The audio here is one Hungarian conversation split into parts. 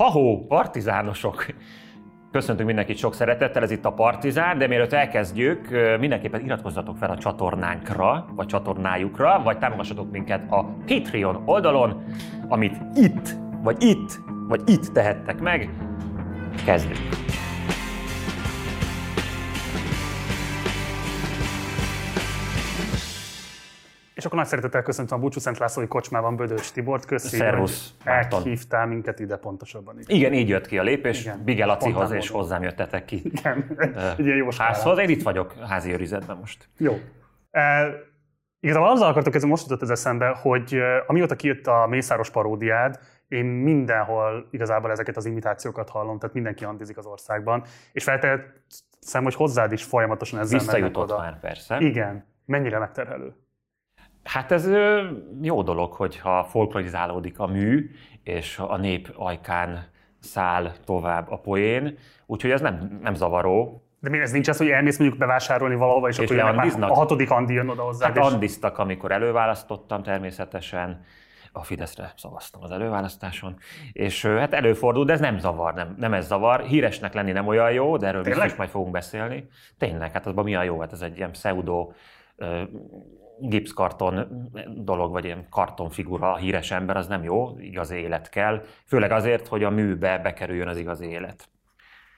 Ha-hó, partizánosok! Köszöntünk mindenkit sok szeretettel, ez itt a Partizán, de mielőtt elkezdjük, mindenképpen iratkozzatok fel a csatornánkra, vagy csatornájukra, vagy támogassatok minket a Patreon oldalon, amit itt, vagy itt, vagy itt tehettek meg. Kezdjük! És akkor nagy szeretettel köszöntöm a Búcsú Szent Lászlói Kocsmában Bödös Tibort. Köszönöm, Szervusz, hogy Márton. elhívtál minket ide pontosabban. Is. Igen, így jött ki a lépés, Igen, Bige Lacihoz és hozzám jöttetek ki Igen, egy ilyen jó házhoz. Én itt vagyok házi őrizetben most. Jó. E, igazából azzal akartok, ez most jutott ez eszembe, hogy amióta kijött a Mészáros paródiád, én mindenhol igazából ezeket az imitációkat hallom, tehát mindenki andizik az országban, és feltetszem, hogy hozzád is folyamatosan ezzel mennek Visszajutott oda. már persze. Igen. Mennyire megterhelő? Hát ez jó dolog, hogyha folklorizálódik a mű, és a nép ajkán száll tovább a poén, úgyhogy ez nem, nem zavaró. De mi ez nincs az, hogy elmész mondjuk bevásárolni valahova, és, És akkor jönnek már a hatodik andi jön oda hozzá. Hát andiztak, amikor előválasztottam természetesen, a Fideszre szavaztam az előválasztáson, és hát előfordul, de ez nem zavar, nem, nem ez zavar. Híresnek lenni nem olyan jó, de erről Tényleg? biztos majd fogunk beszélni. Tényleg, hát azban mi a jó? Hát ez egy ilyen pseudo gipszkarton dolog, vagy ilyen kartonfigura, híres ember, az nem jó, igazi élet kell. Főleg azért, hogy a műbe bekerüljön az igazi élet.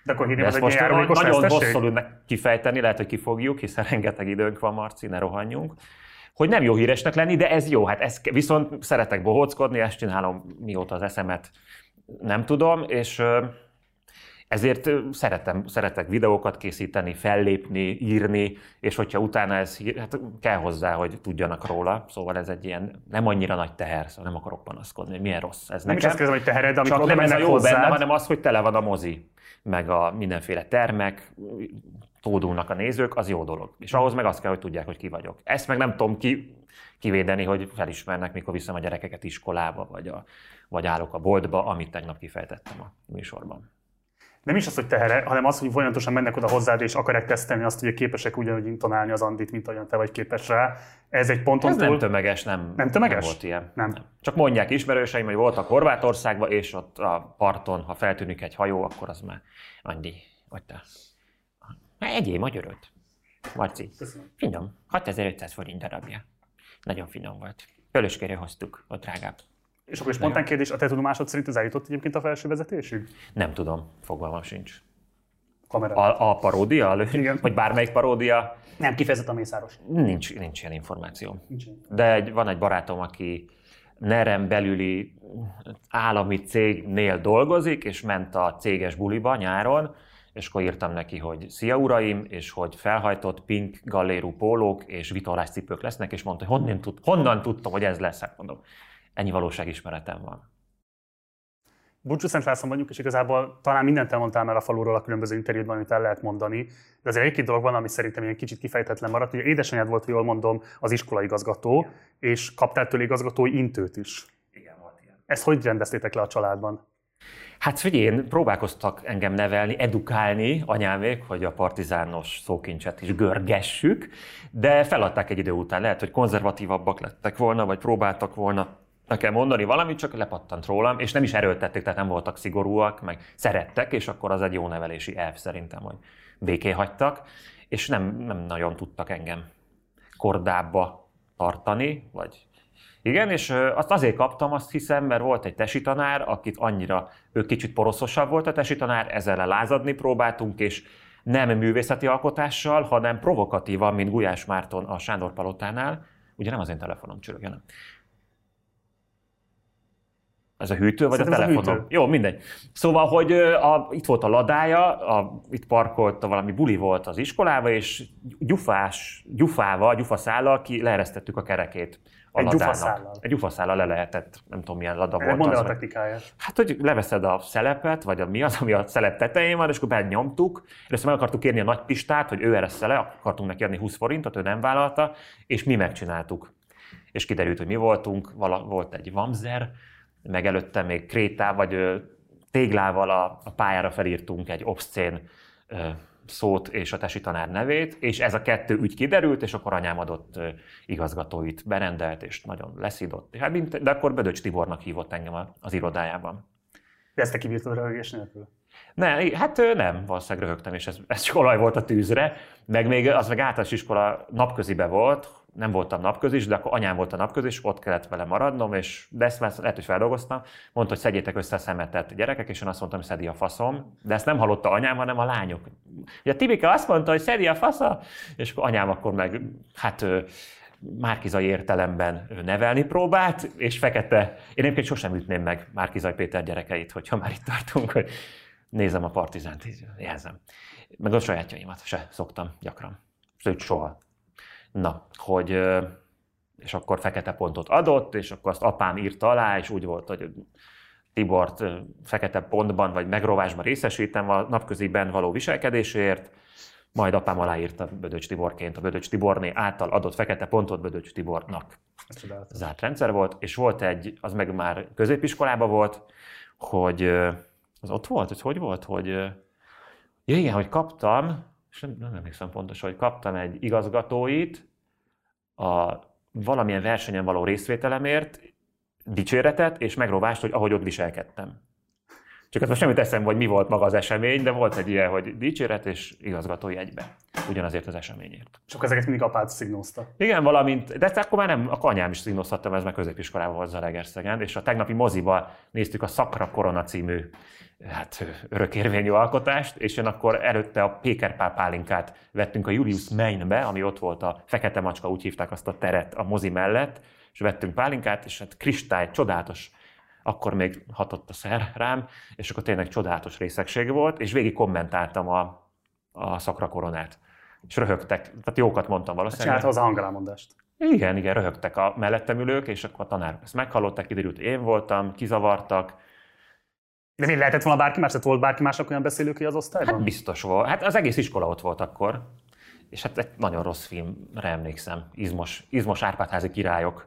De akkor ezt hogy most nagyon hosszú meg kifejteni, lehet, hogy kifogjuk, hiszen rengeteg időnk van, Marci, ne rohanjunk. Hogy nem jó híresnek lenni, de ez jó. Hát ez, viszont szeretek bohóckodni, ezt csinálom mióta az eszemet nem tudom, és ezért szeretem, szeretek videókat készíteni, fellépni, írni, és hogyha utána ez hát kell hozzá, hogy tudjanak róla. Szóval ez egy ilyen nem annyira nagy teher, szóval nem akarok panaszkodni, hogy milyen rossz ez Nem is nekem. azt kérdezem, hogy tehered, amikor Csak nem ez a jó hozzád, benne, hanem az, hogy tele van a mozi, meg a mindenféle termek, tódulnak a nézők, az jó dolog. És ahhoz meg azt kell, hogy tudják, hogy ki vagyok. Ezt meg nem tudom ki, kivédeni, hogy felismernek, mikor viszem a gyerekeket iskolába, vagy, a, vagy állok a boltba, amit tegnap kifejtettem a műsorban. Nem is az, hogy tehere, hanem az, hogy folyamatosan mennek oda hozzád, és akarják tesztelni azt, hogy képesek ugyanúgy intonálni az andit, mint ahogyan te vagy képes rá. Ez egy ponton Ez nem túl... tömeges, nem, Nem tömeges? Nem volt ilyen. Nem. Csak mondják ismerőseim, hogy voltak Horvátországban, és ott a parton, ha feltűnik egy hajó, akkor az már Andi, vagy te. Hát egyél magyaröt. Marci. Köszönöm. Finom. 6500 forint darabja. Nagyon finom volt. Pölöskére hoztuk, ott drágább. És akkor spontán kérdés, a te tudomásod szerint ez eljutott egyébként a felső vezetésig? Nem tudom, fogalmam sincs. Kamera. A, a paródia, Igen. vagy bármelyik paródia, Nem, kifejezetten a Mészáros. nincs, nincs ilyen információ. Nincs. De egy, van egy barátom, aki NEREM belüli állami cégnél dolgozik, és ment a céges buliba nyáron, és akkor írtam neki, hogy szia uraim, és hogy felhajtott pink gallérú pólók és vitorlás cipők lesznek, és mondta, hogy honnan, tud, honnan tudtam, hogy ez lesz. Hát mondom, ennyi valóságismeretem van. Búcsú Szent László vagyunk, és igazából talán mindent elmondtál már a faluról a különböző interjútban, amit el lehet mondani. De azért egy-két dolog van, ami szerintem ilyen kicsit kifejtetlen maradt. Ugye édesanyád volt, hogy jól mondom, az iskolaigazgató, és kaptál tőle igazgatói intőt is. Igen, volt ilyen. Ezt hogy rendeztétek le a családban? Hát figyelj, próbálkoztak engem nevelni, edukálni anyámék, hogy a partizános szókincset is görgessük, de feladták egy idő után. Lehet, hogy konzervatívabbak lettek volna, vagy próbáltak volna nekem mondani valamit, csak lepattant rólam, és nem is erőltették, tehát nem voltak szigorúak, meg szerettek, és akkor az egy jó nevelési elv szerintem, hogy békén hagytak, és nem, nem nagyon tudtak engem kordába tartani, vagy igen, és azt azért kaptam, azt hiszem, mert volt egy tesi tanár, akit annyira, ő kicsit poroszosabb volt a tesi tanár, ezzel lázadni próbáltunk, és nem művészeti alkotással, hanem provokatívan, mint Gulyás Márton a Sándor Palotánál. Ugye nem az én telefonom csörög, nem? Ez a hűtő, vagy Szerintem a a telefonom? hűtő. Jó, mindegy. Szóval, hogy a, itt volt a ladája, a, itt parkolt, valami buli volt az iskolába, és gyufás, gyufával, gyufaszállal ki leeresztettük a kerekét. A Egy gyufaszállal? Egy gyufaszállal le lehetett, nem tudom milyen lada volt. Mondd a technikáját. Hát, hogy leveszed a szelepet, vagy a mi az, ami a szelep tetején van, és akkor benyomtuk, és meg akartuk kérni a nagy pistát, hogy ő erre le, akartunk neki adni 20 forintot, ő nem vállalta, és mi megcsináltuk. És kiderült, hogy mi voltunk, vala, volt egy vamzer, meg előtte még krétá, vagy téglával a, a pályára felírtunk egy obszcén szót és a tesi tanár nevét, és ez a kettő ügy kiderült, és akkor anyám adott igazgatóit berendelt, és nagyon leszidott. Hát, mint, de akkor Bödöcs Tibornak hívott engem az irodájában. De ezt te kibírtad röhögés nélkül? Ne, hát nem, valószínűleg röhögtem, és ez, ez csak olaj volt a tűzre. Meg még az meg általános iskola napközibe volt, nem voltam napközis, de akkor anyám volt a napközis, ott kellett vele maradnom, és de ezt már lehet, hogy feldolgoztam. Mondta, hogy szedjétek össze a szemetet gyerekek, és én azt mondtam, hogy szedi a faszom. De ezt nem hallotta anyám, hanem a lányok. Ugye Tibike azt mondta, hogy szedi a fasza, és akkor anyám akkor meg, hát márkizai értelemben nevelni próbált, és fekete, én egyébként sosem ütném meg Márkizai Péter gyerekeit, hogyha már itt tartunk, hogy nézem a partizánt, jelzem. Meg a sajátjaimat se szoktam gyakran. Sőt, soha. Na, hogy és akkor fekete pontot adott, és akkor azt apám írta alá, és úgy volt, hogy Tibort fekete pontban vagy megrovásban részesítem a napköziben való viselkedésért, majd apám aláírta Bödöcs Tiborként a Bödöcs Tiborné által adott fekete pontot Bödöcs Tibornak. Zárt rendszer volt, és volt egy, az meg már középiskolában volt, hogy az ott volt, hogy hogy volt, hogy ja igen, hogy kaptam, és nem, nem emlékszem pontosan, hogy kaptam egy igazgatóit a valamilyen versenyen való részvételemért, dicséretet, és megrovást, hogy ahogy ott viselkedtem. Csak ezt most nem teszem, hogy mi volt maga az esemény, de volt egy ilyen, hogy dicséret és igazgatói egybe. Ugyanazért az eseményért. Akkor ezeket mindig apát szignózta. Igen, valamint, de akkor már nem, akkor anyám is szignóztattam, ez már középiskolában volt Zalegerszegen, és a tegnapi moziba néztük a Szakra Korona című hát, örökérvényű alkotást, és én akkor előtte a Pékerpál pálinkát vettünk a Julius Mainbe, ami ott volt a Fekete Macska, úgy hívták azt a teret a mozi mellett, és vettünk pálinkát, és hát kristály, csodálatos akkor még hatott a szer rám, és akkor tényleg csodálatos részegség volt, és végig kommentáltam a, a szakra koronát. És röhögtek, tehát jókat mondtam valószínűleg. Csinált hozzá hangelámondást. Igen, igen, röhögtek a mellettem ülők, és akkor a tanárok ezt meghallották, kiderült, én voltam, kizavartak. De mi lehetett volna bárki más? Tehát volt bárki másnak olyan beszélőké az osztályban? Hát biztos volt. Hát az egész iskola ott volt akkor. És hát egy nagyon rossz filmre emlékszem. Izmos, izmos Árpádházi királyok,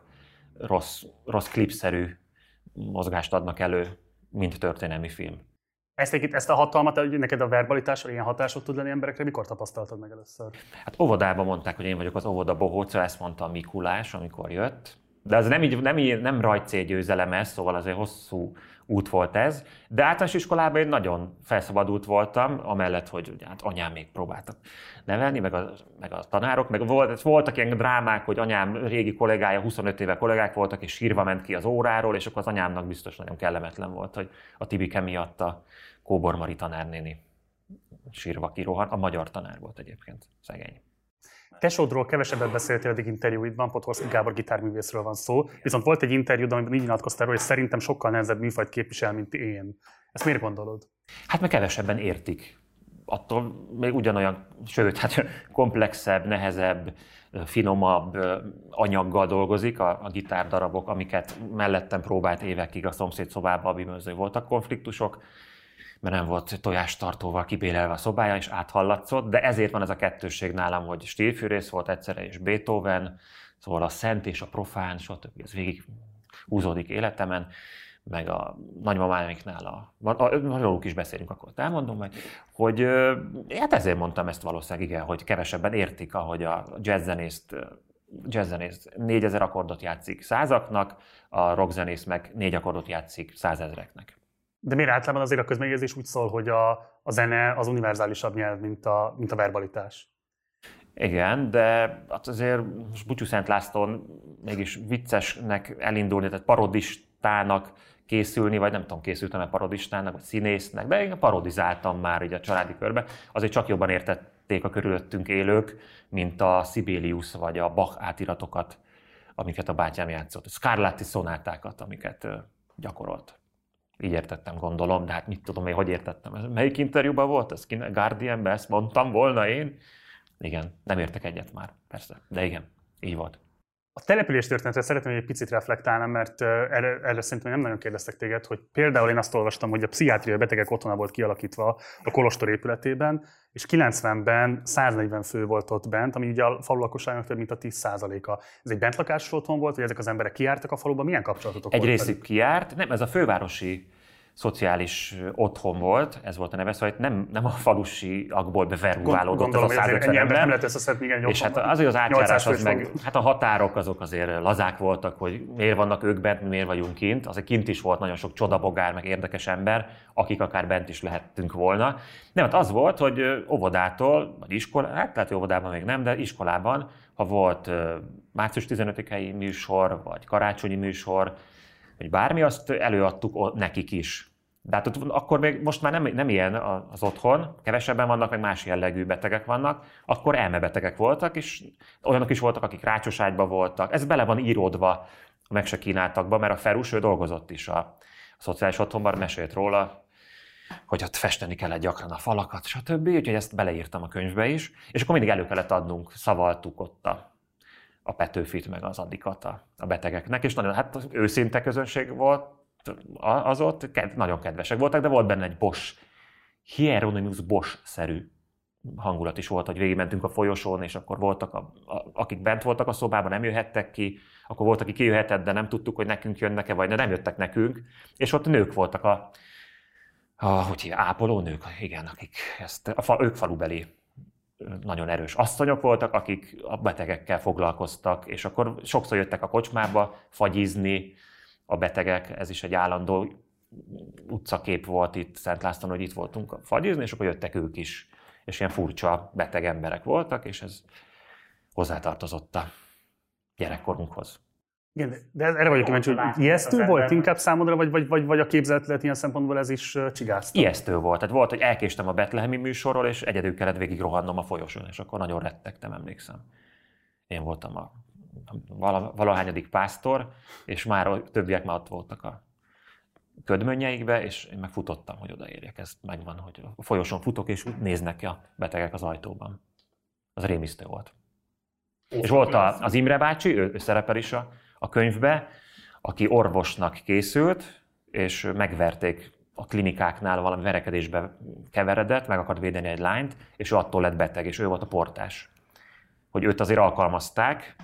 rossz, rossz klipszerű mozgást adnak elő, mint történelmi film. Ezt, ezt a hatalmat, hogy neked a verbalitással ilyen hatásod tud lenni emberekre, mikor tapasztaltad meg először? Hát óvodában mondták, hogy én vagyok az óvoda bohóca, ezt mondta a Mikulás, amikor jött. De ez nem, így, nem, így, nem rajtcél győzelem ez, szóval azért hosszú út volt ez. De általános iskolában én nagyon felszabadult voltam, amellett, hogy hát anyám még próbáltak nevelni, meg a, meg a tanárok, meg volt, voltak ilyen drámák, hogy anyám régi kollégája, 25 éve kollégák voltak, és sírva ment ki az óráról, és akkor az anyámnak biztos nagyon kellemetlen volt, hogy a Tibike miatt a Kóbor Mari tanárnéni sírva kirohan. A magyar tanár volt egyébként, szegény. Tesódról kevesebbet beszéltél eddig interjúidban, Podhorszki Gábor gitárművészről van szó, viszont volt egy interjú, amiben így nyilatkoztál hogy szerintem sokkal nehezebb műfajt képvisel, mint én. Ezt miért gondolod? Hát meg kevesebben értik. Attól még ugyanolyan, sőt, hát komplexebb, nehezebb, finomabb anyaggal dolgozik a, a gitárdarabok, amiket mellettem próbált évekig a szomszéd szobába, amiben voltak konfliktusok mert nem volt tojástartóval kibélelve a szobája, és áthallatszott, de ezért van ez a kettősség nálam, hogy stílfűrész volt egyszerre, és Beethoven, szóval a szent és a profán, stb. Ez végig húzódik életemen, meg a nagymamámiknál, a, a, róluk is beszélünk, akkor elmondom majd, hogy hát ezért mondtam ezt valószínűleg, igen, hogy kevesebben értik, ahogy a jazzzenészt jazzzenész 4000 akkordot játszik százaknak, a rockzenész meg négy akkordot játszik százezreknek. De miért általában azért a közmegjegyzés úgy szól, hogy a, a zene az univerzálisabb nyelv, mint a, mint a verbalitás? Igen, de hát azért most Butyú Szent Lászlón mégis viccesnek elindulni, tehát parodistának készülni, vagy nem tudom, készültem-e parodistának, vagy színésznek, de én parodizáltam már így a családi körbe, azért csak jobban értették a körülöttünk élők, mint a Sibelius vagy a Bach átiratokat, amiket a bátyám játszott, Scarlatti szonátákat, amiket gyakorolt. Így értettem, gondolom, de hát mit tudom én, hogy értettem. Melyik interjúban volt ez? Guardianben ezt mondtam volna én? Igen, nem értek egyet már, persze, de igen, így volt. A település történetre szeretném, egy picit reflektálnám, mert erre, erre szerintem nem nagyon kérdeztek téged, hogy például én azt olvastam, hogy a pszichiátriai betegek otthona volt kialakítva a Kolostor épületében, és 90-ben 140 fő volt ott bent, ami ugye a falu lakosságnak több mint a 10%-a. Ez egy bentlakásos otthon volt, hogy ezek az emberek kiártak a faluba, milyen kapcsolatotok Egy részük kiárt, nem, ez a fővárosi szociális otthon volt, ez volt a neve, szóval nem, nem a falusiakból az hogy a ezért 150 ennyi ember nem lehet összeszedni egy És hát azért az átjárás 800 az meg, hát a határok azok azért lazák voltak, hogy miért vannak ők bent, miért vagyunk kint. Azért kint is volt nagyon sok csodabogár, meg érdekes ember, akik akár bent is lehettünk volna. Nem, hát az volt, hogy óvodától, vagy iskola, hát lehet, hogy óvodában még nem, de iskolában, ha volt március 15-i műsor, vagy karácsonyi műsor, vagy bármi, azt előadtuk nekik is. De hát ott, akkor még most már nem, nem ilyen az otthon, kevesebben vannak, meg más jellegű betegek vannak, akkor elmebetegek voltak, és olyanok is voltak, akik rácsoságyban voltak. Ez bele van íródva a meg se kínáltakba, mert a Ferus, ő dolgozott is a, a szociális otthonban, mesélt róla, hogy ott festeni kellett gyakran a falakat, stb. Úgyhogy ezt beleírtam a könyvbe is, és akkor mindig elő kellett adnunk, szavaltuk ott a, a Petőfit, meg az Adikat a, betegeknek, és nagyon hát az őszinte közönség volt az ott, ked, nagyon kedvesek voltak, de volt benne egy Bosch, Hieronymus Bosch-szerű hangulat is volt, hogy végigmentünk a folyosón, és akkor voltak, a, a, akik bent voltak a szobában, nem jöhettek ki, akkor volt, aki kijöhetett, de nem tudtuk, hogy nekünk jönnek-e, vagy nem jöttek nekünk, és ott nők voltak a, a hogy hívják, ápolónők, igen, akik ezt, a fa, ők falubeli nagyon erős asszonyok voltak, akik a betegekkel foglalkoztak, és akkor sokszor jöttek a kocsmába fagyizni a betegek, ez is egy állandó utcakép volt itt Szent Lászlón, hogy itt voltunk fagyizni, és akkor jöttek ők is, és ilyen furcsa beteg emberek voltak, és ez hozzátartozott a gyerekkorunkhoz. Igen, de- erre vagyok kíváncsi, hogy ijesztő volt ember- inkább számodra, vagy, vagy, vagy, vagy a képzeletlet ilyen szempontból ez is csigázta? Ijesztő volt. Tehát volt, hogy elkéstem a Betlehemi műsorról, és egyedül kellett végig rohannom a folyosón, és akkor nagyon rettegtem, emlékszem. Én voltam a vala, valahányadik pásztor, és már a többiek már ott voltak a ködmönnyeikbe, és én meg futottam, hogy odaérjek. Ez megvan, hogy a folyosón futok, és úgy néznek ki a betegek az ajtóban. Az rémisztő volt. És volt a, az Imre bácsi, ő, ő szerepel is a, a könyvbe, aki orvosnak készült, és megverték a klinikáknál valami verekedésbe keveredett, meg akart védeni egy lányt, és ő attól lett beteg, és ő volt a portás. Hogy őt azért alkalmazták,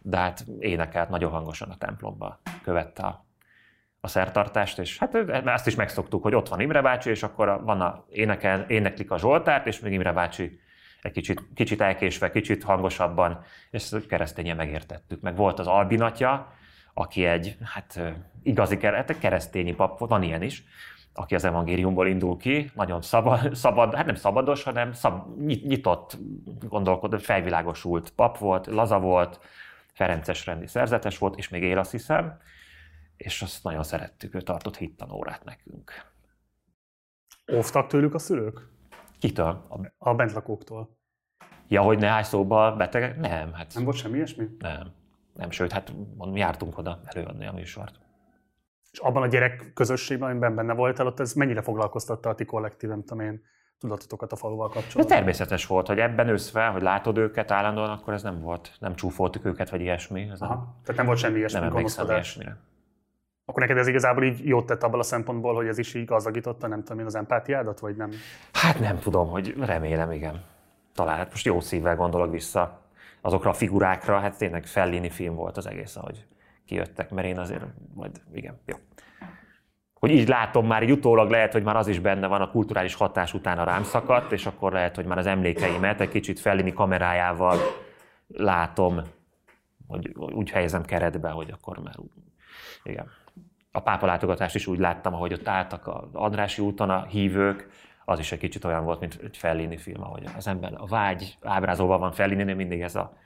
de hát énekelt nagyon hangosan a templomba, követte a, a szertartást, és hát ezt is megszoktuk, hogy ott van Imre bácsi, és akkor van a, énekel, éneklik a Zsoltárt, és még Imre bácsi egy kicsit, kicsit elkésve, kicsit hangosabban, és ezt keresztényen megértettük. Meg volt az albinatja, aki egy, hát igazi hát keresztényi pap van ilyen is, aki az evangéliumból indul ki, nagyon szabad, szabad hát nem szabados, hanem szab, nyit- nyitott, gondolkodó, felvilágosult pap volt, laza volt, Ferences rendi szerzetes volt, és még él azt hiszem, és azt nagyon szerettük, ő tartott hittanórát nekünk. Óvtak tőlük a szülők? Kitől? A- A bentlakóktól. Ja, hogy ne állj szóba betegek? Nem, hát Nem volt semmi ilyesmi? nem. Nem, sőt, hát mondom, jártunk oda előadni a műsort. És abban a gyerek közösségben, amiben benne voltál, ott ez mennyire foglalkoztatta a ti kollektív, nem tudom én, tudatotokat a faluval De kapcsolatban? természetes volt, hogy ebben összve, hogy látod őket állandóan, akkor ez nem volt, nem csúfoltuk őket, vagy ilyesmi. Ez nem, Aha. Tehát nem volt semmi ilyesmi nem emlékszem ilyesmire. Akkor neked ez igazából így jót tett abban a szempontból, hogy ez is így gazdagította, nem tudom én, az empátiádat, vagy nem? Hát nem tudom, hogy remélem, igen. Talán hát most jó szívvel gondolok vissza azokra a figurákra, hát tényleg Fellini film volt az egész, ahogy kijöttek, mert én azért, majd igen, jó. Hogy így látom már, így utólag lehet, hogy már az is benne van, a kulturális hatás utána rám szakadt, és akkor lehet, hogy már az emlékeimet egy kicsit Fellini kamerájával látom, hogy úgy helyezem keretbe, hogy akkor már úgy, igen. A pápa látogatást is úgy láttam, ahogy ott álltak az Andrási úton a hívők, az is egy kicsit olyan volt, mint egy Fellini film, ahogy az ember, a vágy ábrázolva van Fellini, mindig ez a,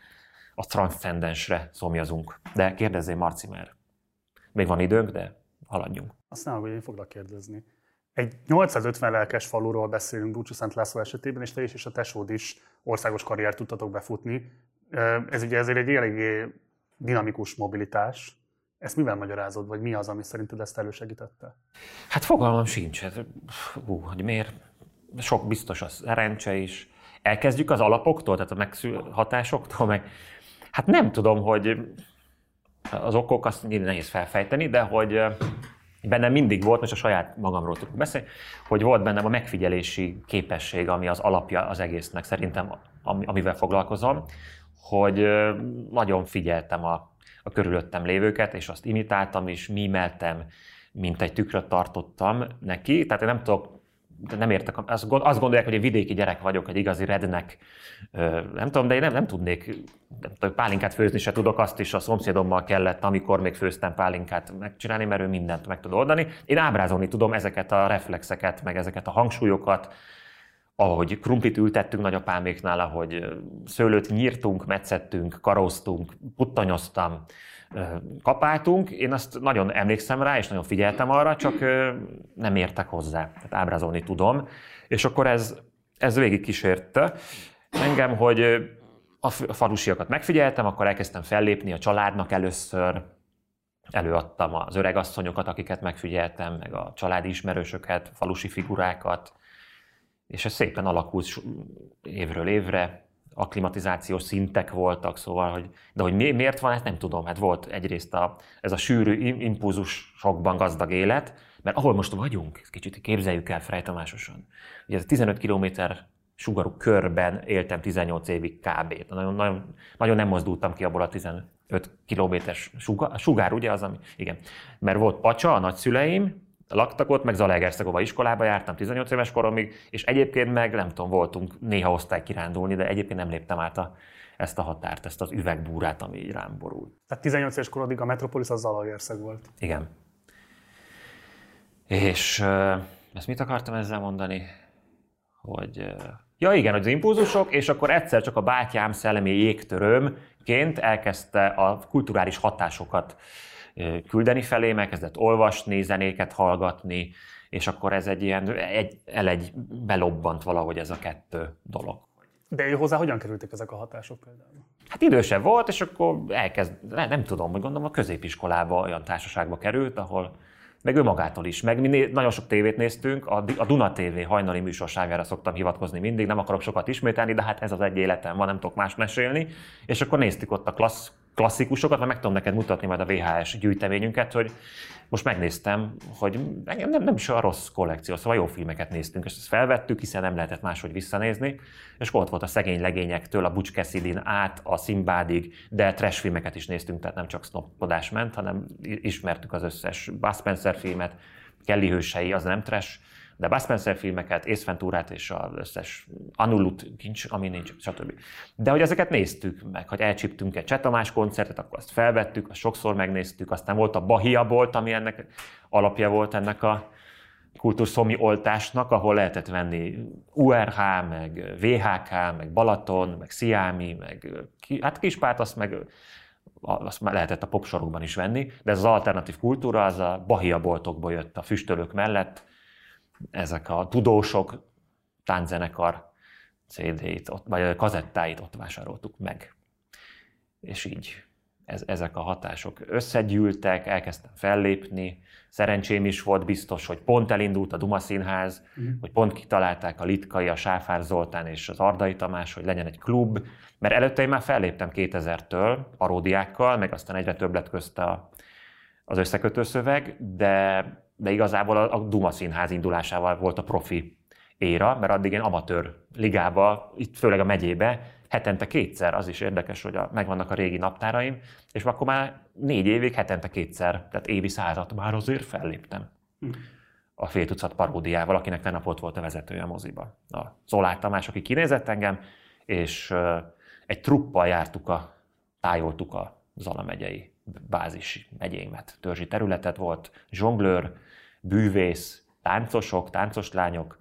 a transzcendensre szomjazunk. De kérdezzél Marci, mert még van időnk, de haladjunk. Azt nem hogy én foglak kérdezni. Egy 850 lelkes faluról beszélünk Búcsú Szent László esetében, és te is és a tesód is országos karriert tudtatok befutni. Ez ugye ezért egy eléggé dinamikus mobilitás. Ezt mivel magyarázod, vagy mi az, ami szerinted ezt elősegítette? Hát fogalmam sincs, hát, hú, hogy miért. Sok biztos a szerencse is. Elkezdjük az alapoktól, tehát a megszül hatásoktól, meg hát nem tudom, hogy az okok azt nehéz felfejteni, de hogy bennem mindig volt, most a saját magamról tudok beszélni, hogy volt bennem a megfigyelési képesség, ami az alapja az egésznek szerintem, ami- amivel foglalkozom, hogy nagyon figyeltem a, a körülöttem lévőket, és azt imitáltam is, mímeltem, mint egy tükröt tartottam neki, tehát én nem tudok nem értek, azt gondolják, hogy egy vidéki gyerek vagyok, egy igazi rednek, nem tudom, de én nem, nem tudnék, nem tudom, pálinkát főzni se tudok, azt is a szomszédommal kellett, amikor még főztem pálinkát megcsinálni, mert ő mindent meg tud oldani. Én ábrázolni tudom ezeket a reflexeket, meg ezeket a hangsúlyokat, ahogy krumplit ültettünk nagyapáméknál, ahogy szőlőt nyírtunk, metszettünk, karóztunk, puttanyoztam, kapáltunk. Én azt nagyon emlékszem rá, és nagyon figyeltem arra, csak nem értek hozzá. Tehát ábrázolni tudom. És akkor ez, ez végig kísérte engem, hogy a falusiakat megfigyeltem, akkor elkezdtem fellépni a családnak először, előadtam az öregasszonyokat, akiket megfigyeltem, meg a családi ismerősöket, falusi figurákat, és ez szépen alakult évről évre, akklimatizációs szintek voltak, szóval, hogy, de hogy mi, miért van, ezt nem tudom. Hát volt egyrészt a, ez a sűrű impulzusokban gazdag élet, mert ahol most vagyunk, kicsit képzeljük el frejtomásosan. Ugye ez 15 kilométer sugarú körben éltem 18 évig kb. Nagyon, nagyon, nagyon nem mozdultam ki abból a 15 kilométeres sugár, sugár, ugye az, ami, igen. Mert volt Pacsa, a nagyszüleim, laktak ott, meg Zalaegerszegova iskolába jártam 18 éves koromig, és egyébként meg nem tudom, voltunk néha osztály kirándulni, de egyébként nem léptem át a, ezt a határt, ezt az üvegbúrát, ami így rám borult. Tehát 18 éves korodig a Metropolis az Zalaegerszeg volt. Igen. És ezt mit akartam ezzel mondani? Hogy ja igen, hogy az impulzusok, és akkor egyszer csak a bátyám szellemi jégtörömként elkezdte a kulturális hatásokat küldeni felé, elkezdett olvasni, zenéket hallgatni, és akkor ez egy ilyen, egy, el egy belobbant valahogy ez a kettő dolog. De ő hozzá hogyan kerültek ezek a hatások például? Hát idősebb volt, és akkor elkezd, nem, nem tudom, hogy gondolom a középiskolába olyan társaságba került, ahol meg ő magától is. Meg mi né- nagyon sok tévét néztünk, a, a Duna TV hajnali műsorságára szoktam hivatkozni mindig, nem akarok sokat ismételni, de hát ez az egy életem van, nem tudok más mesélni. És akkor néztük ott a klassz, klasszikusokat, mert meg tudom neked mutatni majd a VHS gyűjteményünket, hogy most megnéztem, hogy engem nem, nem is a rossz kollekció, szóval jó filmeket néztünk, és ezt felvettük, hiszen nem lehetett máshogy visszanézni, és ott volt a szegény legényektől a Butch Cassidy át a Simbádig, de trash filmeket is néztünk, tehát nem csak snopodás ment, hanem ismertük az összes Bud Spencer filmet, Kelly hősei, az nem trash, de Bud Spencer filmeket, Ace és az összes Anulut kincs, ami nincs, stb. De hogy ezeket néztük meg, hogy elcsíptünk egy Csetamás koncertet, akkor azt felvettük, azt sokszor megnéztük, aztán volt a Bahia volt, ami ennek alapja volt ennek a kultúrszomi oltásnak, ahol lehetett venni URH, meg VHK, meg Balaton, meg Sziámi, meg hát Kispát, azt meg azt lehetett a popsorokban is venni, de ez az alternatív kultúra, az a Bahia boltokból jött a füstölők mellett, ezek a tudósok tánczenekar CD-it, vagy kazettáit ott vásároltuk meg. És így ez, ezek a hatások összegyűltek, elkezdtem fellépni, szerencsém is volt biztos, hogy pont elindult a Duma Színház, mm. hogy pont kitalálták a Litkai, a Sáfár Zoltán és az Ardai Tamás, hogy legyen egy klub, mert előtte én már felléptem 2000-től paródiákkal, meg aztán egyre több lett közt a, az összekötő szöveg, de de igazából a, Duma Színház indulásával volt a profi éra, mert addig én amatőr ligába, itt főleg a megyébe, hetente kétszer, az is érdekes, hogy a, megvannak a régi naptáraim, és akkor már négy évig hetente kétszer, tehát évi százat már azért felléptem. Hm. A fél tucat paródiával, akinek tegnap ott volt a vezetője a moziba. A Zolák Tamás, aki kinézett engem, és egy truppal jártuk a, tájoltuk a Zala megyei bázis megyémet, törzsi területet volt, zsonglőr, bűvész, táncosok, táncos lányok,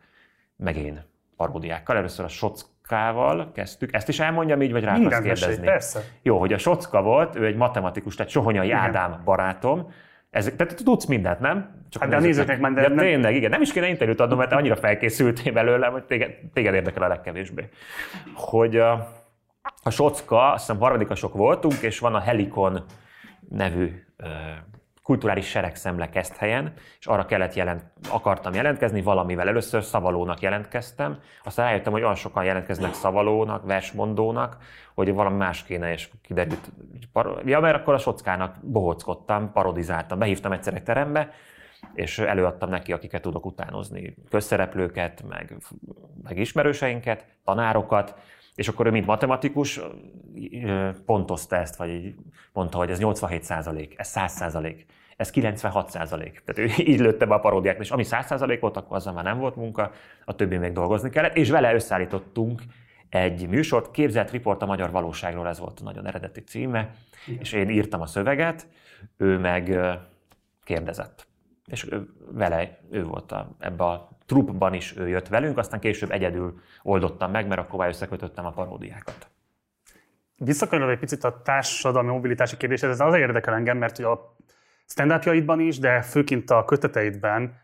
meg én paródiákkal. Először a Sockával kezdtük. Ezt is elmondjam így, vagy rá akarsz kérdezni? Mesélj, persze. Jó, hogy a Socka volt, ő egy matematikus, tehát Sohonyai igen. Ádám barátom, ez, tehát tudsz mindent, nem? Csak hát de a nézőknek már de nem... Tényleg, igen. Nem is kéne interjút adnom, mert annyira felkészültél belőle, hogy téged, téged érdekel a legkevésbé. Hogy a, a Socka, azt hiszem harmadikasok voltunk, és van a Helikon nevű kulturális seregszemle helyen, és arra kellett jelent, akartam jelentkezni, valamivel először szavalónak jelentkeztem, aztán rájöttem, hogy olyan sokan jelentkeznek szavalónak, versmondónak, hogy valami más kéne, és kiderült, ja, mert akkor a sockának bohockodtam, parodizáltam, behívtam egyszer egy terembe, és előadtam neki, akiket tudok utánozni, közszereplőket, meg, meg ismerőseinket, tanárokat, és akkor ő, mint matematikus, pontozta ezt, vagy mondta, hogy ez 87 százalék, ez 100 százalék. ez 96 százalék. Tehát ő így lőtte be a paródiát, és ami 100 százalék volt, akkor azzal már nem volt munka, a többi még dolgozni kellett, és vele összeállítottunk egy műsort, képzelt riport a magyar valóságról, ez volt a nagyon eredeti címe, Igen. és én írtam a szöveget, ő meg kérdezett. És ő, vele, ő volt a, ebbe a trupban is ő jött velünk, aztán később egyedül oldottam meg, mert akkor összekötöttem a paródiákat. Visszakanyarodva egy picit a társadalmi mobilitási kérdéshez, ez azért érdekel engem, mert ugye a stand is, de főként a köteteidben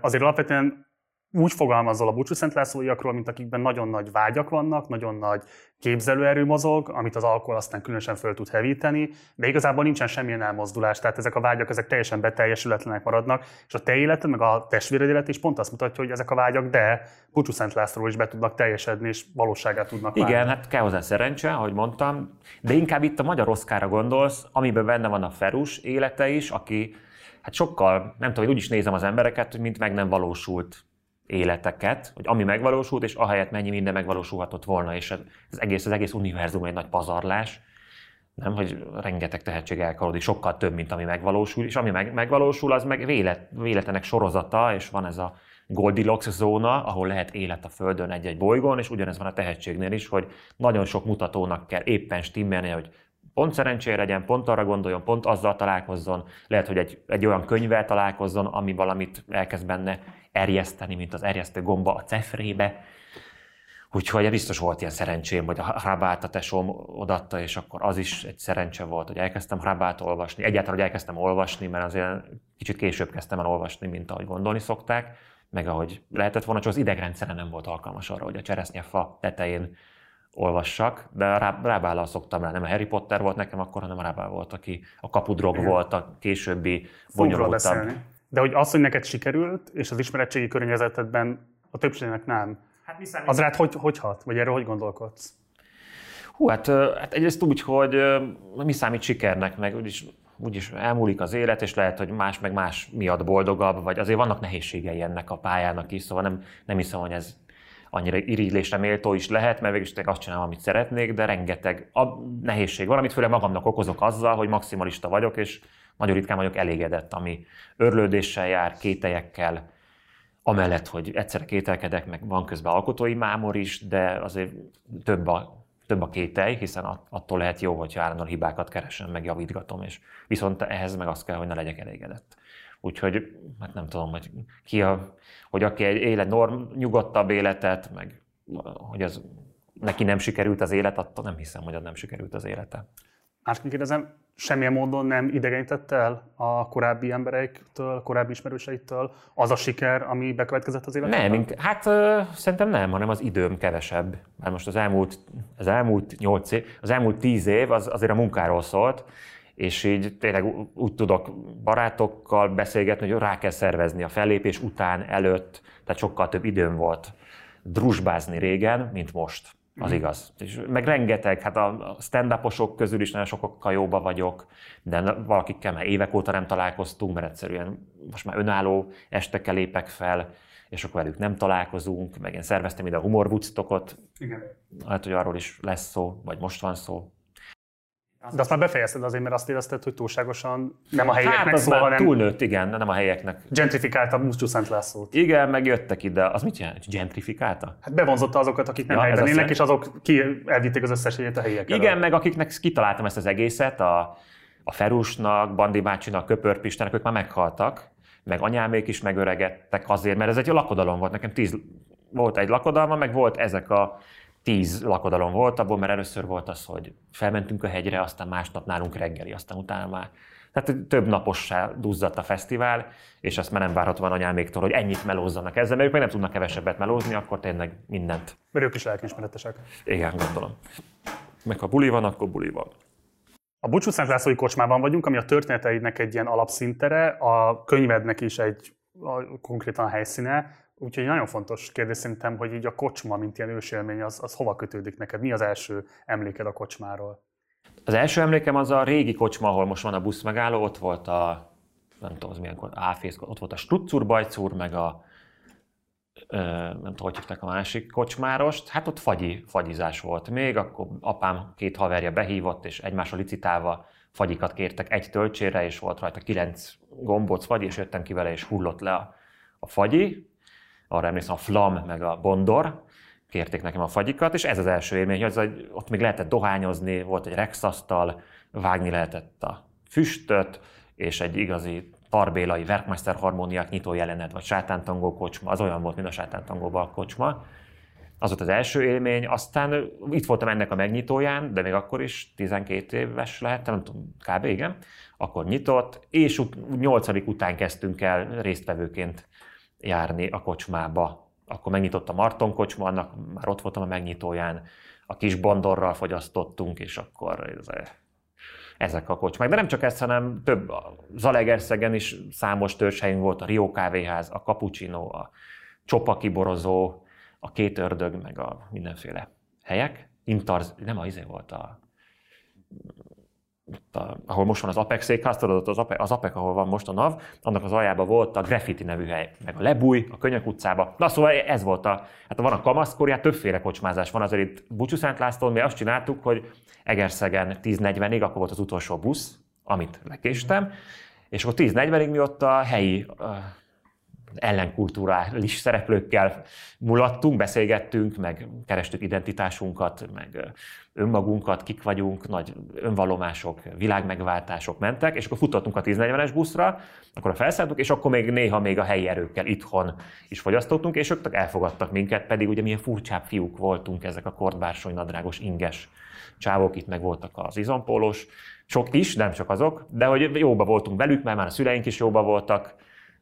azért alapvetően úgy fogalmazol a Búcsú Szent Lászlóiakról, mint akikben nagyon nagy vágyak vannak, nagyon nagy képzelőerő mozog, amit az alkohol aztán különösen föl tud hevíteni, de igazából nincsen semmilyen elmozdulás, tehát ezek a vágyak ezek teljesen beteljesületlenek maradnak, és a te életed, meg a testvéred élet is pont azt mutatja, hogy ezek a vágyak, de Búcsú Szent Lászlóról is be tudnak teljesedni, és valóságát tudnak Igen, válni. hát kell hozzá szerencse, ahogy mondtam, de inkább itt a magyar oszkára gondolsz, amiben benne van a Ferus élete is, aki hát sokkal, nem tudom, hogy úgy is nézem az embereket, mint meg nem valósult életeket, hogy ami megvalósult, és ahelyett mennyi minden megvalósulhatott volna, és az egész, az egész univerzum egy nagy pazarlás, nem, hogy rengeteg tehetség elkalodik, sokkal több, mint ami megvalósul, és ami meg, megvalósul, az meg vélet, véletlenek sorozata, és van ez a Goldilocks zóna, ahol lehet élet a Földön egy-egy bolygón, és ugyanez van a tehetségnél is, hogy nagyon sok mutatónak kell éppen stimmelni, hogy pont szerencsére legyen, pont arra gondoljon, pont azzal találkozzon, lehet, hogy egy, egy olyan könyvvel találkozzon, ami valamit elkezd benne erjeszteni, mint az erjesztő gomba a cefrébe. Úgyhogy biztos volt ilyen szerencsém, hogy a Hrabát a tesóm odatta, és akkor az is egy szerencse volt, hogy elkezdtem Hrabát olvasni. Egyáltalán, hogy elkezdtem olvasni, mert azért kicsit később kezdtem el olvasni, mint ahogy gondolni szokták, meg ahogy lehetett volna, csak az idegrendszere nem volt alkalmas arra, hogy a cseresznyefa tetején olvassak, de a Rábállal szoktam rá. Nem a Harry Potter volt nekem akkor, hanem a Rábál volt, aki a kapudrog Igen. volt, a későbbi bonyolultabb. De hogy az, hogy neked sikerült, és az ismeretségi környezetedben a többségnek nem, hát az rád hogy, hogy hat? Vagy erről hogy gondolkodsz? Hú, hát, hát egyrészt úgy, hogy mi számít sikernek, meg úgyis, úgyis elmúlik az élet, és lehet, hogy más meg más miatt boldogabb, vagy azért vannak nehézségei ennek a pályának is, szóval nem, nem hiszem, hogy ez annyira irigylésre méltó is lehet, mert végülis azt csinálom, amit szeretnék, de rengeteg a nehézség van, amit főleg magamnak okozok azzal, hogy maximalista vagyok, és nagyon ritkán vagyok elégedett, ami örlődéssel jár, kételyekkel, amellett, hogy egyszerre kételkedek, meg van közben alkotói mámor is, de azért több a, több a kételj, hiszen attól lehet jó, hogyha állandóan hibákat keresem, meg javítgatom, és viszont ehhez meg azt kell, hogy ne legyek elégedett. Úgyhogy hát nem tudom, hogy ki a, hogy aki egy élet norm, nyugodtabb életet, meg hogy az neki nem sikerült az élet, attól nem hiszem, hogy az nem sikerült az élete. Másként kérdezem, semmilyen módon nem idegenítette el a korábbi embereiktől, a korábbi ismerőseiktől az a siker, ami bekövetkezett az életben? Nem, hát ö, szerintem nem, hanem az időm kevesebb. Mert most az elmúlt, az elmúlt 8 év, az elmúlt 10 év az azért a munkáról szólt, és így tényleg úgy tudok barátokkal beszélgetni, hogy rá kell szervezni a fellépés után, előtt, tehát sokkal több időm volt drusbázni régen, mint most. Az mhm. igaz. És meg rengeteg, hát a stand közül is nagyon sokkal jóba vagyok, de valakikkel már évek óta nem találkoztunk, mert egyszerűen most már önálló estekkel lépek fel, és akkor velük nem találkozunk, meg én szerveztem ide a humor Igen. Hát, hogy arról is lesz szó, vagy most van szó. De azt már befejezted azért, mert azt érezted, hogy túlságosan nem a helyeknek hát, az hanem... túlnőtt, igen, nem a helyeknek. Gentrifikálta Muscsú Szent Lászlót. Igen, meg jöttek ide. Az mit jelent? Gentrifikálta? Hát bevonzotta azokat, akik nem ja, helyben élnek, és azok ki elvitték az összes helyet a helyiek Igen, meg akiknek kitaláltam ezt az egészet, a, a Ferusnak, Bandi bácsinak, Köpörpistának, ők már meghaltak, meg anyámék is megöregedtek azért, mert ez egy lakodalom volt. Nekem tíz volt egy lakodalma, meg volt ezek a tíz lakodalom volt abból, mert először volt az, hogy felmentünk a hegyre, aztán másnap nálunk reggeli, aztán utána már. Tehát több napossá duzzadt a fesztivál, és azt már nem várhatóan anyáméktól, hogy ennyit melózzanak ezzel, mert ők meg nem tudnak kevesebbet melózni, akkor tényleg mindent. Mert ők is lelkiismeretesek. Igen, gondolom. Meg ha buli van, akkor buli van. A Bucsú Szent Lászlói kocsmában vagyunk, ami a történeteidnek egy ilyen alapszintere, a könyvednek is egy a, konkrétan a helyszíne. Úgyhogy nagyon fontos kérdés szerintem, hogy így a kocsma, mint ilyen ősélmény, az, az hova kötődik neked? Mi az első emléked a kocsmáról? Az első emlékem az a régi kocsma, ahol most van a busz megálló, ott volt a, nem tudom, az milyen áfész, ott volt a Struccur Bajcúr, meg a, nem tudom, hogy hívták a másik kocsmárost, hát ott fagyi, fagyizás volt még, akkor apám két haverja behívott, és egymásra licitálva fagyikat kértek egy töltsére, és volt rajta kilenc gombóc fagy, és jöttem ki vele, és hullott le a, a fagyi, arra emlékszem, a flam, meg a bondor, kérték nekem a fagyikat, és ez az első élmény, hogy, hogy ott még lehetett dohányozni, volt egy rexasztal, vágni lehetett a füstöt, és egy igazi tarbélai Werkmeister harmóniák nyitó jelenet, vagy sátántangó kocsma, az olyan volt, mint a sátántangóban kocsma. Az volt az első élmény, aztán itt voltam ennek a megnyitóján, de még akkor is 12 éves lehettem, nem tudom, kb. igen, akkor nyitott, és nyolcadik után kezdtünk el résztvevőként járni a kocsmába. Akkor megnyitott a Marton kocsma, annak már ott voltam a megnyitóján, a kis bondorral fogyasztottunk, és akkor ez, ezek a kocsmák. De nem csak ez, hanem több, Zalegerszegen is számos törzshelyünk volt, a Rio kávéház, a Cappuccino, a Csopaki borozó, a két ördög, meg a mindenféle helyek. Intarz, nem a izé volt a a, ahol most van az Apex székház, tudod, az Apex, az Apex, ahol van most a NAV, annak az aljában volt a Graffiti nevű hely, meg a Lebúj, a Könyök utcába. Na szóval ez volt a, hát van a kamaszkorját, többféle kocsmázás van, azért itt Bucsú Szent Lászlón mi azt csináltuk, hogy Egerszegen 10.40-ig, akkor volt az utolsó busz, amit lekéstem, és akkor 10.40-ig mi ott a helyi ellenkulturális szereplőkkel mulattunk, beszélgettünk, meg kerestük identitásunkat, meg önmagunkat, kik vagyunk, nagy önvallomások, világmegváltások mentek, és akkor futottunk a 1040-es buszra, akkor a felszálltuk, és akkor még néha még a helyi erőkkel itthon is fogyasztottunk, és ők elfogadtak minket, pedig ugye milyen furcsább fiúk voltunk ezek a kortbársony nadrágos inges csávok, itt meg voltak az izompólos, sok is, nem csak azok, de hogy jóba voltunk velük, mert már a szüleink is jóba voltak,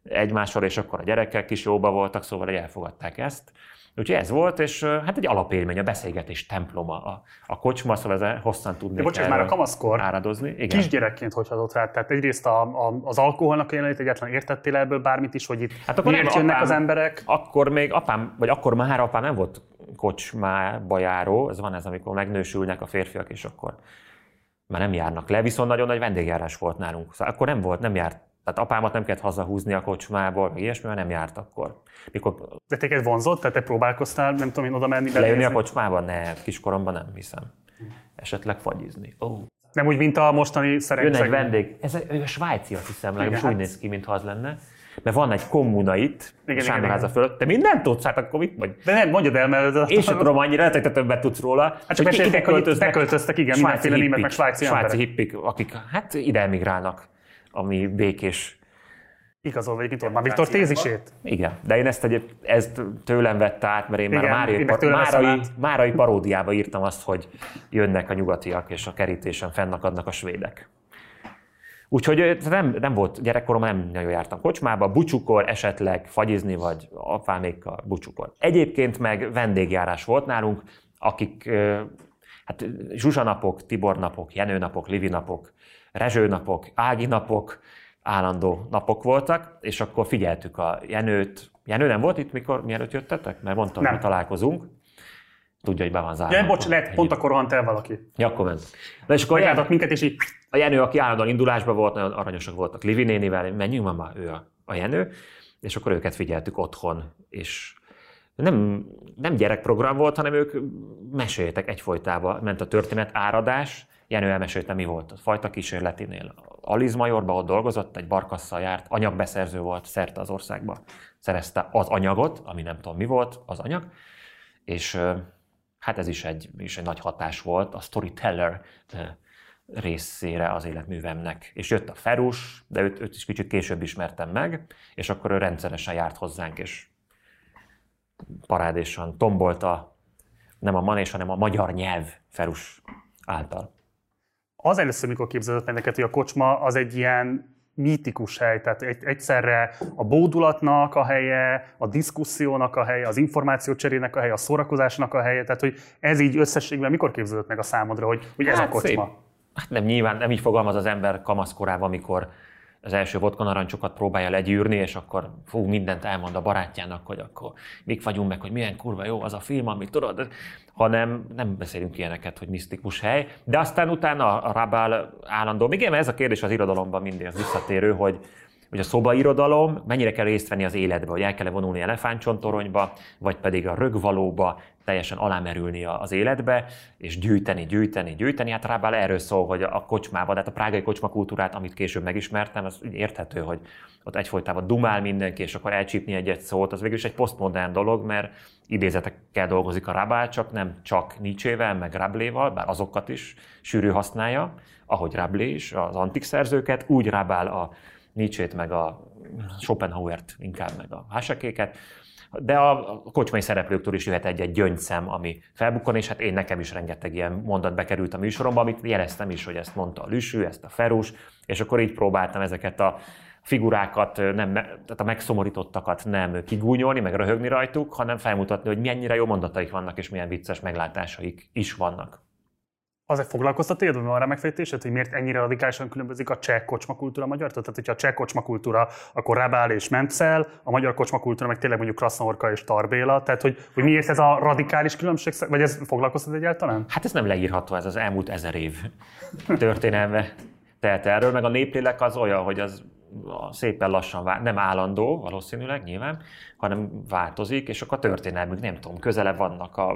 egymással, és akkor a gyerekek is jóba voltak, szóval elfogadták ezt. Úgyhogy ez volt, és hát egy alapélmény, a beszélgetés temploma, a, a kocsma, szóval ez hosszan tudni. bocsánat, már a kamaszkor áradozni. Igen. kisgyerekként hogy adott rá? Tehát egyrészt a, a, az alkoholnak a jelenlét egyáltalán értettél ebből bármit is, hogy itt hát akkor miért nem, jönnek apám, az emberek? Akkor még apám, vagy akkor már apám nem volt kocsmába járó, ez van ez, amikor megnősülnek a férfiak, és akkor már nem járnak le, viszont nagyon nagy vendégjárás volt nálunk. Szóval akkor nem volt, nem járt tehát apámat nem kellett hazahúzni a kocsmából, meg ilyesmi, mert nem járt akkor. Mikor... De téged vonzott? Tehát te próbálkoztál, nem tudom én oda menni? Lejönni a kocsmában? Ne, kiskoromban nem hiszem. Esetleg fagyizni. Oh. Nem úgy, mint a mostani szerencség. Jön egy vendég. Ez a, a svájci, azt hiszem, legalábbis hát... úgy néz ki, mintha az lenne. Mert van egy kommuna itt, igen, Sándorháza fölött. Te mindent tudsz, hát akkor mit vagy? De nem, mondjad el, mert... Én sem tudom annyira, te többet tudsz róla. Hát csak ide költöznek, beköltöztek, igen, mindenféle német, meg svájci Svájci hippik, akik hát ide emigrálnak, ami békés Igazolva egyébként Orbán Viktor tézisét. Igen, de én ezt, egy, ezt tőlem vette át, mert én Igen, már a Márai, par, Márai, Márai paródiába írtam azt, hogy jönnek a nyugatiak, és a kerítésen fennakadnak a svédek. Úgyhogy nem, nem volt gyerekkoromban, nem nagyon jártam kocsmába, bucsukor, esetleg fagyizni, vagy apámékkal bucsukor. Egyébként meg vendégjárás volt nálunk, akik hát Zsuzsa napok, Tibor napok, Jenő napok, Livi napok, Rezső napok, Ági napok, állandó napok voltak, és akkor figyeltük a Jenőt. Jenő nem volt itt, mikor, mielőtt jöttetek? Mert mondtam, hogy találkozunk. Tudja, hogy be van zárva. Ja, bocs, lehet, pont akkor rohant el valaki. Ja, akkor ment. De és akkor Jenő, minket, és így... A Jenő, aki állandóan indulásban volt, nagyon aranyosak voltak Livi nénivel, menjünk már, már ő a, a Jenő, és akkor őket figyeltük otthon, és nem, nem gyerekprogram volt, hanem ők meséltek egyfolytában. Ment a történet áradás, Jenő elmesélte, mi volt a fajta kísérletinél. Aliz Majorba ott dolgozott, egy barkasszal járt, anyagbeszerző volt szerte az országba. Szerezte az anyagot, ami nem tudom mi volt, az anyag, és hát ez is egy, is egy nagy hatás volt a storyteller részére az életművemnek. És jött a Ferus, de őt, őt is kicsit később ismertem meg, és akkor ő rendszeresen járt hozzánk, és parádésan tombolta nem a manés, hanem a magyar nyelv Ferus által az először, mikor képzelődött neked, hogy a kocsma az egy ilyen mítikus hely, tehát egy, egyszerre a bódulatnak a helye, a diszkusziónak a helye, az információcserének a helye, a szórakozásnak a helye, tehát hogy ez így összességben mikor képzelődött meg a számodra, hogy, hogy ez hát a kocsma? Szép. Hát nem nyilván, nem így fogalmaz az ember kamaszkorában, amikor az első vodkanarancsokat próbálja legyűrni, és akkor fú, mindent elmond a barátjának, hogy akkor mik vagyunk meg, hogy milyen kurva jó az a film, amit tudod, hanem nem beszélünk ilyeneket, hogy misztikus hely. De aztán utána a Rabál állandó, még ez a kérdés az irodalomban mindig az visszatérő, hogy hogy a szobairodalom mennyire kell részt venni az életbe, hogy el kell vonulni elefántcsontoronyba, vagy pedig a rögvalóba teljesen alámerülni az életbe, és gyűjteni, gyűjteni, gyűjteni. Hát Rábál erről szól, hogy a kocsmába, tehát a prágai kocsmakultúrát, amit később megismertem, az érthető, hogy ott egyfolytában dumál mindenki, és akkor elcsípni egy-egy szót, az végül is egy posztmodern dolog, mert idézetekkel dolgozik a Rábál, csak nem csak Nietzsével, meg Rabléval, bár azokat is sűrű használja, ahogy Rablé is, az antik szerzőket, úgy Rábál a Nietzsét, meg a Schopenhauert, inkább meg a Hasekéket, de a kocsmai szereplőktől is jöhet egy-egy gyöngyszem, ami felbukkan, és hát én nekem is rengeteg ilyen mondat bekerült a műsoromba, amit jeleztem is, hogy ezt mondta a Lüsű, ezt a Ferus, és akkor így próbáltam ezeket a figurákat, nem, tehát a megszomorítottakat nem kigúnyolni, meg röhögni rajtuk, hanem felmutatni, hogy mennyire jó mondataik vannak, és milyen vicces meglátásaik is vannak. Az egy foglalkoztat téged, van rá megfejtésed, hogy miért ennyire radikálisan különbözik a cseh kocsmakultúra a magyar? Tehát, hogyha a cseh kocsmakultúra, akkor Rabál és Mencel, a magyar kocsmakultúra meg tényleg mondjuk Krasznaorka és Tarbéla. Tehát, hogy, hogy miért ez a radikális különbség, vagy ez foglalkoztat egyáltalán? Hát ez nem leírható, ez az elmúlt ezer év történelme. Tehát erről, meg a néplélek az olyan, hogy az szépen lassan, vál, nem állandó valószínűleg nyilván, hanem változik, és akkor a történelmük, nem tudom, közelebb vannak a,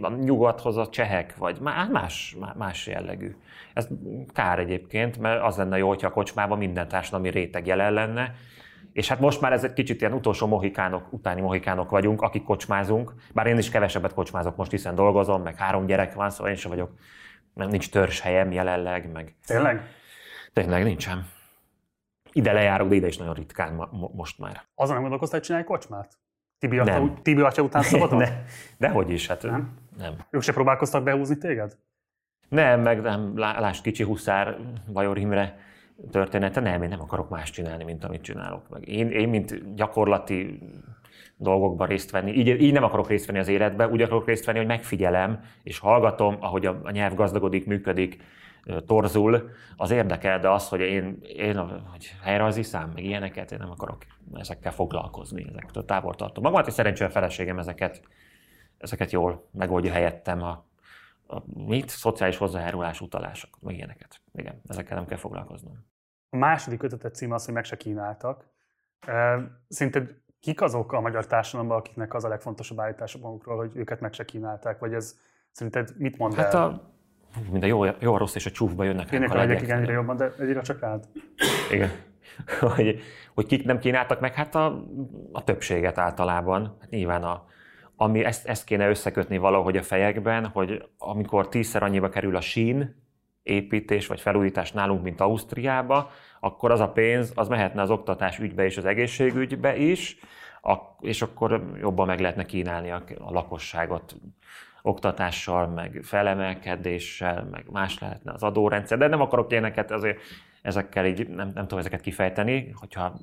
a nyugathoz a csehek, vagy más, más jellegű. Ez kár egyébként, mert az lenne jó, hogyha a kocsmában minden társadalmi réteg jelen lenne, és hát most már ez egy kicsit ilyen utolsó mohikánok, utáni mohikánok vagyunk, akik kocsmázunk, bár én is kevesebbet kocsmázok most, hiszen dolgozom, meg három gyerek van, szóval én sem vagyok, nem nincs törzs helyem jelenleg, meg... Tényleg? Tényleg nincsen ide lejárok, de ide is nagyon ritkán ma, most már. Azon nem gondolkoztál, hogy csinálj kocsmát? Tibi atya, nem. Tibi atya után szabadon? ne, dehogy is, hát nem. nem. Ők se próbálkoztak behúzni téged? Nem, meg nem, lásd kicsi huszár, Vajor Imre története, nem, én nem akarok más csinálni, mint amit csinálok. Meg én, én, mint gyakorlati dolgokban részt venni. Így, így nem akarok részt venni az életbe, úgy akarok részt venni, hogy megfigyelem és hallgatom, ahogy a, a nyelv gazdagodik, működik, torzul, az érdekel, de az, hogy én, én hogy helyreazi szám, meg ilyeneket, én nem akarok ezekkel foglalkozni, ezektől távol tartom. Magamat és szerencsére a feleségem ezeket, ezeket jól megoldja helyettem a, a mit? Szociális hozzájárulás, utalások, meg ilyeneket. Igen, ezekkel nem kell foglalkoznom. A második kötetet cím az, hogy meg se kínáltak. Szerinted kik azok a magyar társadalomban, akiknek az a legfontosabb állítások magukról, hogy őket meg se kínálták? Vagy ez szerinted mit mond hát el? A, mind a jó, jó, a rossz és a csúfba jönnek. Én a legyek igen, jobban, de egyre csak rád. Igen. hogy, hogy kik nem kínáltak meg, hát a, a többséget általában. Hát nyilván a, ami ezt, ezt kéne összekötni valahogy a fejekben, hogy amikor tízszer annyiba kerül a sín, építés vagy felújítás nálunk, mint Ausztriába, akkor az a pénz, az mehetne az oktatás ügybe és az egészségügybe is, és akkor jobban meg lehetne kínálni a, a lakosságot oktatással, meg felemelkedéssel, meg más lehetne az adórendszer, de nem akarok ilyeneket azért ezekkel így, nem, nem tudom ezeket kifejteni, hogyha,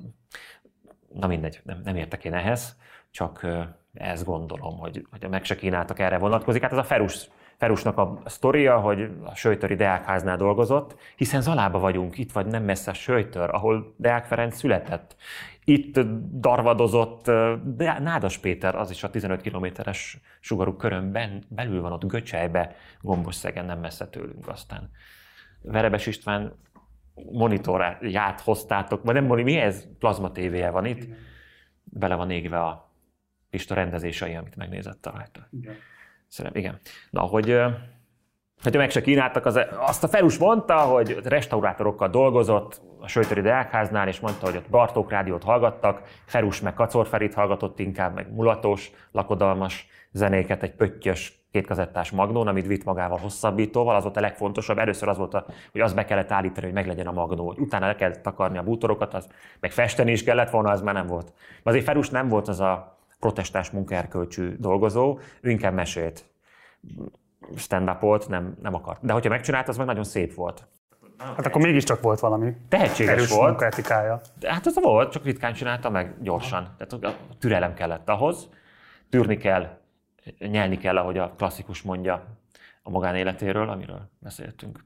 na mindegy, nem, nem értek én ehhez, csak ezt gondolom, hogy, hogy meg se kínáltak erre vonatkozik. Hát ez a Ferus Ferusnak a sztoria, hogy a Söjtöri Deákháznál dolgozott, hiszen Zalába vagyunk, itt vagy nem messze a Söjtör, ahol Deák Ferenc született. Itt darvadozott Nádas Péter, az is a 15 kilométeres sugarú körön belül van ott Göcsejbe, Gombos-Szegen, nem messze tőlünk aztán. Verebes István monitorját hoztátok, vagy nem mondom, mi ez? Plazma tévéje van itt. Bele van égve a Pista rendezései, amit megnézett rajta. Igen. Szerintem, igen. Na, hogy hogy meg se kínáltak, az, azt a Felus mondta, hogy restaurátorokkal dolgozott a Sőtöri Deákháznál, és mondta, hogy ott Bartók rádiót hallgattak, Ferus meg Kacor Ferit hallgatott inkább, meg mulatos, lakodalmas zenéket, egy pöttyös kétkazettás magnón, amit vitt magával hosszabbítóval, az volt a legfontosabb. Először az volt, a, hogy az be kellett állítani, hogy meglegyen a magnó, utána le kellett takarni a bútorokat, az, meg festeni is kellett volna, az már nem volt. Azért Ferus nem volt az a protestás munkaerkölcsű dolgozó, ő inkább mesélt. Stand volt, nem, nem akart. De hogyha megcsinált, az meg nagyon szép volt. Hát akkor mégiscsak volt valami. Tehetséges Erős volt. Munkaetikája. Hát az volt, csak ritkán csinálta meg gyorsan. Tehát a türelem kellett ahhoz. Tűrni kell, nyelni kell, ahogy a klasszikus mondja a magánéletéről, amiről beszéltünk.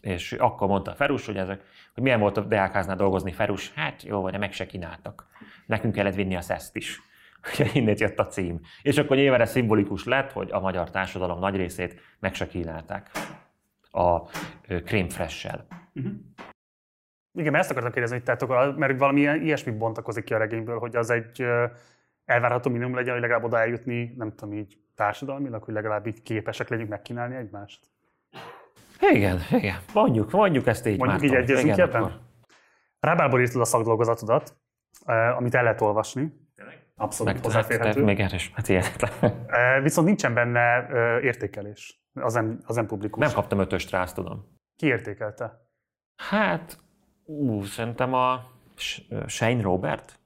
És akkor mondta Ferus, hogy, ezek, hogy milyen volt a Deákháznál dolgozni Ferus, hát jó, vagy meg se kínáltak. Nekünk kellett vinni a szeszt is. Ugye innét jött a cím. És akkor nyilván ez szimbolikus lett, hogy a magyar társadalom nagy részét meg se kínálták a krém Uh-huh. Igen, mert ezt akartam kérdezni, hogy tehát, mert valami ilyesmi bontakozik ki a regényből, hogy az egy elvárható minimum legyen, hogy legalább oda eljutni, nem tudom, így társadalmilag, hogy legalább így képesek legyünk megkínálni egymást. Igen, igen. Mondjuk, mondjuk ezt így Mondjuk így egyezünk ebben? Rábálból írtad a szakdolgozatodat, amit el lehet olvasni. Abszolút Meg, hozzáférhető. még erre is, hát ilyen. Viszont nincsen benne értékelés. Az nem, az nem publikus. Nem kaptam ötöst rá, azt tudom. Ki értékelte? Hát, ú, szerintem a Shane Robert.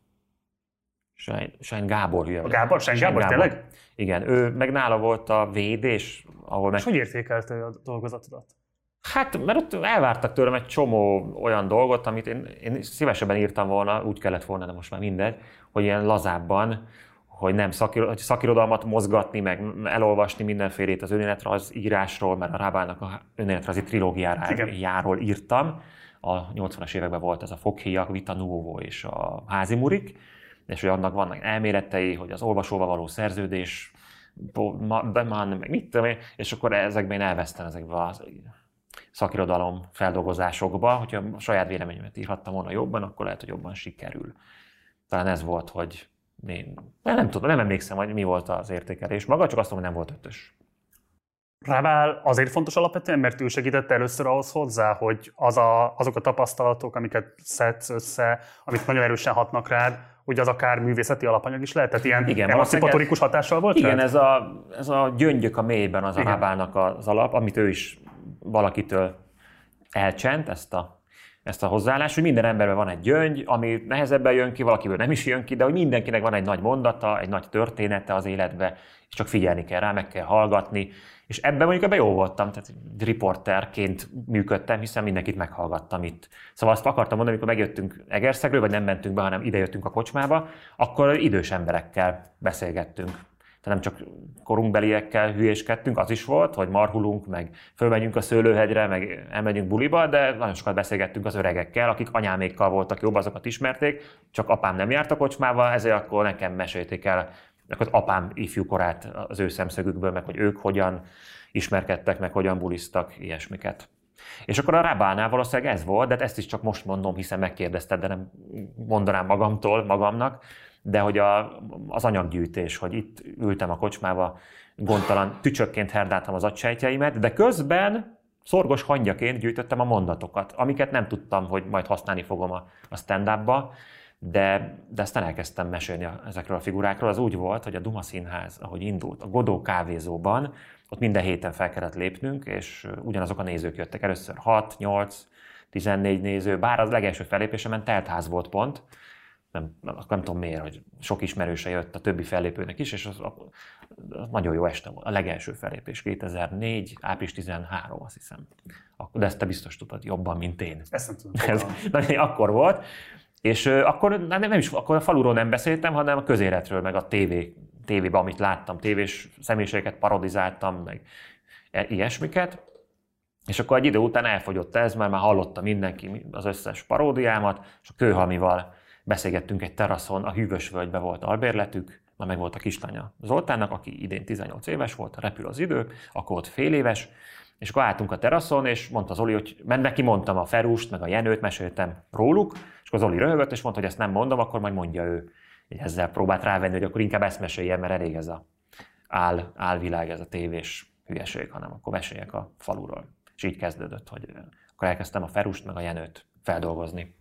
Shane, Shane Gábor jön. A Gábor? Shane, Gábor, Gábor, tényleg? Igen, ő meg nála volt a védés, ahol meg... És hogy értékelte a dolgozatodat? Hát, mert ott elvártak tőlem egy csomó olyan dolgot, amit én, én szívesebben írtam volna, úgy kellett volna, de most már mindegy, hogy ilyen lazábban, hogy nem szakir, szakirodalmat mozgatni, meg elolvasni mindenfélét az önéletrajz írásról, mert a Rábának a önéletrajzi trilógiájáról írtam. A 80-as években volt ez a Foghíjak, Vita Nuovo és a Házi Murik, és hogy annak vannak elméletei, hogy az olvasóval való szerződés, de már meg mit tudom én, és akkor ezekben én elvesztem ezekbe a szakirodalom feldolgozásokba, hogyha a saját véleményemet írhattam volna jobban, akkor lehet, hogy jobban sikerül. Talán ez volt, hogy én nem, nem tudom, nem emlékszem, hogy mi volt az értékelés maga, csak azt mondom, hogy nem volt ötös. Rábál azért fontos alapvetően, mert ő segítette először ahhoz hozzá, hogy az a, azok a tapasztalatok, amiket szedsz össze, amik nagyon erősen hatnak rád, hogy az akár művészeti alapanyag is lehet? Tehát ilyen igen, emancipatorikus hatással volt? Igen, ez a, ez a gyöngyök a mélyben az igen. a Rábálnak az alap, amit ő is valakitől elcsent, ezt a ezt a hozzáállást, hogy minden emberben van egy gyöngy, ami nehezebben jön ki, valakiből nem is jön ki, de hogy mindenkinek van egy nagy mondata, egy nagy története az életbe, és csak figyelni kell rá, meg kell hallgatni. És ebben mondjuk ebben jó voltam, tehát riporterként működtem, hiszen mindenkit meghallgattam itt. Szóval azt akartam mondani, amikor megjöttünk Egerszegről, vagy nem mentünk be, hanem ide jöttünk a kocsmába, akkor idős emberekkel beszélgettünk tehát nem csak korunkbeliekkel hülyéskedtünk, az is volt, hogy marhulunk, meg fölmegyünk a szőlőhegyre, meg elmegyünk buliba, de nagyon sokat beszélgettünk az öregekkel, akik anyámékkal voltak jobb, azokat ismerték, csak apám nem járt a kocsmába, ezért akkor nekem mesélték el az apám ifjúkorát az ő szemszögükből, meg hogy ők hogyan ismerkedtek, meg hogyan buliztak, ilyesmiket. És akkor a Rabánál valószínűleg ez volt, de hát ezt is csak most mondom, hiszen megkérdezted, de nem mondanám magamtól, magamnak, de hogy a, az anyaggyűjtés, hogy itt ültem a kocsmába, gondtalan tücsökként herdáltam az agysejtjeimet, de közben szorgos hangyaként gyűjtöttem a mondatokat, amiket nem tudtam, hogy majd használni fogom a, a stand-upba, de, de aztán elkezdtem mesélni a, ezekről a figurákról. Az úgy volt, hogy a Duma Színház, ahogy indult, a Godó kávézóban, ott minden héten fel kellett lépnünk, és ugyanazok a nézők jöttek. Először 6, 8, 14 néző, bár az legelső felépésemen teltház volt pont, nem, nem tudom miért, hogy sok ismerőse jött a többi fellépőnek is, és az, az nagyon jó este volt. A legelső fellépés 2004. április 13, azt hiszem. De ezt te biztos tudod jobban, mint én. Ezt nem tudom. Ez, na, akkor volt. És akkor nem, nem is, akkor a faluról nem beszéltem, hanem a közéletről, meg a tévé, tévében, amit láttam, tévés személyiségeket parodizáltam, meg e, ilyesmiket. És akkor egy idő után elfogyott ez, mert már hallotta mindenki az összes paródiámat, és a kőhalmival beszélgettünk egy teraszon, a hűvös völgybe volt albérletük, már meg volt a kislánya Zoltánnak, aki idén 18 éves volt, repül az idő, akkor ott fél éves, és akkor álltunk a teraszon, és mondta Zoli, hogy mert neki mondtam a Ferust, meg a Jenőt, meséltem róluk, és akkor Zoli röhögött, és mondta, hogy ezt nem mondom, akkor majd mondja ő. Így ezzel próbált rávenni, hogy akkor inkább ezt meséljen, mert elég ez a áll, álvilág, ez a tévés hülyeség, hanem akkor meséljek a faluról. És így kezdődött, hogy akkor elkezdtem a Ferust, meg a Jenőt feldolgozni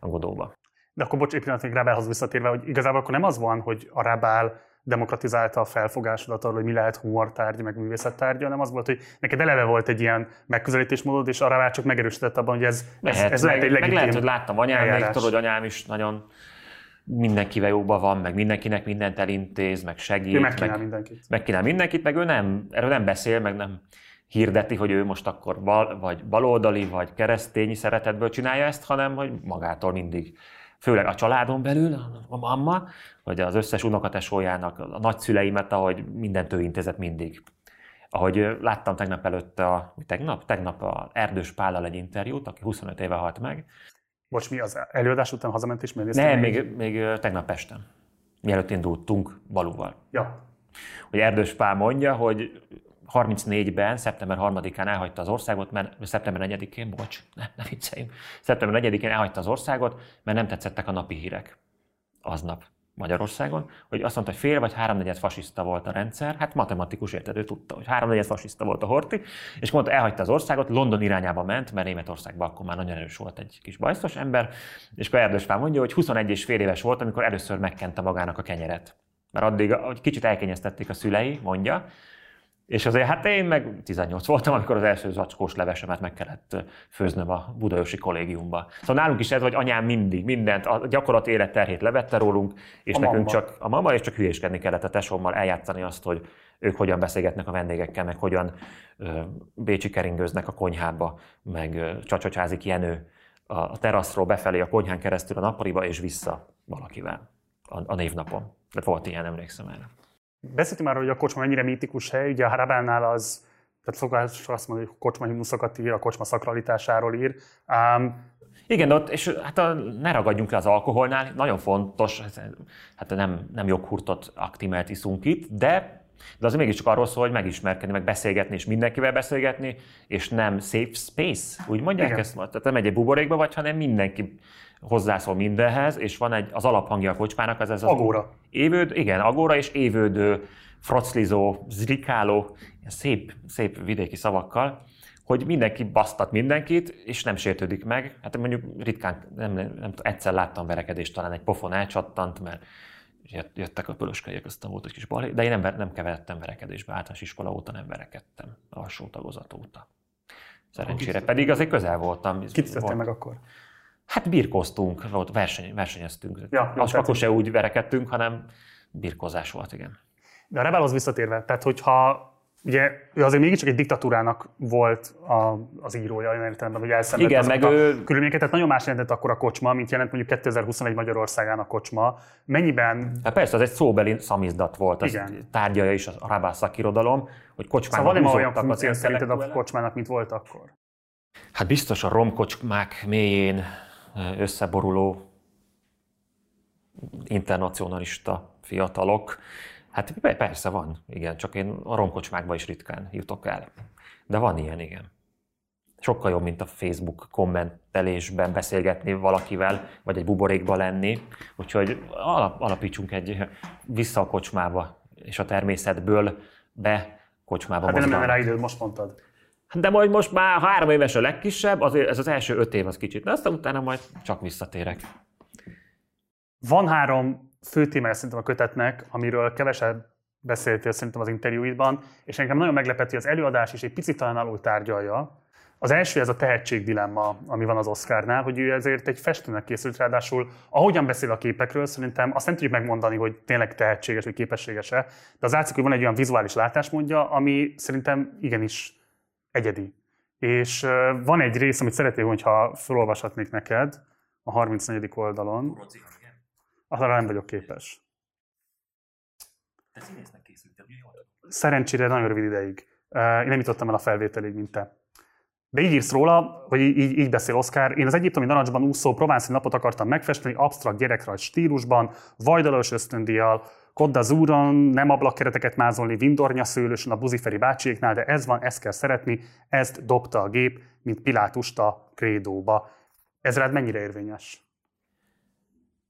a Godóba. De akkor bocs, egy pillanat még Rábálhoz visszatérve, hogy igazából akkor nem az van, hogy a Rábál demokratizálta a felfogásodat arról, hogy mi lehet humortárgy, meg művészettárgy, hanem az volt, hogy neked eleve volt egy ilyen megközelítésmódod, és arra már csak megerősített abban, hogy ez, lehet, ez, ez meg, lehet egy legitim Meg lehet, hogy láttam anyáméktól, hogy anyám is nagyon mindenkivel jóban van, meg mindenkinek mindent elintéz, meg segít. Ő megkínál meg, mindenkit. Megkínál mindenkit, meg ő nem, erről nem beszél, meg nem hirdeti, hogy ő most akkor bal, vagy baloldali, vagy keresztényi szeretetből csinálja ezt, hanem hogy magától mindig főleg a családon belül, a mamma, vagy az összes unokatesójának, a nagyszüleimet, ahogy mindent ő intézett mindig. Ahogy láttam tegnap előtt, a, tegnap? Tegnap a Erdős Pállal egy interjút, aki 25 éve halt meg. Bocs, mi az előadás után hazament is megnéztem? Nem, még, még tegnap este, mielőtt indultunk Balúval. Ja. Hogy Erdős Pál mondja, hogy 34-ben, szeptember 3-án elhagyta az országot, mert szeptember 4-én, bocs, ne, ne vicceljünk, szeptember 4-én elhagyta az országot, mert nem tetszettek a napi hírek aznap. Magyarországon, hogy azt mondta, hogy fél vagy háromnegyed fasiszta volt a rendszer, hát matematikus érted, ő tudta, hogy háromnegyed fasiszta volt a Horti, és mondta, elhagyta az országot, London irányába ment, mert Németországban akkor már nagyon erős volt egy kis bajszos ember, és akkor Erdős mondja, hogy 21 és fél éves volt, amikor először megkente magának a kenyeret. Mert addig hogy kicsit elkényeztették a szülei, mondja, és azért hát én meg 18 voltam, amikor az első zacskós levesemet meg kellett főznöm a Budaörsi kollégiumba. Szóval nálunk is ez, hogy anyám mindig mindent, a gyakorlat élet terhét levette rólunk, és a nekünk mama. csak a mama, és csak hülyéskedni kellett a tesómmal eljátszani azt, hogy ők hogyan beszélgetnek a vendégekkel, meg hogyan ö, bécsi keringőznek a konyhába, meg ö, csacsacsázik Jenő a teraszról befelé a konyhán keresztül a nappaliba, és vissza valakivel a, a névnapon. De volt ilyen, emlékszem erre. Beszéltünk már, hogy a kocsma mennyire mítikus hely, ugye a Harabánál az, tehát szokás azt mondani, hogy kocsma himnuszokat ír, a kocsma szakralitásáról ír. Um, igen, ott, és hát a, ne ragadjunk le az alkoholnál, nagyon fontos, hát nem, nem joghurtot, aktimelt iszunk itt, de de az mégiscsak arról szól, hogy megismerkedni, meg beszélgetni, és mindenkivel beszélgetni, és nem safe space, úgy mondják Igen. ezt? Tehát nem egy buborékba vagy, hanem mindenki hozzászól mindenhez, és van egy, az alaphangja a kocsmának, az ez az... Agóra. Évőd, igen, agóra és évődő, froclizó, zrikáló, szép, szép vidéki szavakkal, hogy mindenki basztat mindenkit, és nem sértődik meg. Hát mondjuk ritkán, nem, nem, nem egyszer láttam verekedést, talán egy pofon elcsattant, mert jöttek a pölöskelyek, aztán volt egy kis balé, de én nem, nem keveredtem verekedésbe, általános iskola óta nem verekedtem, alsó tagozat óta. Szerencsére, pedig azért közel voltam. Kit volt. meg akkor? Hát birkoztunk, volt, verseny, versenyeztünk. Ja, jó, akkor se úgy verekedtünk, hanem birkozás volt, igen. De a Rebelhoz visszatérve, tehát hogyha ugye ő azért mégiscsak egy diktatúrának volt a, az írója, olyan értelemben, hogy elszenvedte Igen, meg ő... körülményeket, tehát nagyon más jelentett akkor a kocsma, mint jelent mondjuk 2021 Magyarországán a kocsma. Mennyiben... Hát persze, az egy szóbeli szamizdat volt, az Igen. tárgyalja is a rabász szakirodalom, hogy kocsmának szóval van olyan funkció szerinted a kocsmának, mint volt akkor? Hát biztos a romkocsmák mélyén összeboruló internacionalista fiatalok. Hát persze van, igen, csak én a romkocsmákba is ritkán jutok el. De van ilyen, igen. Sokkal jobb, mint a Facebook kommentelésben beszélgetni valakivel, vagy egy buborékba lenni. Úgyhogy alap, alapítsunk egy vissza a kocsmába, és a természetből be kocsmába Hát de nem rá időd, most mondtad. De majd most már három éves a legkisebb, azért ez az első öt év az kicsit, de aztán utána majd csak visszatérek. Van három fő témája szerintem a kötetnek, amiről kevesebb beszéltél szerintem az interjúidban, és engem nagyon meglepett, hogy az előadás is egy picit talán alul tárgyalja. Az első ez a tehetségdilemma, ami van az Oscarnál, hogy ő ezért egy festőnek készült, ráadásul ahogyan beszél a képekről, szerintem azt nem tudjuk megmondani, hogy tényleg tehetséges vagy képességes-e, de az látszik, hogy van egy olyan vizuális látásmódja, ami szerintem igenis egyedi. És van egy rész, amit szeretnék, hogyha felolvashatnék neked a 34. oldalon. Arra nem vagyok képes. Te színésznek készültél, Szerencsére nagyon rövid ideig. Én nem jutottam el a felvételig, mint te. De így írsz róla, hogy így, így beszél Oscar. Én az egyiptomi narancsban úszó provánci napot akartam megfesteni, absztrakt gyerekrajz stílusban, vajdalos ösztöndíjjal, Kodda zúron, nem ablakkereteket mázolni Vindornya szőlősön a buziferi bácsiéknál, de ez van, ezt kell szeretni, ezt dobta a gép, mint Pilátust a krédóba. Ez rád mennyire érvényes?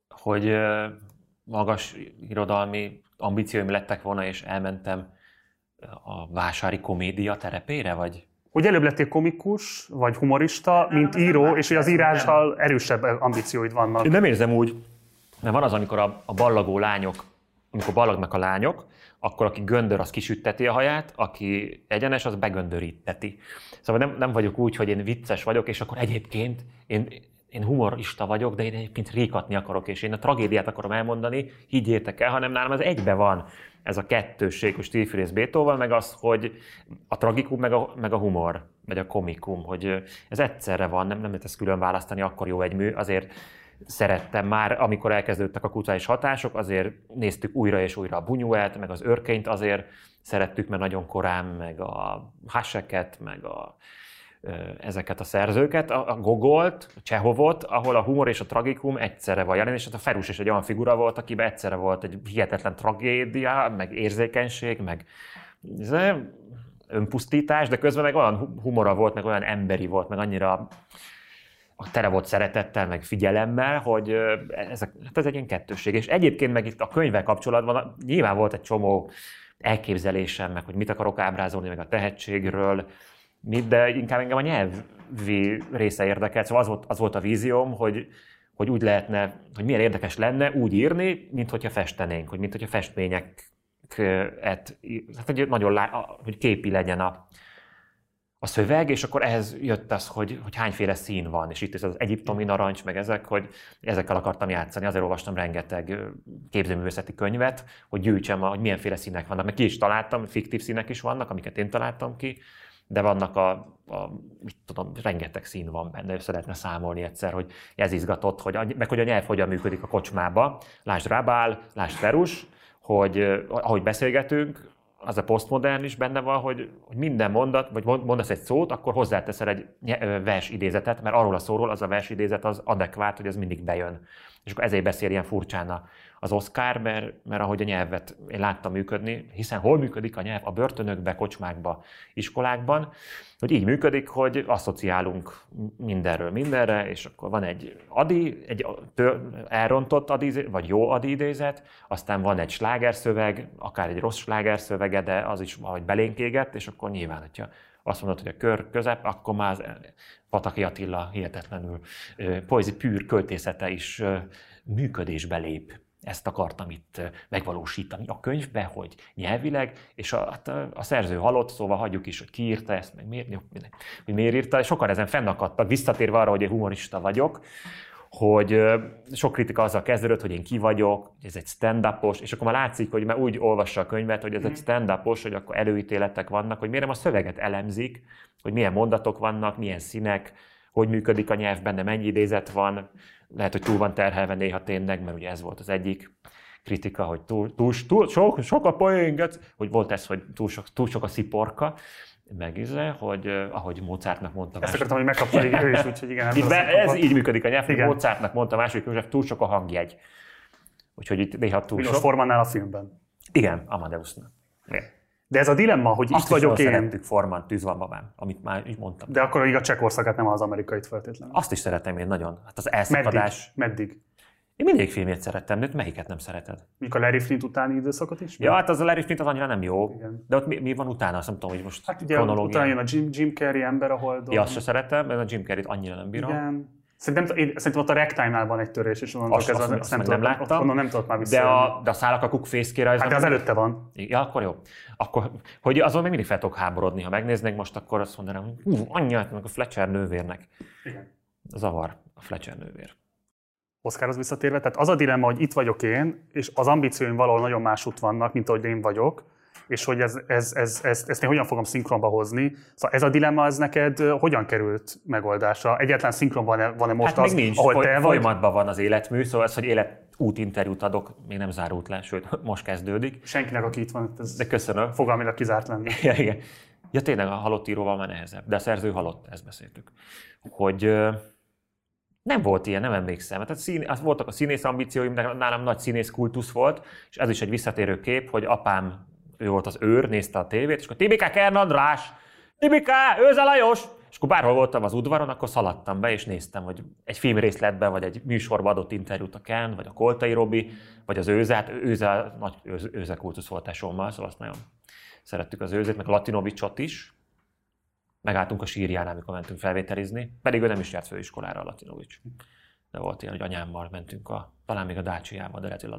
Hogy magas irodalmi ambícióim lettek volna, és elmentem a vásári komédia terepére, vagy? Hogy előbb lettél komikus, vagy humorista, mint író, és hogy az írással erősebb ambícióid vannak. Én nem érzem úgy, mert van az, amikor a, a ballagó lányok amikor ballagnak a lányok, akkor aki göndör, az kisütteti a haját, aki egyenes, az begöndöríteti. Szóval nem, nem vagyok úgy, hogy én vicces vagyok, és akkor egyébként én, én humorista vagyok, de én egyébként ríkatni akarok, és én a tragédiát akarom elmondani, higgyétek el, hanem nálam ez egybe van ez a kettősség, hogy Stilfrész Bétóval, meg az, hogy a tragikum, meg a, meg a humor, vagy a komikum, hogy ez egyszerre van, nem, nem lehet ezt külön választani, akkor jó egy mű, azért szerettem már, amikor elkezdődtek a kulturális hatások, azért néztük újra és újra a Bunyuelt, meg az Örkényt azért szerettük, mert nagyon korán, meg a Haseket, meg a, ezeket a szerzőket, a Gogolt, a Csehovot, ahol a humor és a tragikum egyszerre van jelen, és hát a Ferus is egy olyan figura volt, akiben egyszerre volt egy hihetetlen tragédia, meg érzékenység, meg önpusztítás, de közben meg olyan humora volt, meg olyan emberi volt, meg annyira tele volt szeretettel, meg figyelemmel, hogy ez, hát ez egy ilyen kettősség. És egyébként meg itt a könyvvel kapcsolatban nyilván volt egy csomó elképzelésem, meg hogy mit akarok ábrázolni, meg a tehetségről, mit, de inkább engem a nyelvi része érdekelt. Szóval az volt, az volt a vízióm, hogy, hogy úgy lehetne, hogy milyen érdekes lenne úgy írni, mint hogyha festenénk, hogy mint hogyha festmények et, hát hogy nagyon lá, hogy képi legyen a, a szöveg, és akkor ehhez jött az, hogy, hogy hányféle szín van, és itt ez az egyiptomi narancs, meg ezek, hogy ezekkel akartam játszani, azért olvastam rengeteg képzőművészeti könyvet, hogy gyűjtsem, hogy milyenféle színek vannak, meg ki is találtam, fiktív színek is vannak, amiket én találtam ki, de vannak a, a mit tudom, rengeteg szín van benne, össze lehetne számolni egyszer, hogy ez izgatott, hogy, meg hogy a nyelv hogyan működik a kocsmába. Lásd Rabál, lásd Ferus, hogy ahogy beszélgetünk, az a posztmodern is benne van, hogy, hogy minden mondat, vagy mondasz egy szót, akkor hozzáteszel egy vers idézetet, mert arról a szóról az a vers idézet az adekvát, hogy ez mindig bejön. És akkor ezért beszél ilyen furcsán az Oscar, mert, mert ahogy a nyelvet én láttam működni, hiszen hol működik a nyelv? A börtönökbe, kocsmákba, iskolákban, hogy így működik, hogy asszociálunk mindenről mindenre, és akkor van egy adi, egy elrontott adi, vagy jó adi idézet, aztán van egy slágerszöveg, akár egy rossz slágerszövege, de az is valahogy belénkégett, és akkor nyilván, hogyha azt mondod, hogy a kör közep, akkor már az Pataki Attila hihetetlenül poézi pűr költészete is működésbe lép ezt akartam itt megvalósítani a könyvbe, hogy nyelvileg, és a, hát a szerző halott, szóval hagyjuk is, hogy ki írta ezt, meg miért, hogy miért írta, és sokan ezen fennakadtak, visszatérve arra, hogy én humorista vagyok, hogy sok kritika azzal kezdődött, hogy én ki vagyok, ez egy stand és akkor már látszik, hogy már úgy olvassa a könyvet, hogy ez egy mhm. stand hogy akkor előítéletek vannak, hogy miért nem a szöveget elemzik, hogy milyen mondatok vannak, milyen színek, hogy működik a nyelv benne, mennyi idézet van, lehet, hogy túl van terhelve néha tényleg, mert ugye ez volt az egyik kritika, hogy túl, túl, túl sok, sok a poénget, hogy volt ez, hogy túl sok, túl sok a sziporka, meg izé, hogy ahogy Mozartnak mondta. Ezt akartam, hogy megkapta ő is, úgyhogy igen. Itt be, ez így működik a nyelv, hogy Mozartnak mondta második József, túl sok a hangjegy. Úgyhogy itt néha túl Milos sok. Formannál a filmben. Igen, Amadeusnak. Igen. De ez a dilemma, hogy Azt itt vagyok én. szerettük Forman, Tűz van babám, amit már így mondtam. De akkor a Csehországát nem az amerikait feltétlenül. Azt is szeretem én nagyon. Hát az elszakadás. Meddig? Meddig? Én mindig filmét szerettem, de melyiket nem szereted? Mikor a Larry Flint utáni időszakot is? Ja, hát az a Larry Flint az annyira nem jó. Igen. De ott mi, mi van utána? Azt nem tudom, hogy most Hát ugye utána jön a Jim, Jim Carrey ember, ahol... Ja, azt se szeretem, mert a Jim Carrey-t annyira nem bírom. Igen. Szerintem, szerintem ott a ragtime van egy törés, és onnantól kezdve azt, azt nem, nem láttam. Onnan nem tudott már vissza. De a, de a szálak a kukfészkére... Hát de az előtte van. Ja, akkor jó. Akkor, hogy azon még mindig fel tudok háborodni. Ha megnéznék most, akkor azt mondanám, hogy hú, anyját, meg a Fletcher nővérnek. Igen. Zavar a Fletcher nővér. Oszkárhoz visszatérve, tehát az a dilemma, hogy itt vagyok én, és az ambícióim valahol nagyon másút vannak, mint ahogy én vagyok, és hogy ez, ez, ez, ez, ezt én hogyan fogom szinkronba hozni. Szóval ez a dilemma, ez neked hogyan került megoldásra? Egyetlen szinkronban van-e, van-e most hát az, nincs. ahol Foly- te vagy? Folyamatban van az életmű, szóval ez, hogy élet útinterjút adok, még nem zárult le, sőt, most kezdődik. Senkinek, aki itt van, ez De köszönöm. fogalmilag kizárt lenne. ja, igen. Ja, tényleg a halott íróval már nehezebb, de a szerző halott, ezt beszéltük. Hogy nem volt ilyen, nem emlékszem. Tehát szín, az voltak a színész ambícióim, de nálam nagy színész kultusz volt, és ez is egy visszatérő kép, hogy apám ő volt az őr, nézte a tévét, és akkor Tibika Kern András, Tibika, Őze Lajos! És akkor bárhol voltam az udvaron, akkor szaladtam be, és néztem, hogy egy filmrészletben, vagy egy műsorba adott interjút a Ken, vagy a Koltai Robi, vagy az Őze, hát Őze, nagy Őze, kultusz volt tesómmal, szóval azt nagyon szerettük az Őzét, meg a Latinovicsot is. Megálltunk a sírjánál, amikor mentünk felvételizni, pedig ő nem is járt főiskolára a Latinovics. De volt ilyen, hogy anyámmal mentünk, a, talán még a Dácsiába, de lehet, hogy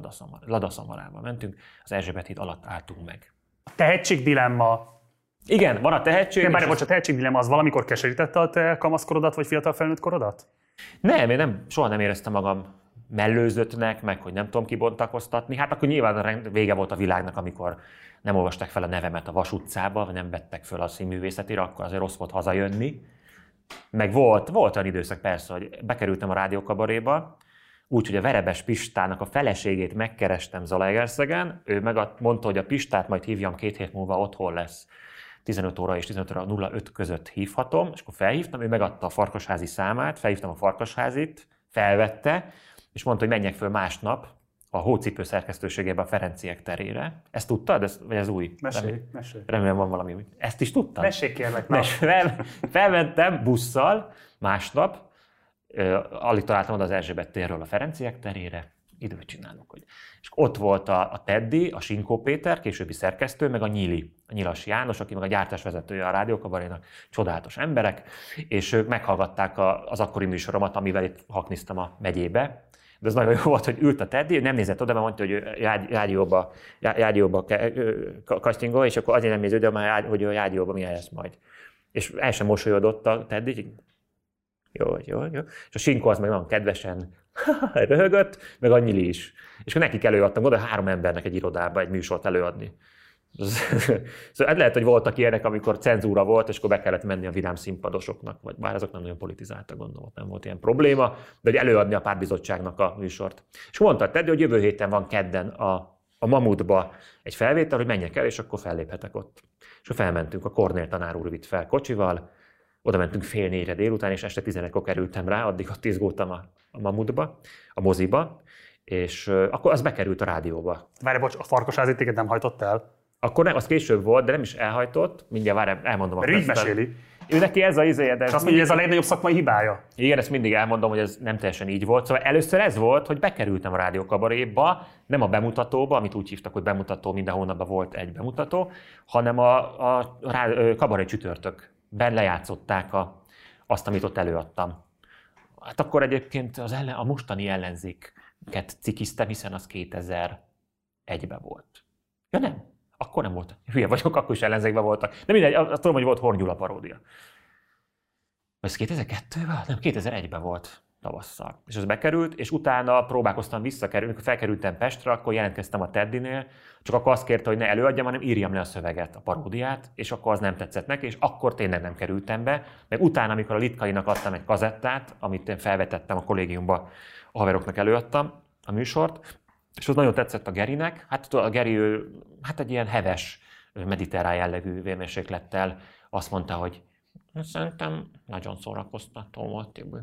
Ladaszamarába mentünk, az Erzsébet híd alatt álltunk meg. Tehetségdilemma. Igen, van a tehetség. Nem, bárja, bocs, a tehetségdilemma az valamikor keserítette a te kamaszkorodat, vagy fiatal felnőtt korodat? Nem, én nem, soha nem éreztem magam mellőzöttnek, meg hogy nem tudom kibontakoztatni. Hát akkor nyilván vége volt a világnak, amikor nem olvasták fel a nevemet a Vas utcába, vagy nem vettek föl a színművészetire, akkor azért rossz volt hazajönni. Meg volt, volt olyan időszak persze, hogy bekerültem a rádiókabaréba, úgy, hogy a Verebes Pistának a feleségét megkerestem Zalaegerszegen, ő meg mondta, hogy a Pistát majd hívjam két hét múlva otthon lesz. 15 óra és 15 óra 05 között hívhatom, és akkor felhívtam, ő megadta a farkasházi számát, felhívtam a farkasházit, felvette, és mondta, hogy menjek föl másnap a hócipő szerkesztőségében a Ferenciek terére. Ezt tudtad? Ez, vagy ez új? Mesélj, mesélj. Remélem van valami új. Ezt is tudtad? Mesélj kérlek. Mes, fel, felmentem busszal másnap, alig találtam oda az Erzsébet térről a Ferenciek terére, időt csinálunk. Hogy. És ott volt a, a Teddy, a Sinkó Péter, későbbi szerkesztő, meg a Nyili, a Nyilas János, aki meg a gyártásvezetője a rádiókabarénak, csodálatos emberek, és ők meghallgatták a, az akkori műsoromat, amivel itt hakniztam a megyébe, de az nagyon jó volt, hogy ült a Teddy, nem nézett oda, mert mondta, hogy ö, ka- kastingol, és akkor azért nem néző, de már jágy- hogy ő jágyóba milyen lesz majd. És el sem mosolyodott a Teddy, jó, jó, jó. És a Sinkó az meg nagyon kedvesen röhögött, meg a is. És akkor nekik előadtam oda három embernek egy irodába egy műsort előadni. szóval lehet, hogy voltak ilyenek, amikor cenzúra volt, és akkor be kellett menni a vidám színpadosoknak, vagy bár azok nem nagyon politizáltak, gondolom, nem volt ilyen probléma, de hogy előadni a pártbizottságnak a műsort. És mondta Teddy, hogy jövő héten van kedden a, a Mamutba egy felvétel, hogy menjek el, és akkor felléphetek ott. És akkor felmentünk, a Kornél tanár úr vitt fel kocsival, oda mentünk fél négyre délután, és este 11-kor kerültem rá, addig ott izgultam a, a Mamutba, a moziba, és ö, akkor az bekerült a rádióba. Várj, bocs, a farkasházi téged nem hajtott el? Akkor nem, az később volt, de nem is elhajtott, mindjárt várj, elmondom. Mert így meséli. Ő neki ez a izéje, de És azt mondja, ez a legnagyobb szakmai hibája. igen, ezt mindig elmondom, hogy ez nem teljesen így volt. Szóval először ez volt, hogy bekerültem a rádiókabaréba, nem a bemutatóba, amit úgy hívtak, hogy bemutató, minden hónapban volt egy bemutató, hanem a, a ö, kabaré csütörtökben lejátszották a, azt, amit ott előadtam. Hát akkor egyébként az ellen, a mostani ellenzéket cikiztem, hiszen az 2001-ben volt. Ja nem, akkor nem volt. Hülye vagyok, akkor is ellenzékben voltak. De mindegy, azt tudom, hogy volt Hornyula paródia. Ez 2002-ben? Nem, 2001-ben volt tavasszal. És az bekerült, és utána próbálkoztam visszakerülni, amikor felkerültem Pestre, akkor jelentkeztem a Teddynél, csak akkor azt kérte, hogy ne előadjam, hanem írjam le a szöveget, a paródiát, és akkor az nem tetszett neki, és akkor tényleg nem kerültem be. Meg utána, amikor a Litkainak adtam egy kazettát, amit én felvetettem a kollégiumba, a haveroknak előadtam a műsort, és az nagyon tetszett a Gerinek. Hát a Geri, ő, hát egy ilyen heves, mediterrán jellegű vérmérséklettel azt mondta, hogy szerintem nagyon szórakoztató volt, Tibi.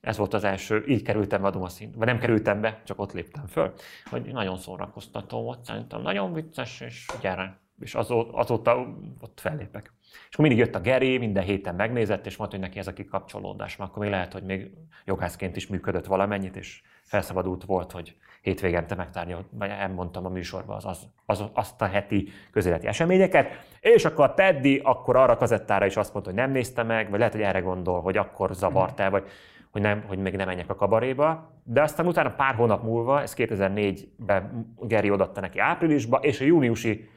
Ez volt az első, így kerültem be a Duma szín, vagy nem kerültem be, csak ott léptem föl, hogy nagyon szórakoztató volt, szerintem nagyon vicces, és gyere. És azóta, azóta ott fellépek. És akkor mindig jött a Geri, minden héten megnézett, és mondta, hogy neki ez a kikapcsolódás. Már akkor még lehet, hogy még jogászként is működött valamennyit, és felszabadult volt, hogy hétvégente megtárgyalt, vagy elmondtam a műsorban az, az, az, azt a heti közéleti eseményeket, és akkor a Teddy akkor arra kazettára is azt mondta, hogy nem nézte meg, vagy lehet, hogy erre gondol, hogy akkor zavart vagy hogy, nem, hogy még nem menjek a kabaréba. De aztán utána pár hónap múlva, ez 2004-ben Geri odatta neki áprilisba, és a júniusi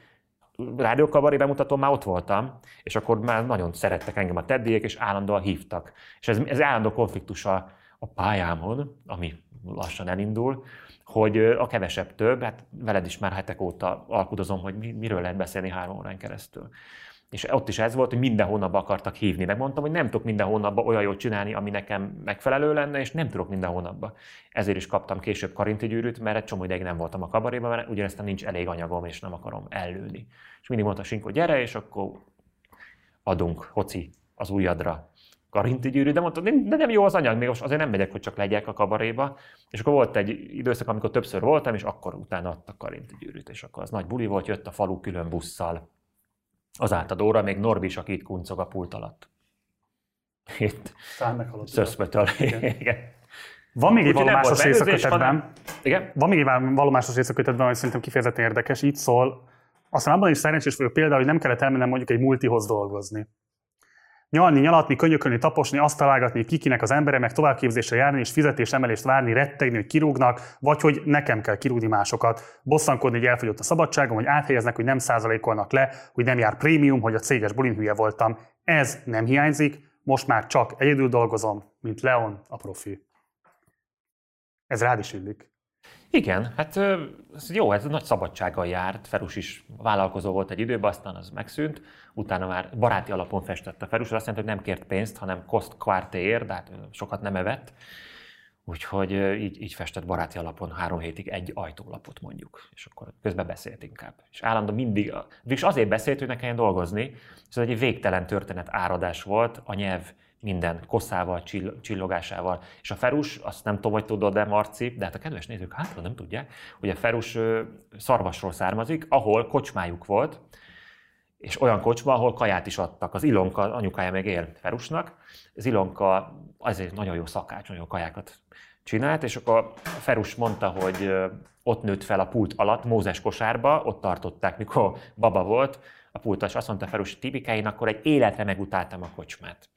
rádiókabaré bemutatón már ott voltam, és akkor már nagyon szerettek engem a teddiek, és állandóan hívtak. És ez, ez állandó konfliktus a, a pályámon, ami lassan elindul, hogy a kevesebb több, hát veled is már hetek óta alkudozom, hogy mi, miről lehet beszélni három órán keresztül. És ott is ez volt, hogy minden hónapban akartak hívni. Megmondtam, hogy nem tudok minden hónapban olyan jót csinálni, ami nekem megfelelő lenne, és nem tudok minden hónapban. Ezért is kaptam később karinti gyűrűt, mert egy csomó ideig nem voltam a kabaréban, mert ugyanezt nincs elég anyagom, és nem akarom ellőni. És mindig mondta Sinko, gyere, és akkor adunk, hoci, az ujjadra karinti gyűrű, de mondta, "Nem- de nem jó az anyag, még most azért nem megyek, hogy csak legyek a kabaréba. És akkor volt egy időszak, amikor többször voltam, és akkor utána adtak karinti gyűrűt, és akkor az nagy buli volt, jött a falu külön busszal az átadóra, még Norbi is, aki itt kuncog a pult alatt. Itt szöszpötöl. Igen. Igen. Van még egy beőzés, részakötetben. Igen? Van még egy vallomásos részakötetben, ami szerintem kifejezetten érdekes. Így szól, aztán abban is szerencsés vagyok például, hogy nem kellett elmennem mondjuk egy multihoz dolgozni. Nyalni, nyalatni, könyökölni, taposni, azt találgatni, kikinek az embere, meg továbbképzésre járni és fizetésemelést várni, rettegni, hogy kirúgnak, vagy hogy nekem kell kirúgni másokat. Bosszankodni, hogy elfogyott a szabadságom, hogy áthelyeznek, hogy nem százalékolnak le, hogy nem jár prémium, hogy a céges bulin hülye voltam. Ez nem hiányzik, most már csak egyedül dolgozom, mint Leon a profi. Ez rád is illik. Igen, hát ez jó, ez nagy szabadsággal járt. Ferus is vállalkozó volt egy időben, aztán az megszűnt. Utána már baráti alapon festett a Ferus, az azt jelenti, hogy nem kért pénzt, hanem cost quartér, de hát sokat nem evett. Úgyhogy így, így festett baráti alapon három hétig egy ajtólapot mondjuk, és akkor közben beszélt inkább. És állandóan mindig, és azért beszélt, hogy ne kelljen dolgozni, és ez egy végtelen történet áradás volt, a nyelv minden koszával, csillogásával. És a Ferus, azt nem tudom, hogy tudod, de Marci, de hát a kedves nézők hát nem tudják, hogy a Ferus szarvasról származik, ahol kocsmájuk volt, és olyan kocsma, ahol kaját is adtak. Az Ilonka anyukája meg él Ferusnak. Az Ilonka azért nagyon jó szakács, nagyon jó kajákat csinált, és akkor Ferus mondta, hogy ott nőtt fel a pult alatt, Mózes kosárba, ott tartották, mikor baba volt, a pultas azt mondta Ferus Tibikáin, akkor egy életre megutáltam a kocsmát.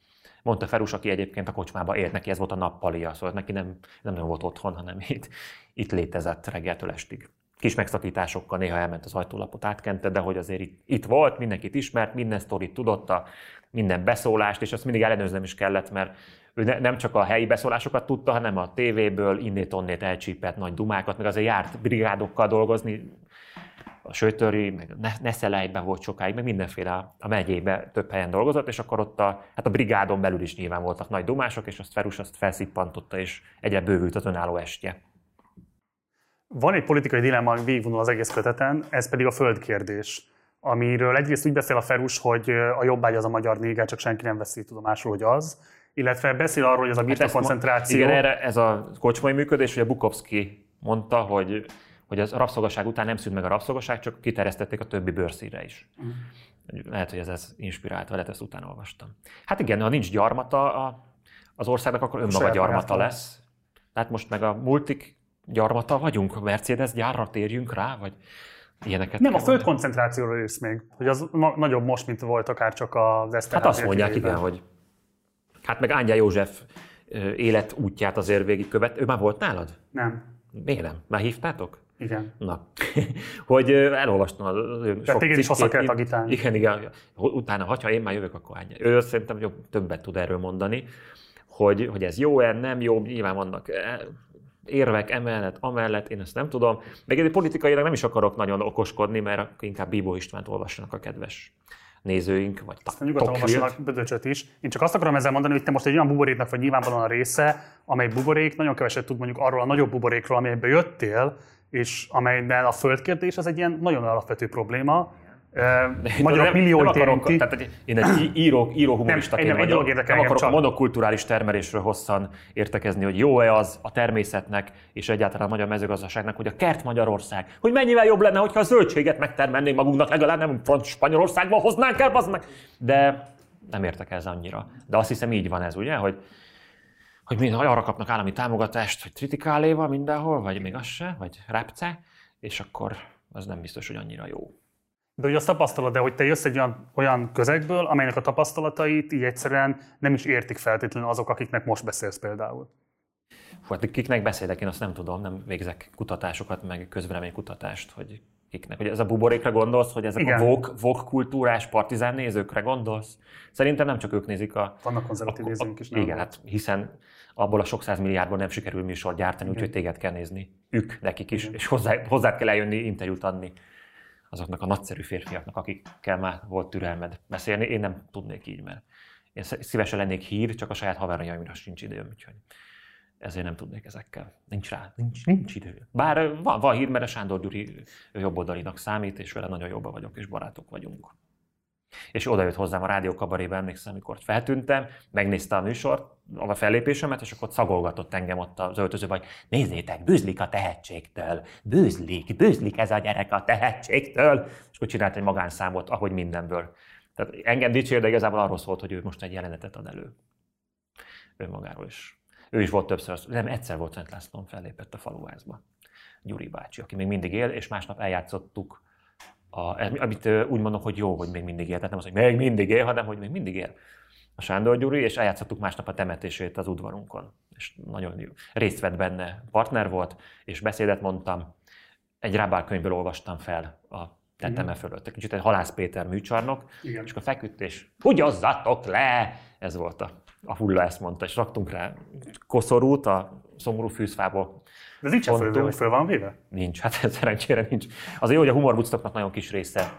Mondta Ferus, aki egyébként a kocsmába élt, neki ez volt a nappalia, szóval neki nem, nem nagyon volt otthon, hanem itt, itt létezett reggeltől estig. Kis megszakításokkal néha elment az ajtólapot, átkente, de hogy azért itt, itt volt, mindenkit ismert, minden sztorit tudotta, minden beszólást, és azt mindig ellenőrznem is kellett, mert ő ne, nem csak a helyi beszólásokat tudta, hanem a tévéből innét-onnét elcsípett nagy dumákat, meg azért járt brigádokkal dolgozni, a Sötöri, meg Neszelejben volt sokáig, meg mindenféle a megyébe több helyen dolgozott, és akkor ott a, hát a brigádon belül is nyilván voltak nagy dumások, és azt Ferus azt felszippantotta, és egyre bővült az önálló estje. Van egy politikai dilemma, ami végigvonul az egész köteten, ez pedig a földkérdés amiről egyrészt úgy beszél a Ferus, hogy a jobbágy az a magyar néger, csak senki nem veszi tudomásul, hogy az, illetve beszél arról, hogy ez a hát koncentráció... Igen, erre ez a kocsmai működés, hogy a Bukowski mondta, hogy hogy az rabszolgaság után nem szűnt meg a rabszolgaság, csak kiterjesztették a többi bőrszíre is. Uh-huh. Lehet, hogy ez, ez inspirált, vagy ezt utána olvastam. Hát igen, ha nincs gyarmata a, az országnak, akkor önmaga gyarmata lesz. Tehát most meg a multik gyarmata vagyunk, a Mercedes gyárra térjünk rá, vagy ilyeneket Nem, a földkoncentrációról jössz még, hogy az na- nagyobb most, mint volt akár csak az Eszter. Hát azt mondják, igen, hogy hát meg Ángyá József életútját azért végigkövet. Ő már volt nálad? Nem. Miért nem? Már hívtátok? Igen. Na, hogy elolvastam az ő sok téged is hozzá kell agitálni. Igen, igen. Utána, ha én már jövök, akkor ányja. Ő szerintem jobb, többet tud erről mondani, hogy, hogy ez jó-e, nem jó, nyilván vannak érvek emellett, amellett, én ezt nem tudom. Meg egy politikailag nem is akarok nagyon okoskodni, mert inkább Bíbó Istvánt olvassanak a kedves nézőink, vagy Aztán nyugodtan olvassanak Bödöcsöt is. Én csak azt akarom ezzel mondani, hogy te most egy olyan buboréknak vagy nyilvánvalóan a része, amely buborék nagyon keveset tud mondjuk arról a nagyobb buborékról, amelybe jöttél, és amelyben a földkérdés az egy ilyen nagyon alapvető probléma, Magyarok millióit érinti. Tehát én egy író, író humoristaként nem, vagyok, nem akarok csak. a monokulturális termelésről hosszan értekezni, hogy jó-e az a természetnek és egyáltalán a magyar mezőgazdaságnak, hogy a kert Magyarország, hogy mennyivel jobb lenne, hogyha a zöldséget megtermelnénk magunknak, legalább nem front Spanyolországban hoznánk el, meg. De nem értek ez annyira. De azt hiszem így van ez, ugye, hogy hogy mind arra kapnak állami támogatást, hogy tritikáléva mindenhol, vagy még az se, vagy repce, és akkor az nem biztos, hogy annyira jó. De hogy azt tapasztalod, de hogy te jössz egy olyan, olyan közegből, amelynek a tapasztalatait így egyszerűen nem is értik feltétlenül azok, akiknek most beszélsz például. Hú, hát kiknek beszélek, én azt nem tudom, nem végzek kutatásokat, meg közvéleménykutatást, hogy kiknek. Hogy ez a buborékra gondolsz, hogy ezek Igen. a vok, vok kultúrás partizán nézőkre gondolsz? Szerintem nem csak ők nézik a... Vannak konzervatív nézőink is. Nem igen, hát hiszen abból a sok milliárdból nem sikerül műsor gyártani, úgyhogy téged kell nézni. Ők, nekik is, és hozzá, hozzá kell eljönni, interjút adni azoknak a nagyszerű férfiaknak, akikkel már volt türelmed beszélni. Én nem tudnék így, mert én szívesen lennék hír, csak a saját haverjaimra sincs időm, úgyhogy ezért nem tudnék ezekkel. Nincs rá, nincs, nincs idő. Bár van, van hír, mert a Sándor Gyuri jobboldalinak számít, és vele nagyon jobban vagyok, és barátok vagyunk. És oda jött hozzám a rádió kabarébe, emlékszem, amikor feltűntem, megnézte a műsort, a fellépésemet, és akkor szagolgatott engem ott az öltözőben, hogy nézzétek, bűzlik a tehetségtől, bűzlik, bűzlik ez a gyerek a tehetségtől. És akkor csinált egy magánszámot, ahogy mindenből. Tehát engem dicsér, de igazából arról szólt, hogy ő most egy jelenetet ad elő. Önmagáról is. Ő is volt többször, nem egyszer volt Szent Lászlón, fellépett a faluházba. Gyuri bácsi, aki még mindig él, és másnap eljátszottuk a, amit úgy mondok, hogy jó, hogy még mindig él. Tehát nem az, hogy még mindig él, hanem hogy még mindig él a Sándor Gyuri, és eljátszottuk másnap a temetését az udvarunkon. És nagyon jó. részt vett benne, partner volt, és beszédet mondtam. Egy Rábál könyvből olvastam fel a teteme fölött. Egy kicsit egy Halász Péter műcsarnok, Igen. és akkor feküdt, és húgyozzatok le! Ez volt a, a hulla, ezt mondta, és raktunk rá koszorút a szomorú fűzfából. De ez nincs föl, hogy föl van véve? Nincs, hát szerencsére nincs. Az jó, hogy a humorbuctoknak nagyon kis része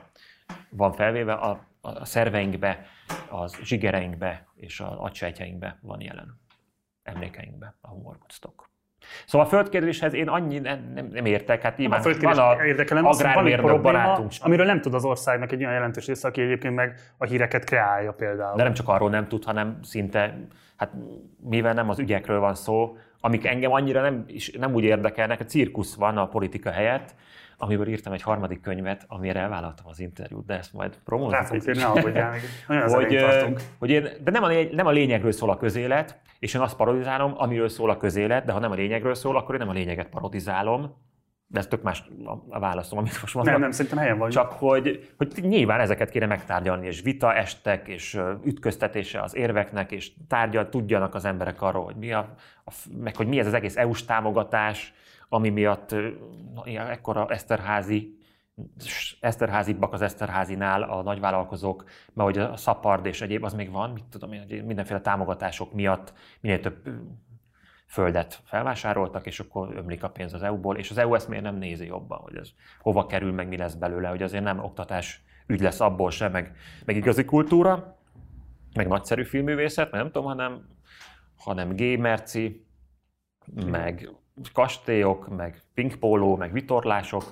van felvéve, a, a szerveinkbe, az zsigereinkbe és az agysejtjeinkbe van jelen. Emlékeinkbe a humorbuctok. Szóval a földkérdéshez én annyi nem, nem, nem értek. Hát a földkérdés van a érdekel, nem az, hogy van egy probléma, barátunk. amiről nem tud az országnak egy olyan jelentős része, aki egyébként meg a híreket kreálja például. De nem csak arról nem tud, hanem szinte, hát mivel nem az ügyekről van szó, amik engem annyira nem, is, nem úgy érdekelnek, a cirkusz van a politika helyett, amiből írtam egy harmadik könyvet, amire elvállaltam az interjút, de ezt majd promózom. hogy, hogy, hogy én, de nem a, lény, nem a lényegről szól a közélet, és én azt parodizálom, amiről szól a közélet, de ha nem a lényegről szól, akkor én nem a lényeget parodizálom, de ez tök más a válaszom, amit most mondtam. Nem, nem, szerintem helyen vagy. Csak hogy, hogy nyilván ezeket kéne megtárgyalni, és vita estek, és ütköztetése az érveknek, és tárgyal tudjanak az emberek arról, hogy mi a, a meg hogy mi ez az egész EU-s támogatás, ami miatt na, ekkora Eszterházi Eszterházibbak az Eszterházinál a nagyvállalkozók, mert hogy a szapard és egyéb az még van, mit tudom én, mindenféle támogatások miatt minél több földet felvásároltak, és akkor ömlik a pénz az EU-ból, és az EU ezt miért nem nézi jobban, hogy ez hova kerül, meg mi lesz belőle, hogy azért nem oktatás ügy lesz abból sem, meg, meg igazi kultúra, meg nagyszerű filmművészet, nem tudom, hanem, hanem gamerci, meg kastélyok, meg pinkpóló, meg vitorlások,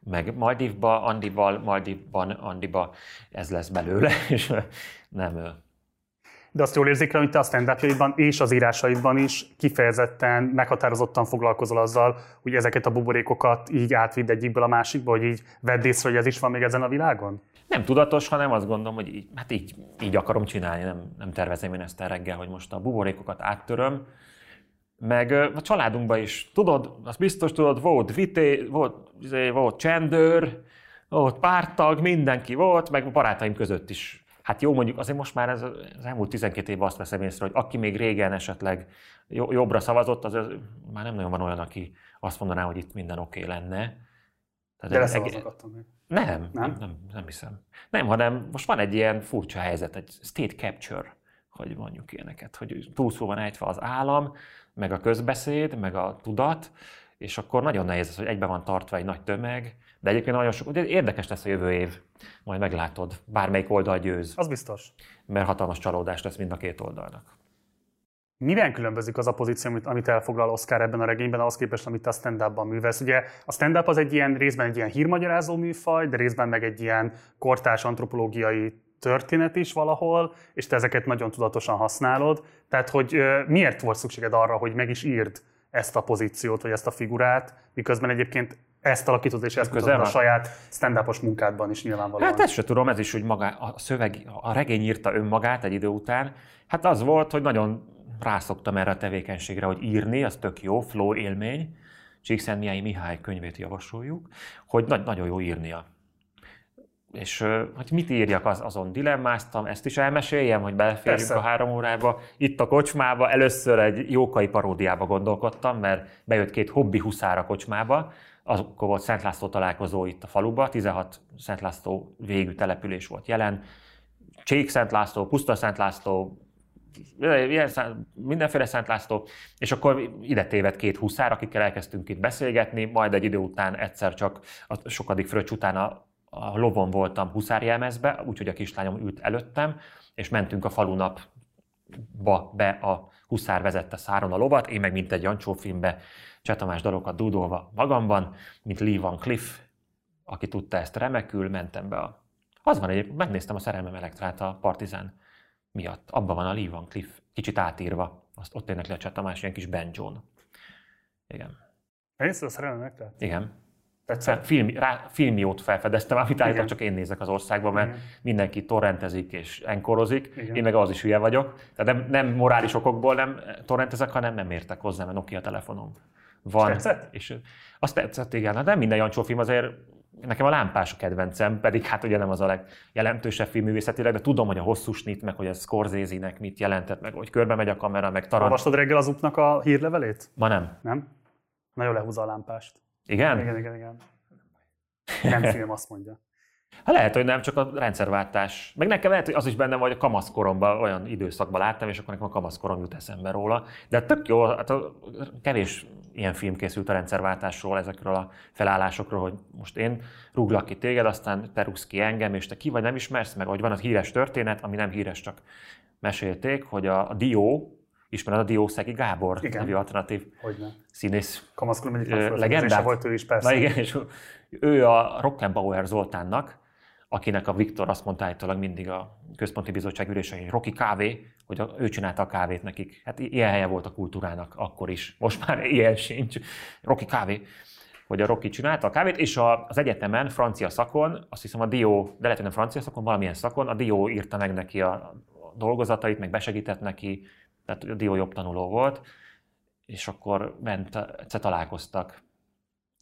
meg Maldivba, Andival, Maldivban, Andiba, ez lesz belőle, és nem... De azt jól érzékel, hogy te a stand és az írásaidban is kifejezetten, meghatározottan foglalkozol azzal, hogy ezeket a buborékokat így átvidd egyikből a másikba, hogy így vedd észre, hogy ez is van még ezen a világon? Nem tudatos, hanem azt gondolom, hogy így, hát így, így akarom csinálni, nem, nem tervezem én ezt el reggel, hogy most a buborékokat áttöröm, meg a családunkban is, tudod, azt biztos tudod, volt vité, volt, izé, volt csendőr, volt pártag, mindenki volt, meg a barátaim között is. Hát jó, mondjuk azért most már ez az elmúlt 12 évben azt veszem észre, hogy aki még régen esetleg jobbra szavazott, az, az már nem nagyon van olyan, aki azt mondaná, hogy itt minden oké okay lenne. Tehát De eg- attól nem, nem, nem, nem, nem hiszem. Nem, hanem most van egy ilyen furcsa helyzet, egy state capture, hogy mondjuk ilyeneket, hogy túlszó van ejtve az állam, meg a közbeszéd, meg a tudat, és akkor nagyon nehéz az, hogy egybe van tartva egy nagy tömeg, de egyébként nagyon sok, ugye érdekes lesz a jövő év, majd meglátod, bármelyik oldal győz. Az biztos. Mert hatalmas csalódás lesz mind a két oldalnak. Miben különbözik az a pozíció, amit, amit elfoglal Oscar ebben a regényben, ahhoz képest, amit a stand-upban művelsz? Ugye a stand-up az egy ilyen részben egy ilyen hírmagyarázó műfaj, de részben meg egy ilyen kortás antropológiai történet is valahol, és te ezeket nagyon tudatosan használod. Tehát, hogy miért volt szükséged arra, hogy meg is írd ezt a pozíciót, vagy ezt a figurát, miközben egyébként ezt alakítod és ezt mutatod a saját stand munkádban is nyilvánvalóan. Hát ezt se tudom, ez is, hogy maga, a szöveg, a regény írta önmagát egy idő után. Hát az volt, hogy nagyon rászoktam erre a tevékenységre, hogy írni, az tök jó, flow élmény. Csíkszentmiályi Mihály könyvét javasoljuk, hogy na- nagyon jó írnia és hogy mit írjak, az, azon dilemmáztam, ezt is elmeséljem, hogy beleférjünk Persze. a három órába. Itt a kocsmába először egy jókai paródiába gondolkodtam, mert bejött két hobbi huszár a kocsmába, akkor volt Szent László találkozó itt a faluba, 16 Szent László végű település volt jelen, Csék Szent László, Puszta Szent László, ilyen, mindenféle Szent László, és akkor ide tévedt két huszár, akikkel elkezdtünk itt beszélgetni, majd egy idő után egyszer csak a sokadik fröccs után a a lovon voltam huszárjelmezbe, úgyhogy a kislányom ült előttem, és mentünk a falunapba be a huszár vezette száron a lovat, én meg mint egy Jancsó filmbe Csetamás dalokat dúdolva magamban, mint Lee Van Cliff, aki tudta ezt remekül, mentem be a... Az van egyébként, megnéztem a szerelmem elektrát a Partizán miatt. Abban van a Lee Van Cliff, kicsit átírva. Azt ott énekli a Csetamás, ilyen kis banjón. Igen. Elnézted a szerelmem elektrát? Igen. Tetszett? Film, rá, filmjót felfedeztem, amit állítólag csak én nézek az országban, mert Igen. mindenki torrentezik és enkorozik, Igen. én meg az is hülye vagyok. Tehát nem, nem morális okokból nem torrentezek, hanem nem értek hozzá, mert Nokia telefonom van. Tetszett? És azt tetszett, igen. Hát nem minden Jancsó film azért nekem a lámpás a kedvencem, pedig hát ugye nem az a legjelentősebb filmművészetileg, de tudom, hogy a hosszú snit, meg hogy a Scorsese-nek mit jelentett, meg hogy körbe megy a kamera, meg Tarant. Olvastad reggel az upnak a hírlevelét? Ma nem. Nem? Nagyon lehúzza a lámpást. Igen? Igen, igen, igen. Nem film, azt mondja. Hát lehet, hogy nem, csak a rendszerváltás. Meg nekem lehet, hogy az is benne vagy a kamaszkoromban, olyan időszakban láttam, és akkor nekem a kamaszkorom jut eszembe róla. De tök jó, hát a, kevés ilyen film készült a rendszerváltásról, ezekről a felállásokról, hogy most én rúglak ki téged, aztán te rúgsz ki engem, és te ki vagy nem ismersz, meg hogy van az híres történet, ami nem híres, csak mesélték, hogy a, a Dió, Ismered a Diószegi Gábor Igen. nevű alternatív Hogyne. színész Kamaszkulum egyik legendák? volt ő is, persze. Na igen, és ő a Rockenbauer Zoltánnak, akinek a Viktor azt mondta állítólag mindig a központi bizottság ülésen, hogy Rocky kávé, hogy ő csinálta a kávét nekik. Hát ilyen helye volt a kultúrának akkor is. Most már ilyen sincs. Rocky kávé hogy a Rocky csinálta a kávét, és az egyetemen, francia szakon, azt hiszem a Dió, de lehet, nem francia szakon, valamilyen szakon, a Dió írta meg neki a dolgozatait, meg besegített neki, tehát a Dió jobb tanuló volt, és akkor ment, egyszer találkoztak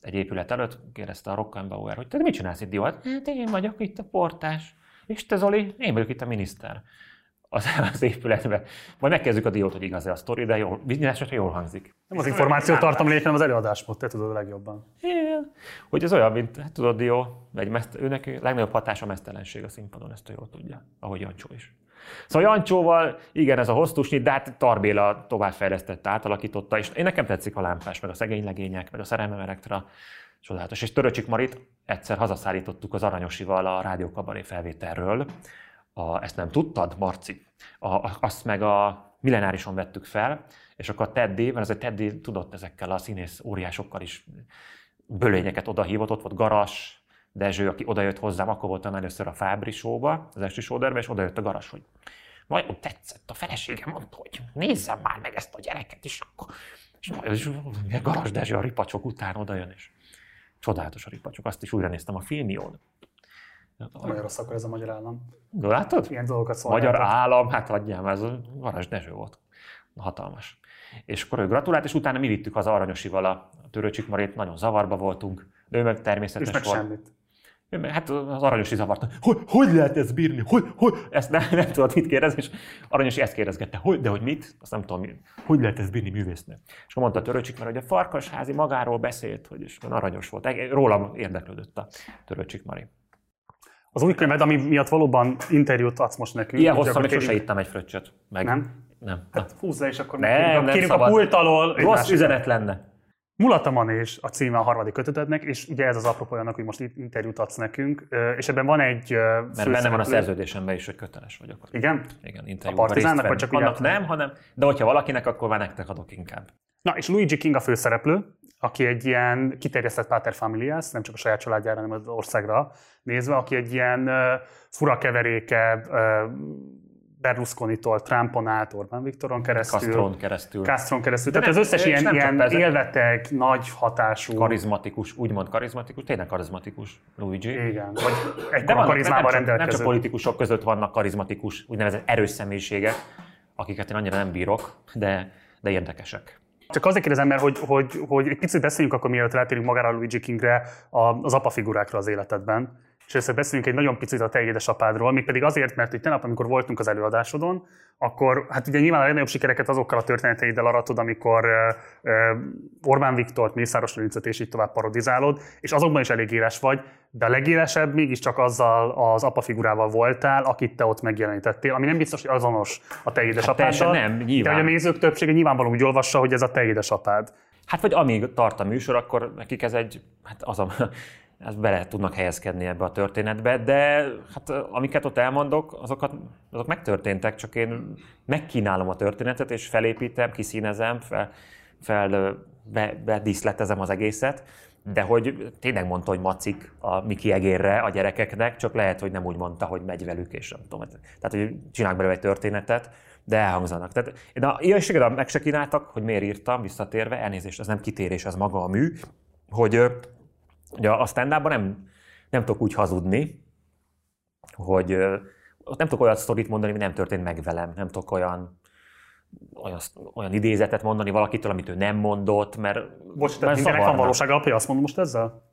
egy épület előtt, kérdezte a Rockenbauer, hogy te mit csinálsz itt, Dió? Hát én vagyok itt a portás. És te Zoli, én vagyok itt a miniszter az, az épületbe. Majd megkezdjük a diót, hogy igaz-e a sztori, de jól, minden esetre jól hangzik. Nem az információ tartom lényeg, hanem az előadásmód, te tudod a legjobban. Igen. Hogy ez olyan, mint, hát tudod, Dió, egy meszt, őnek a legnagyobb hatás a mesztelenség a színpadon, ezt ő jól tudja, ahogy Jancsó is. Szóval Jancsóval, igen, ez a hosszúsnyit, de hát Tarbéla továbbfejlesztette, átalakította, és én nekem tetszik a lámpás, meg a szegény legények, meg a szerelmem elektra, csodálatos. És Töröcsik Marit egyszer hazaszállítottuk az Aranyosival a rádiókabaré felvételről, a, ezt nem tudtad, Marci? A, azt meg a millenárison vettük fel, és akkor Teddy, mert az a Teddy tudott ezekkel a színész óriásokkal is bölényeket odahívott, ott volt Garas, Dezső, aki odajött hozzám, akkor voltam először a Fábri showba, az esti showderbe, és odajött a Garas, hogy nagyon tetszett, a feleségem mondta, hogy nézzem már meg ezt a gyereket, és akkor és is, Garas Dezső a ripacsok után odajön, és csodálatos a ripacsok, azt is újra néztem a filmión. Nagyon rossz akkor ez a magyar állam. Látod? Ilyen dolgokat Magyar szolgáltat. állam, hát adjám, ez a Garas Dezső volt. Hatalmas. És akkor ő gratulált, és utána mi vittük az Aranyosival a Törőcsik Marit, nagyon zavarba voltunk, de ő meg És természetes meg volt. semmit. Hát az Aranyosi zavarta. Hogy, hogy lehet ezt bírni? Hogy, hogy? Ezt nem, nem tudod mit kérdezni, és Aranyosi ezt kérdezgette. Hogy, de hogy mit? Azt nem tudom, hogy lehet ezt bírni művésznek? És mondta a Törőcsik, mert hogy a Farkasházi magáról beszélt, hogy is aranyos volt. Eg- Rólam érdeklődött a Törőcsik Mari. Az új könyved, ami miatt valóban interjút adsz most nekünk. Ilyen hosszan még sose ittam egy fröccsöt. Meg. Nem? Nem. Hát húzz le, és akkor Nem, nem kérjük a szabad. pult alól. Rossz üzenet lenne. Mulata és a címe a harmadik kötetednek, és ugye ez az apropó annak, hogy most itt interjút adsz nekünk, és ebben van egy Mert benne van a szerződésemben is, hogy köteles vagyok. Igen? Igen, A interjúban Partizánnak, vagy csak Annak nem, hanem, de hogyha valakinek, akkor már nektek adok inkább. Na, és Luigi King a főszereplő, aki egy ilyen kiterjesztett pater familias, nem csak a saját családjára, hanem az országra nézve, aki egy ilyen uh, fura keveréke uh, Berlusconitól, Trumpon át, Orbán Viktoron keresztül, Castron keresztül. Castron keresztül. De Tehát nem- az összes ilyen, nem ilyen élveteg, nagy hatású. karizmatikus, úgymond karizmatikus, tényleg karizmatikus Luigi. Igen, vagy De ekkora nem, karizmával csak, nem rendelkező. csak politikusok között vannak karizmatikus, úgynevezett erős személyiségek, akiket én annyira nem bírok, de, de érdekesek. Csak azért kérdezem, mert hogy, hogy, hogy egy picit beszéljünk akkor, mielőtt rátérünk magára a Luigi Kingre, a- az apa figurákra az életedben. És először beszéljünk egy nagyon picit a te édesapádról, mégpedig azért, mert hogy tegnap, amikor voltunk az előadásodon, akkor hát ugye nyilván a legnagyobb sikereket azokkal a történeteiddel aratod, amikor ö, ö, Orbán Viktort, Mészáros Lőrincet és így tovább parodizálod, és azokban is elég éles vagy, de a legélesebb mégiscsak azzal az apa figurával voltál, akit te ott megjelenítettél, ami nem biztos, hogy azonos a te édesapáddal. teljesen nem, nyilván. De hogy a nézők többsége nyilvánvaló úgy olvassa, hogy ez a te édesapád. Hát vagy amíg tart a műsor, akkor nekik ez egy, hát az a, ez bele tudnak helyezkedni ebbe a történetbe, de hát amiket ott elmondok, azokat, azok megtörténtek, csak én megkínálom a történetet, és felépítem, kiszínezem, fel, fel be, bedíszletezem az egészet, de hogy tényleg mondta, hogy macik a Miki egérre a gyerekeknek, csak lehet, hogy nem úgy mondta, hogy megy velük, és nem tudom. Tehát, hogy csinálnak belőle egy történetet, de elhangzanak. Tehát én a ilyenséget meg se kínáltak, hogy miért írtam, visszatérve, elnézést, ez nem kitérés, ez maga a mű, hogy ugye a stand nem, nem tudok úgy hazudni, hogy ott nem tudok olyan sztorit mondani, ami nem történt meg velem, nem tudok olyan, olyan, olyan idézetet mondani valakitől, amit ő nem mondott, mert, Bocs, tehát mindennek van zavarna. valóság alapja, azt mondom most ezzel?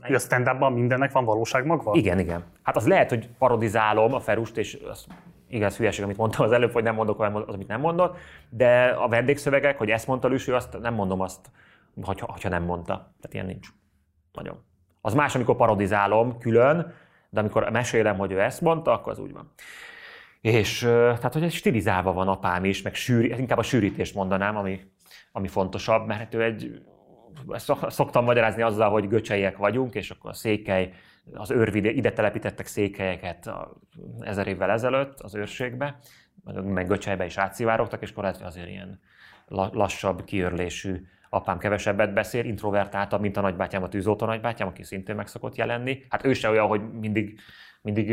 Hogy a stand mindennek van valóság magva? Igen, igen. Hát az lehet, hogy parodizálom a Ferust, és az igaz hülyeség, amit mondtam az előbb, hogy nem mondok olyan, az, amit nem mondott, de a vendégszövegek, hogy ezt mondta Lüső, azt nem mondom azt, hogyha, hogyha nem mondta. Tehát ilyen nincs. Nagyon. Az más, amikor parodizálom külön, de amikor mesélem, hogy ő ezt mondta, akkor az úgy van. És tehát, hogy egy stilizálva van apám is, meg sűri, inkább a sűrítést mondanám, ami, ami fontosabb, mert hát ő egy, ezt szok- szoktam magyarázni azzal, hogy göcseiek vagyunk, és akkor a székely, az őrvid, ide telepítettek székelyeket a, ezer évvel ezelőtt az őrségbe, meg göcsejbe is átszivárogtak, és akkor lehet, hogy azért ilyen lassabb, kiörlésű apám kevesebbet beszél, introvertáltabb, mint a nagybátyám, a tűzoltó nagybátyám, aki szintén meg szokott jelenni. Hát ő se olyan, hogy mindig, mindig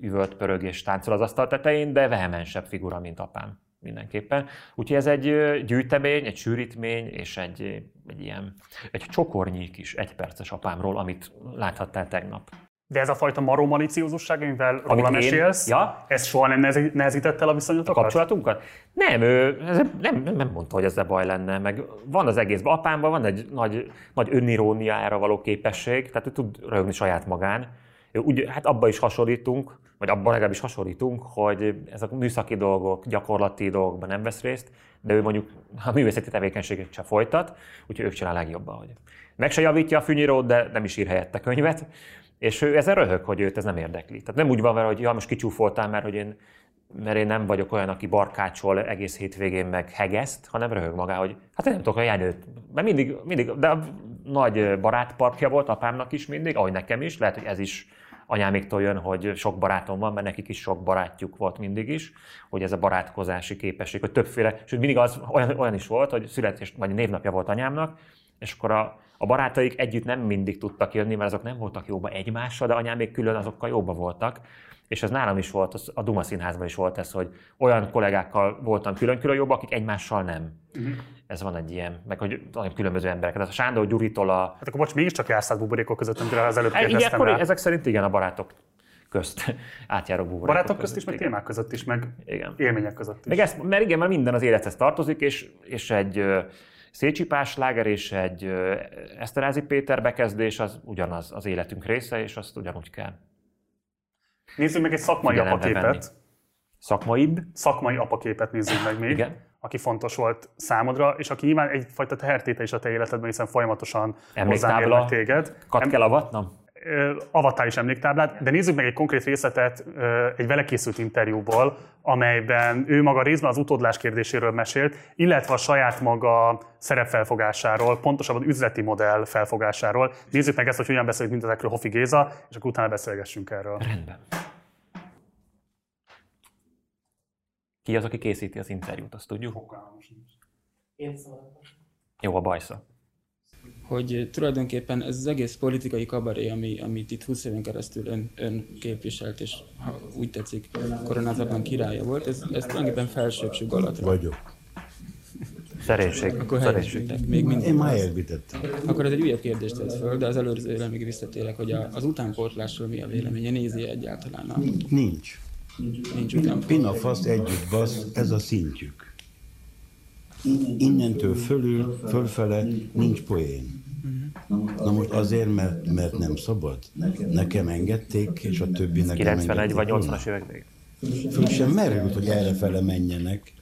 üvölt, pörög és táncol az asztal tetején, de vehemensebb figura, mint apám mindenképpen. Úgyhogy ez egy gyűjtemény, egy sűrítmény és egy, egy ilyen, egy csokornyék is egyperces apámról, amit láthattál tegnap. De ez a fajta maró maliciózusság, amivel róla én, mesélsz, ja? ez soha nem nehezítette el a viszonyatokat? A kapcsolatunkat? Nem, ő nem, nem mondta, hogy ezzel baj lenne, meg van az egész apámban, van egy nagy, nagy öniróniára való képesség, tehát ő tud rögni saját magán. Úgy, hát abba is hasonlítunk, vagy abban legalábbis hasonlítunk, hogy ezek a műszaki dolgok, gyakorlati dolgokban nem vesz részt, de ő mondjuk a művészeti tevékenységet sem folytat, úgyhogy ők csinál legjobban. Hogy meg se javítja a fűnyírót, de nem is ír helyette könyvet, és ő ezen röhög, hogy őt ez nem érdekli. Tehát nem úgy van vele, hogy ja, most kicsúfoltál, mert hogy én, mert én nem vagyok olyan, aki barkácsol egész hétvégén meg hegeszt, hanem röhög magá, hogy hát én nem tudok a Jenőt. Mert mindig, mindig, de nagy barátparkja volt apámnak is mindig, ahogy nekem is, lehet, hogy ez is anyáméktól jön, hogy sok barátom van, mert nekik is sok barátjuk volt mindig is, hogy ez a barátkozási képesség, hogy többféle, sőt mindig az olyan, olyan is volt, hogy születés vagy névnapja volt anyámnak, és akkor a, a barátaik együtt nem mindig tudtak jönni, mert azok nem voltak jóba egymással, de anyámék külön azokkal jóba voltak. És ez nálam is volt, a Duma Színházban is volt ez, hogy olyan kollégákkal voltam külön-külön jobb, akik egymással nem. Uh-huh. Ez van egy ilyen, meg hogy különböző emberek. Tehát a Sándor Gyuritól a... Hát akkor bocs, mégiscsak jársz buborékok között, amire az előbb kérdeztem igen, Ezek szerint igen, a barátok közt átjáró buborékok Barátok közt is, meg igen. témák között is, meg igen. élmények között is. Meg ezt, mert igen, mert minden az élethez tartozik, és, és egy Szécsipás láger és egy Eszterázi Péter bekezdés az ugyanaz az életünk része, és azt ugyanúgy kell. Nézzük meg egy szakmai apaképet. Venni. Szakmaibb? Szakmai apaképet nézzük meg még. Igen. aki fontos volt számodra, és aki nyilván egyfajta tehertéte is a te életedben, hiszen folyamatosan hozzám téged. Kat kell avatnom? Avattál is emléktáblát, de nézzük meg egy konkrét részletet egy vele készült interjúból, amelyben ő maga részben az utódlás kérdéséről mesélt, illetve a saját maga szerepfelfogásáról, pontosabban üzleti modell felfogásáról. Nézzük meg ezt, hogy hogyan beszéljük mint ezekről Hofi Géza, és akkor utána beszélgessünk erről. Rendben. Ki az, aki készíti az interjút, azt tudjuk? Én Jó, a bajsza hogy tulajdonképpen ez az egész politikai kabaré, ami, amit itt 20 éven keresztül ön, ön képviselt, és ha úgy tetszik, koronázatlan királya volt, ez, ez tulajdonképpen felsőbb sugalatra. Vagyok. Szerénység. Akkor Szerénység. Még mindig. Én már elvitettem. Akkor ez egy újabb kérdést tesz föl, de az előzőre még visszatérek, hogy a, az utánpótlásról mi a véleménye, nézi egyáltalán? A... Nincs. Nincs utánpótlás. Pinafaszt együtt basz, ez a szintjük. Innentől fölül, fölfele nincs poén. Na most azért, mert, mert nem szabad? Nekem engedték, és a többi nekem 91 vagy 80-as évek Föl sem merült, hogy errefele menjenek.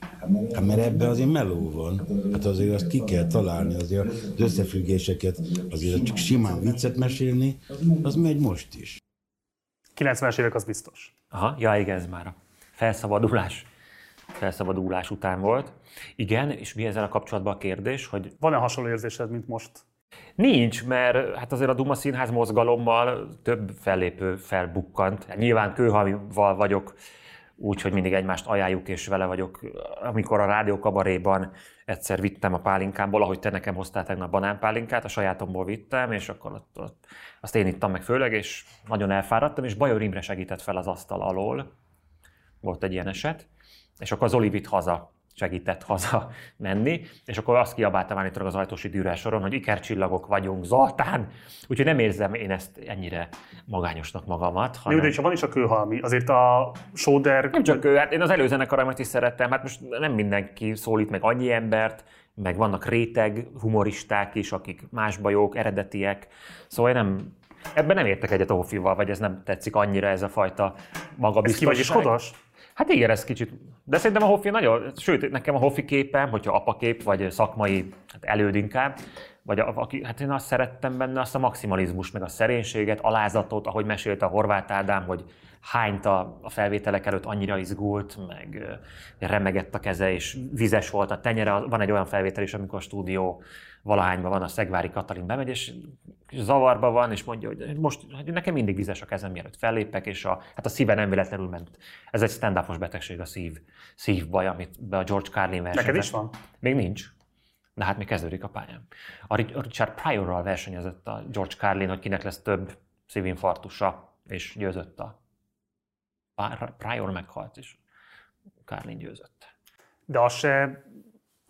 Hát mert ebbe azért meló van. Hát azért azt ki kell találni, azért az összefüggéseket, azért csak simán viccet mesélni, az megy most is. 90-es évek az biztos. Aha, ja igen, ez már a felszabadulás, felszabadulás után volt. Igen, és mi ezzel a kapcsolatban a kérdés, hogy... Van-e hasonló érzésed, mint most? Nincs, mert hát azért a Duma Színház mozgalommal több fellépő felbukkant. Nyilván kőhamival vagyok, úgy, hogy mindig egymást ajánljuk, és vele vagyok. Amikor a rádió kabaréban egyszer vittem a pálinkámból, ahogy te nekem hoztál tegnap banánpálinkát, a sajátomból vittem, és akkor ott, ott, azt én ittam meg főleg, és nagyon elfáradtam, és Bajor Imre segített fel az asztal alól. Volt egy ilyen eset. És akkor az Olivit haza segített haza menni, és akkor azt kiabáltam állítólag az ajtósi dűrel soron, hogy ikercsillagok vagyunk, Zoltán! Úgyhogy nem érzem én ezt ennyire magányosnak magamat. Hanem... Jó, de van is a kőhalmi, azért a Soder... Nem csak ő, hát én az előzenekaramat is szerettem, hát most nem mindenki szólít meg annyi embert, meg vannak réteg humoristák is, akik másba jók, eredetiek, szóval én nem, ebben nem értek egyet Ófival, vagy ez nem tetszik annyira ez a fajta magabiztosság. Ez ki vagy is Hát igen, ez kicsit. De szerintem a Hoffi nagyon, sőt, nekem a Hoffi képem, hogyha apakép, vagy szakmai hát előd inkább, vagy a, aki, hát én azt szerettem benne, azt a maximalizmus, meg a szerénységet, alázatot, ahogy mesélte a Horváth Ádám, hogy hányt a, felvételek előtt annyira izgult, meg remegett a keze, és vizes volt a tenyere. Van egy olyan felvétel is, amikor a stúdió valahányban van, a Szegvári Katalin bemegy, és zavarba van, és mondja, hogy most hogy nekem mindig vizes a kezem, mielőtt fellépek, és a, hát a szíve nem véletlenül ment. Ez egy stand betegség, a szív, szívbaj, amit be a George Carlin versenyzett. Neked is van? Még nincs. De hát még kezdődik a pályám. A Richard Pryorral versenyezett a George Carlin, hogy kinek lesz több szívinfarktusa, és győzött a Pryor meghalt, és Carlin győzött. De az se,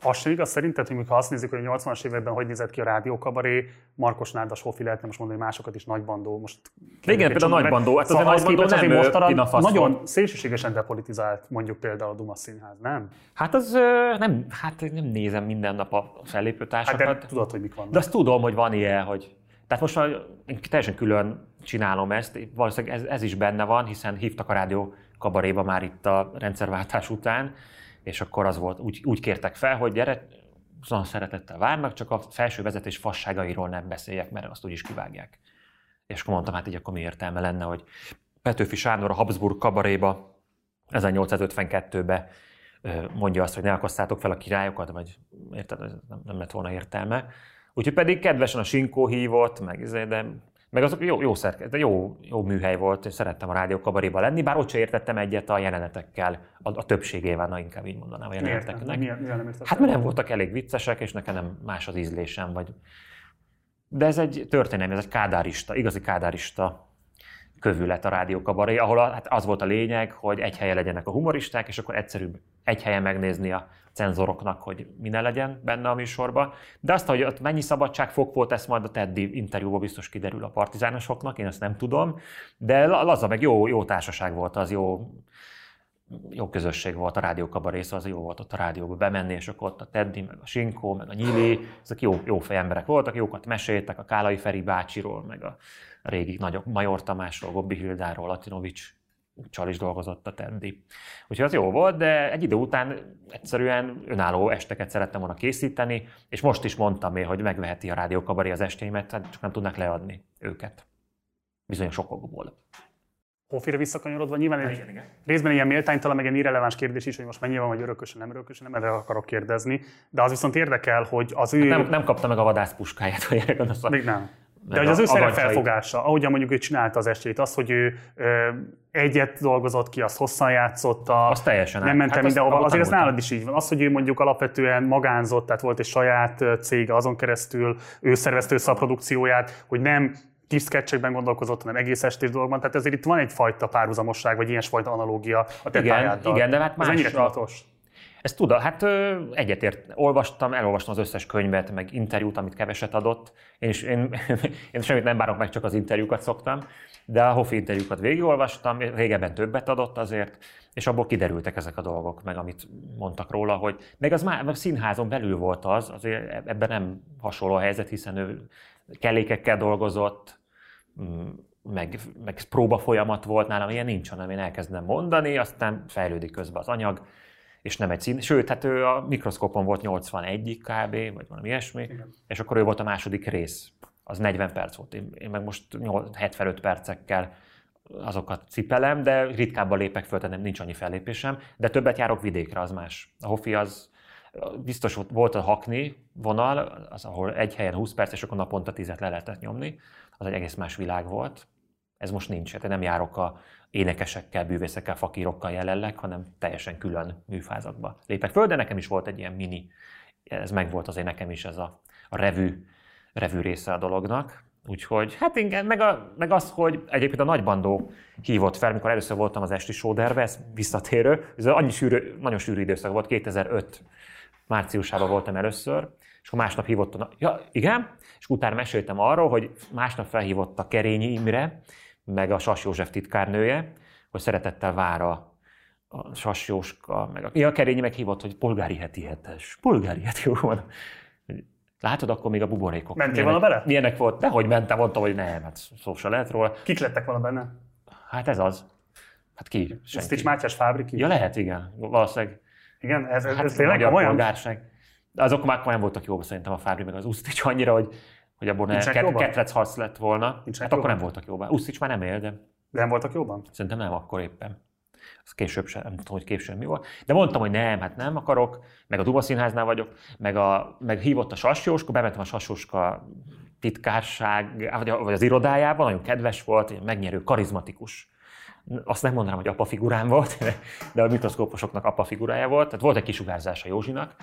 az se igaz szerinted, hogy ha azt nézzük, hogy a 80-as években hogy nézett ki a rádiókabaré, Markos Nádas Hofi lehetne most mondani, hogy másokat is nagybandó. Most igen, például nagybandó. Hát szóval azért nagybandó azért nem mostanra nagyon szélsőségesen depolitizált mondjuk például a Duma Színház, nem? Hát az nem, hát nem nézem minden nap a Hát fellépőtársakat. de tudod, hogy mik vannak. De azt tudom, hogy van ilyen, hogy... Tehát most már én teljesen külön csinálom ezt, valószínűleg ez, ez is benne van, hiszen hívtak a rádió kabaréba már itt a rendszerváltás után, és akkor az volt, úgy, úgy kértek fel, hogy gyere, szóval szeretettel várnak, csak a felső vezetés fasságairól nem beszéljek, mert azt úgyis kivágják. És akkor mondtam, hát így akkor mi értelme lenne, hogy Petőfi Sándor a Habsburg kabaréba 1852-be ö, mondja azt, hogy ne akasztátok fel a királyokat, vagy érted, nem, nem lett volna értelme. Úgyhogy pedig kedvesen a Sinkó hívott, meg, izé, de, meg azok jó, jó, szerke, jó, jó műhely volt, és szerettem a rádió kabaréba lenni, bár ott se értettem egyet a jelenetekkel, a, a többségével, na inkább így mondanám a jeleneteknek. Miért, miért? Hát mert nem voltak elég viccesek, és nekem nem más az ízlésem, vagy... De ez egy történelmi, ez egy kádárista, igazi kádárista kövület a rádiókabaré, ahol a, hát az volt a lényeg, hogy egy helyen legyenek a humoristák, és akkor egyszerűbb egy helyen megnézni a cenzoroknak, hogy mi ne legyen benne a műsorban. De azt, hogy ott mennyi szabadságfok volt, ezt majd a Teddy interjúból biztos kiderül a partizánosoknak, én ezt nem tudom, de la- laza meg jó, jó társaság volt az, jó, jó közösség volt a rádiókabaré, szóval az jó volt ott a rádióba bemenni, és akkor ott a Teddy, meg a Sinkó, meg a Nyili, ezek jó, jó fejemberek voltak, jókat meséltek a Kálai Feri bácsiról, meg a régi nagyok Major Tamásról, Gobbi Hildáról, Latinovics csal is dolgozott a Teddy. Úgyhogy az jó volt, de egy idő után egyszerűen önálló esteket szerettem volna készíteni, és most is mondtam én, hogy megveheti a rádiókabaré az estéimet, hát csak nem tudnak leadni őket. Bizonyos okokból. Hofira visszakanyarodva, nyilván egy igen. részben ilyen méltánytalan, meg egy irreleváns kérdés is, hogy most mennyi van, hogy örökösen, nem örökösen, nem erre akarok kérdezni, de az viszont érdekel, hogy az ő... Nem, nem kapta meg a vadászpuskáját, hogy erre gondolsz. Még nem. De hogy az ő a szerep gancsait. felfogása, ahogyan mondjuk ő csinálta az estét, az, hogy ő ö, egyet dolgozott ki, azt hosszan játszotta, Az teljesen nem át- ment el hát mindenhova. Azért ez nálad is így van. Az, hogy ő mondjuk alapvetően magánzott, tehát volt egy saját ö, cége, azon keresztül ő szervezte össze a produkcióját, hogy nem kis sketchekben gondolkozott, hanem egész estés dolgokban. Tehát ezért itt van egyfajta párhuzamosság, vagy ilyesfajta analógia a te Igen, pályáddal. igen, de hát Ez más ennyire a- tudatos. Ezt tudom, hát egyetért, olvastam, elolvastam az összes könyvet, meg interjút, amit keveset adott. Én, is, én, én semmit nem bárok meg, csak az interjúkat szoktam, de a Hoffi interjúkat végigolvastam, régebben többet adott azért, és abból kiderültek ezek a dolgok, meg amit mondtak róla, hogy meg az már színházon belül volt az, azért ebben nem hasonló a helyzet, hiszen ő kellékekkel dolgozott, mm, meg, meg próba folyamat volt nálam, ilyen nincs, hanem én elkezdem mondani, aztán fejlődik közben az anyag, és nem egy szín. Sőt, hát ő a mikroszkopon volt 81 kb, vagy valami ilyesmi, Igen. és akkor ő volt a második rész. Az 40 perc volt. Én, én meg most 8 75 percekkel azokat cipelem, de ritkábban lépek föl, tehát nem nincs annyi fellépésem, de többet járok vidékre, az más. A Hofi az biztos volt- volt a Hakni vonal, az, ahol egy helyen 20 perc, és akkor naponta 10 le lehetett nyomni. Az egy egész más világ volt. Ez most nincs. Tehát én nem járok a énekesekkel, bűvészekkel, fakírokkal jelenleg, hanem teljesen külön műfázatba lépek föl, de nekem is volt egy ilyen mini, ez megvolt azért nekem is ez a, a revű, revű része a dolognak. Úgyhogy, hát igen, meg, a, meg az, hogy egyébként a nagybandó hívott fel, mikor először voltam az esti sóderbe, ez visszatérő, ez annyi sűrű, nagyon sűrű időszak volt, 2005 márciusában voltam először, és akkor másnap hívott a... Ja, igen, és utána meséltem arról, hogy másnap felhívott a Kerényi Imre, meg a Sas József titkárnője, hogy szeretettel vár a, a Sas Jóska, meg a, ja, a Kerényi meghívott, hogy polgári heti hetes. Polgári heti jó van. Látod, akkor még a buborékok. Mentél milyenek- volna bele? Milyenek volt? Dehogy mentem, mondtam, hogy nem, hát szó se lehet róla. Kik lettek volna benne? Hát ez az. Hát ki? Stitch Mátyás Fábri ki? Ja, lehet, igen. Valószínűleg Igen, ez, ez, Hát ez tényleg komolyan? polgárság. Azok már nem voltak jók szerintem a Fábri meg az Usztics annyira, hogy, hogy abból ne ket, ketrec harc lett volna. Nincsenek hát akkor jóban? nem voltak jóban. Usztics már nem él, de De nem voltak jóban? szerintem nem akkor éppen. Az később sem, nem tudom, hogy később mi volt. De mondtam, hogy nem, hát nem akarok, meg a Duma Színháznál vagyok, meg, a, meg hívott a Sasjóska, bementem a Sasjóska titkárság, vagy, a, vagy az irodájába, nagyon kedves volt, megnyerő, karizmatikus. Azt nem mondanám, hogy apa figurám volt, de a mitoszkóposoknak apa figurája volt. Tehát volt egy kisugárzása Józsinak,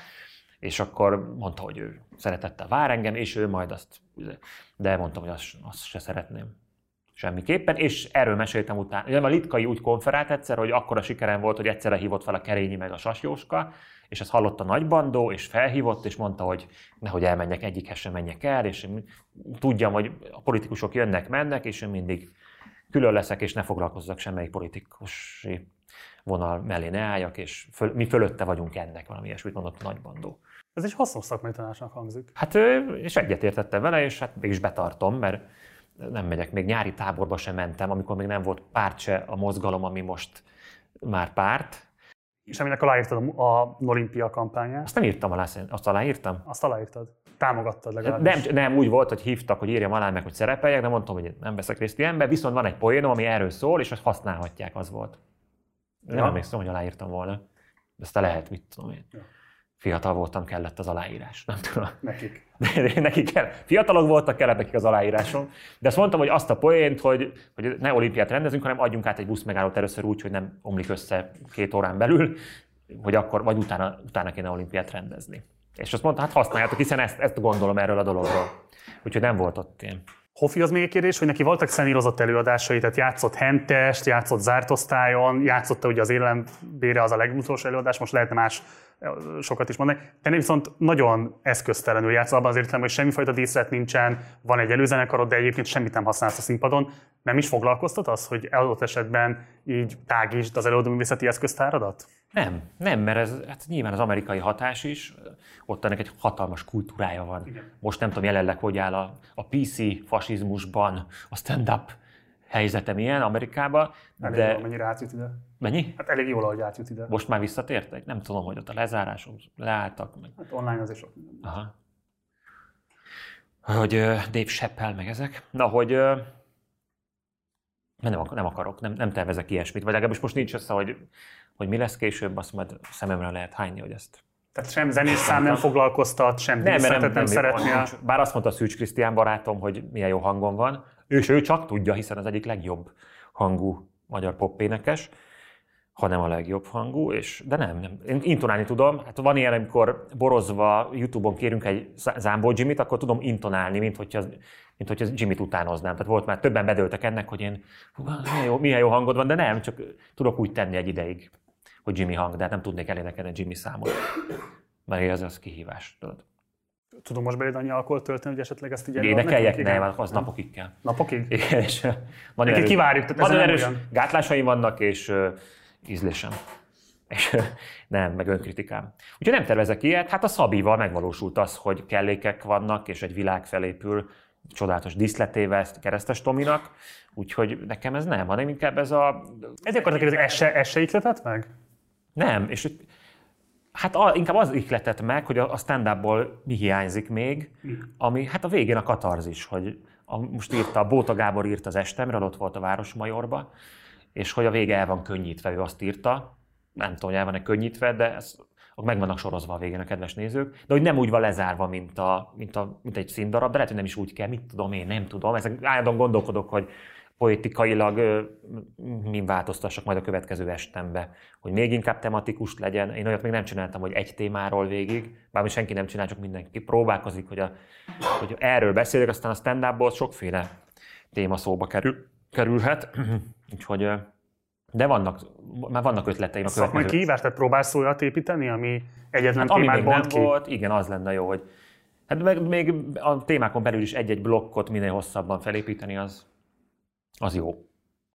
és akkor mondta, hogy ő szeretettel vár engem, és ő majd azt, de mondtam, hogy azt, azt se szeretném semmiképpen, és erről meséltem utána. Ugye a Litkai úgy konferált egyszer, hogy akkora sikerem volt, hogy egyszerre hívott fel a Kerényi meg a Sasjóska, és ezt hallotta a nagybandó, és felhívott, és mondta, hogy nehogy elmenjek, egyikhez sem menjek el, és én tudjam, hogy a politikusok jönnek, mennek, és én mindig külön leszek, és ne foglalkozzak semmelyik politikusi vonal mellé ne álljak, és föl, mi fölötte vagyunk ennek, valami ilyesmit mondott a nagybandó. Ez egy hasznos szakmai tanácsnak hangzik. Hát és egyetértettem vele, és hát mégis betartom, mert nem megyek, még nyári táborba sem mentem, amikor még nem volt párt se a mozgalom, ami most már párt. És aminek aláírtad a, Olimpia kampányát, Azt nem írtam alá, azt aláírtam? azt aláírtad. Támogattad legalábbis. Nem, nem, úgy volt, hogy hívtak, hogy írjam alá meg, hogy szerepeljek, de mondtam, hogy nem veszek részt ilyenbe, viszont van egy poénom, ami erről szól, és azt használhatják, az volt. Nem Ja. emlékszem, hogy aláírtam volna. Ezt lehet, mit tudom én. Ja. Fiatal voltam, kellett az aláírás. Nem tudom. Nekik. De nekik kell. Fiatalok voltak, kellett nekik az aláírásom. De azt mondtam, hogy azt a poént, hogy, hogy ne olimpiát rendezünk, hanem adjunk át egy buszmegállót először úgy, hogy nem omlik össze két órán belül, hogy akkor, vagy utána, utána kéne olimpiát rendezni. És azt mondta, hát használjátok, hiszen ezt, ezt gondolom erről a dologról. Úgyhogy nem volt ott ilyen. Hofi az még egy kérdés, hogy neki voltak szenírozott előadásai, tehát játszott hentest, játszott zárt osztályon, játszotta ugye az élelembére az a legutolsó előadás, most lehetne más sokat is mondani. Te viszont nagyon eszköztelenül játszol abban az értelemben, hogy semmifajta díszlet nincsen, van egy előzenekarod, de egyébként semmit nem használsz a színpadon. Nem is foglalkoztat az, hogy adott esetben így tágítsd az előadóművészeti eszköztáradat? Nem, nem, mert ez hát nyilván az amerikai hatás is, ott ennek egy hatalmas kultúrája van. Igen. Most nem tudom jelenleg, hogy áll a, a PC fasizmusban a stand-up helyzete milyen Amerikában, Elég de jól, mennyire átjut ide. mennyi? Hát elég jól, ahogy átjut ide. Most már visszatértek? Nem tudom, hogy ott a lezárások leálltak. Meg. Hát online azért sok minden. Aha. Hogy uh, Dave Chappelle meg ezek. Na, hogy uh, nem, nem akarok, nem, nem tervezek ilyesmit, vagy legalábbis most nincs össze, hogy, hogy mi lesz később, azt majd szememre lehet hányni, hogy ezt Tehát sem zenés szám nem foglalkoztat, sem Nem, mert nem, nem, nem, szeretnél. Bár azt mondta Szűcs Krisztián barátom, hogy milyen jó hangom van, és ő csak tudja, hiszen az egyik legjobb hangú magyar popénekes, ha nem a legjobb hangú, és, de nem, nem. Én intonálni tudom. Hát van ilyen, amikor borozva YouTube-on kérünk egy Zámbó Jimmy-t, akkor tudom intonálni, mint hogyha, mint hogyha Jimmy-t utánoznám. Tehát volt már többen bedöltek ennek, hogy én, milyen jó, milyen jó hangod van, de nem, csak tudok úgy tenni egy ideig, hogy Jimmy hang, de hát nem tudnék elénekelni Jimmy számot. Mert ez az kihívás, tudod. Tudom most beléd annyi alkoholt tölteni, hogy esetleg ezt így Énekeljek? Nem, Igen. az napokig kell. Napokig? És nagyon erős, kivárjuk, tehát nagyon erős olyan. gátlásaim vannak, és uh, ízlésem. És nem, meg önkritikám. Úgyhogy nem tervezek ilyet. Hát a Szabival megvalósult az, hogy kellékek vannak, és egy világ felépül csodálatos díszletével ezt keresztes Tominak. Úgyhogy nekem ez nem, hanem inkább ez a... Ezért akartak kérdezni, ez se, ez se meg? Nem, és hát a, inkább az ihletett meg, hogy a a stand-upból mi hiányzik még, ami hát a végén a katarzis, hogy a, most írta, a Bóta Gábor írt az estemről, ott volt a Városmajorba, és hogy a vége el van könnyítve, ő azt írta, nem tudom, hogy el van-e könnyítve, de ez, meg vannak sorozva a végén a kedves nézők, de hogy nem úgy van lezárva, mint, a, mint, a, mint egy színdarab, de lehet, hogy nem is úgy kell, mit tudom én, nem tudom. Ezek állandóan gondolkodok, hogy poetikailag ö, min változtassak majd a következő estembe, hogy még inkább tematikus legyen. Én olyat még nem csináltam, hogy egy témáról végig, bármi senki nem csinál, csak mindenki próbálkozik, hogy, a, hogy erről beszélek, aztán a stand-upból sokféle téma szóba kerül, kerülhet. Úgyhogy, de vannak, már vannak ötleteim a Szakmai következő. kihívás, tehát próbálsz olyat építeni, ami egyetlen Hát, ami témát még nem ki? volt, igen, az lenne jó, hogy hát meg, még a témákon belül is egy-egy blokkot minél hosszabban felépíteni, az, az jó.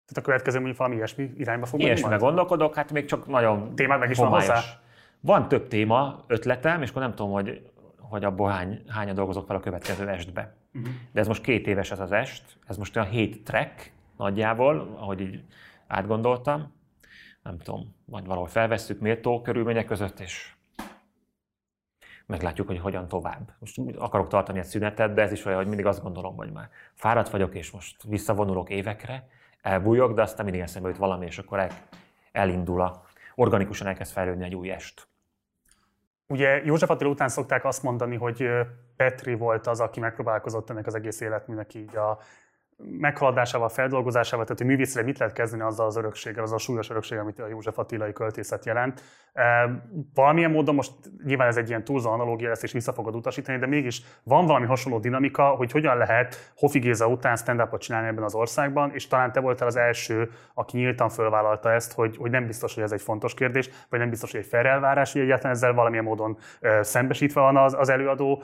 Tehát a következő mondjuk valami ilyesmi irányba fog menni Ilyesmire majd? gondolkodok, hát még csak nagyon Témád meg is van homályos. hozzá? Van több téma, ötletem, és akkor nem tudom, hogy, hogy abból hány, hányan dolgozok fel a következő estbe. Uh-huh. De ez most két éves ez az est, ez most olyan hét track nagyjából, ahogy így átgondoltam. Nem tudom, majd valahol felvesszük méltó körülmények között, és meglátjuk, hogy hogyan tovább. Most akarok tartani egy szünetet, de ez is olyan, hogy mindig azt gondolom, hogy már fáradt vagyok, és most visszavonulok évekre, elbújok, de aztán mindig eszembe jut valami, és akkor elindul a, organikusan elkezd fejlődni egy új est. Ugye József Attila után szokták azt mondani, hogy Petri volt az, aki megpróbálkozott ennek az egész életműnek így a meghaladásával, feldolgozásával, tehát hogy művészre mit lehet kezdeni azzal az örökséggel, az a súlyos örökség, amit a József Attilai költészet jelent. Valamilyen módon most nyilván ez egy ilyen túlzó analógia lesz, és vissza fogod utasítani, de mégis van valami hasonló dinamika, hogy hogyan lehet Hofi Géza után stand csinálni ebben az országban, és talán te voltál az első, aki nyíltan fölvállalta ezt, hogy, hogy nem biztos, hogy ez egy fontos kérdés, vagy nem biztos, hogy egy felelvárás, hogy egyáltalán ezzel valamilyen módon szembesítve van az, az előadó.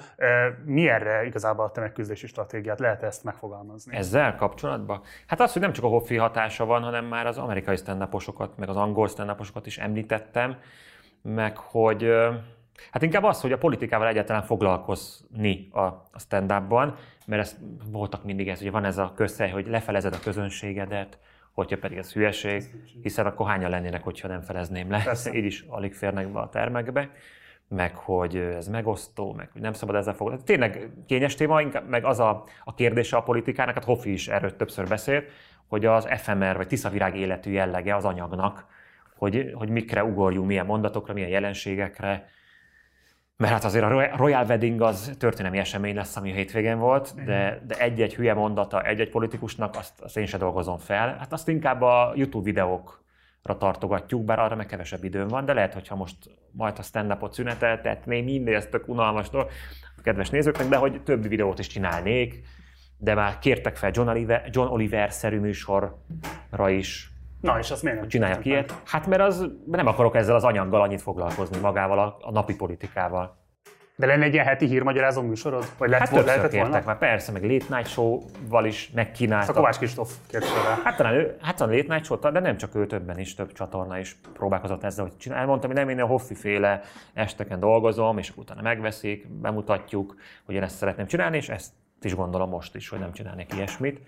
Mi erre igazából a te megküzdési stratégiát? Lehet ezt megfogalmazni? Ezzel kapcsolatban? Hát az, hogy nem csak a Hoffi hatása van, hanem már az amerikai stand meg az angol stand is említettem, meg hogy Hát inkább az, hogy a politikával egyáltalán foglalkozni a, a stand-upban, mert ez, voltak mindig ez, hogy van ez a közhely, hogy lefelezed a közönségedet, hogyha pedig ez hülyeség, hiszen akkor hányan lennének, hogyha nem felezném le. Persze. Így is alig férnek be a termekbe, meg hogy ez megosztó, meg hogy nem szabad ezzel foglalkozni. Tényleg kényes téma, inkább, meg az a, a kérdése a politikának, hát Hoffi is erről többször beszélt, hogy az FMR vagy tiszavirág életű jellege az anyagnak, hogy, hogy mikre ugorjunk, milyen mondatokra, milyen jelenségekre, mert hát azért a Royal Wedding az történelmi esemény lesz, ami a hétvégén volt, de, de egy-egy hülye mondata egy-egy politikusnak, azt, azt én sem dolgozom fel. Hát azt inkább a YouTube videókra tartogatjuk, bár arra meg kevesebb időm van, de lehet, hogyha most majd a stand-upot szüneteltetném, mindig ez tök unalmas dolog a kedves nézőknek, de hogy több videót is csinálnék, de már kértek fel John Oliver, John Oliver-szerű műsorra is, Na, és azt miért nem csináljak ilyet? Hát mert az, nem akarok ezzel az anyaggal annyit foglalkozni magával, a, a napi politikával. De lenne egy ilyen heti hírmagyarázó műsorod? Vagy lehet, hát lehetett kértek volna? már, persze, meg Late Night Show-val is megkínáltak. A Kovács Kristóf kért Hát talán ő, hát a Late Night Show, de nem csak ő, többen is, több csatorna is próbálkozott ezzel, hogy csinál. Elmondtam, hogy nem én a Hoffi féle esteken dolgozom, és utána megveszik, bemutatjuk, hogy én ezt szeretném csinálni, és ezt is gondolom most is, hogy nem csinálnék ilyesmit.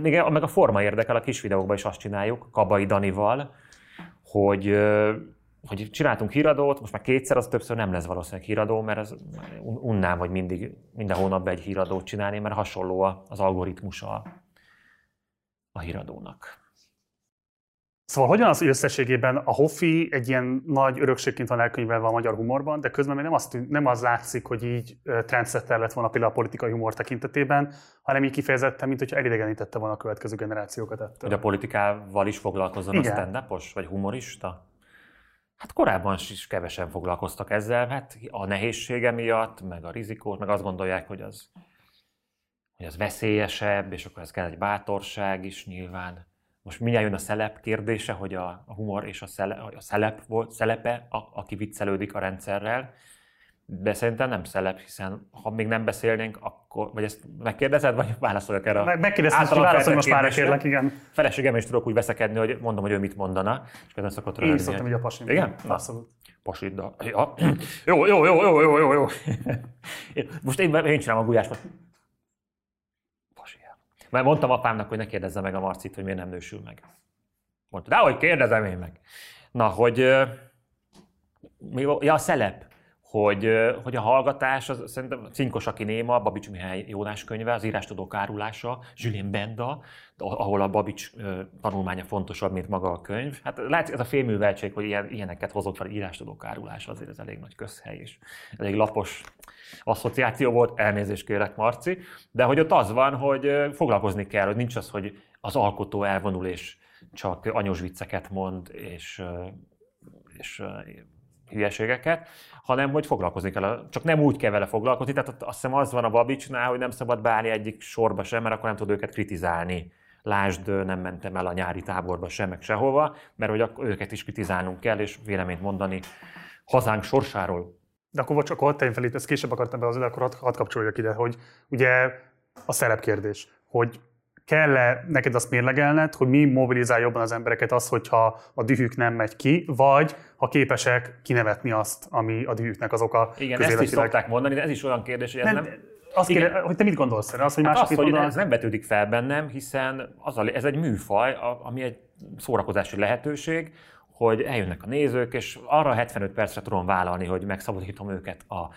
Még meg a forma érdekel, a kis videókban is azt csináljuk, Kabai Danival, hogy, hogy csináltunk híradót, most már kétszer, az többször nem lesz valószínűleg híradó, mert az unnám, hogy mindig, minden hónapban egy híradót csinálni, mert hasonló az algoritmusa a híradónak. Szóval hogyan az, hogy összességében a Hoffi egy ilyen nagy örökségként van elkönyvelve a magyar humorban, de közben még nem az, nem az látszik, hogy így trendsetter lett volna például a politikai humor tekintetében, hanem így kifejezetten, mint hogyha elidegenítette volna a következő generációkat ettől. Hogy a politikával is foglalkozzon Igen. a stand vagy humorista? Hát korábban is kevesen foglalkoztak ezzel, hát a nehézsége miatt, meg a rizikót, meg azt gondolják, hogy az, hogy az veszélyesebb, és akkor ez kell egy bátorság is nyilván. Most mindjárt jön a szelep kérdése, hogy a, a humor és a, szele, a szelep volt, szelepe, a, aki viccelődik a rendszerrel, de szerintem nem szelep, hiszen ha még nem beszélnénk, akkor, vagy ezt megkérdezed, vagy válaszoljak erre? Meg, megkérdeztem, hogy válaszolj most már kérlek, igen. Feleségem is tudok úgy veszekedni, hogy mondom, hogy ő mit mondana, és közben szokott röhögni. Én szoktam így a pasim. Igen? Abszolút. Pasiddal. Ja. Jó, jó, jó, jó, jó, jó, jó. Most én, én csinálom a gulyást. Mert mondtam apámnak, hogy ne kérdezze meg a Marcit, hogy miért nem nősül meg. Mondta, de hogy kérdezem én meg. Na, hogy ja, a szelep, hogy, hogy a hallgatás, az, szerintem Cinkos, aki néma, Babics Mihály Jónás könyve, az írástudók árulása, Julien Benda, ahol a Babics tanulmánya fontosabb, mint maga a könyv. Hát látszik, ez a félműveltség, hogy ilyen, ilyeneket hozott fel, írástudók árulása, azért ez elég nagy közhely, és elég lapos asszociáció volt, elnézést kérek Marci, de hogy ott az van, hogy foglalkozni kell, hogy nincs az, hogy az alkotó elvonul és csak anyos vicceket mond, és, és hülyeségeket, hanem hogy foglalkozni kell. Csak nem úgy kell vele foglalkozni, tehát azt hiszem az van a Babicsnál, hogy nem szabad beállni egyik sorba sem, mert akkor nem tud őket kritizálni. Lásd, nem mentem el a nyári táborba sem, meg sehova, mert hogy őket is kritizálnunk kell, és véleményt mondani hazánk sorsáról. De akkor csak ott fel itt, ezt később akartam be az de akkor hadd, hadd kapcsoljak ide, hogy ugye a szerepkérdés, hogy kell-e neked azt mérlegelned, hogy mi mobilizál jobban az embereket az, hogyha a dühük nem megy ki, vagy ha képesek kinevetni azt, ami a dühüknek az oka Igen, ezt is szokták mondani, de ez is olyan kérdés, hogy ez nem... nem azt kéne, hogy te mit gondolsz erre? Az, hogy hát azt, hogy ez nem vetődik fel bennem, hiszen az a, ez egy műfaj, ami egy szórakozási lehetőség, hogy eljönnek a nézők, és arra 75 percre tudom vállalni, hogy megszabadítom őket a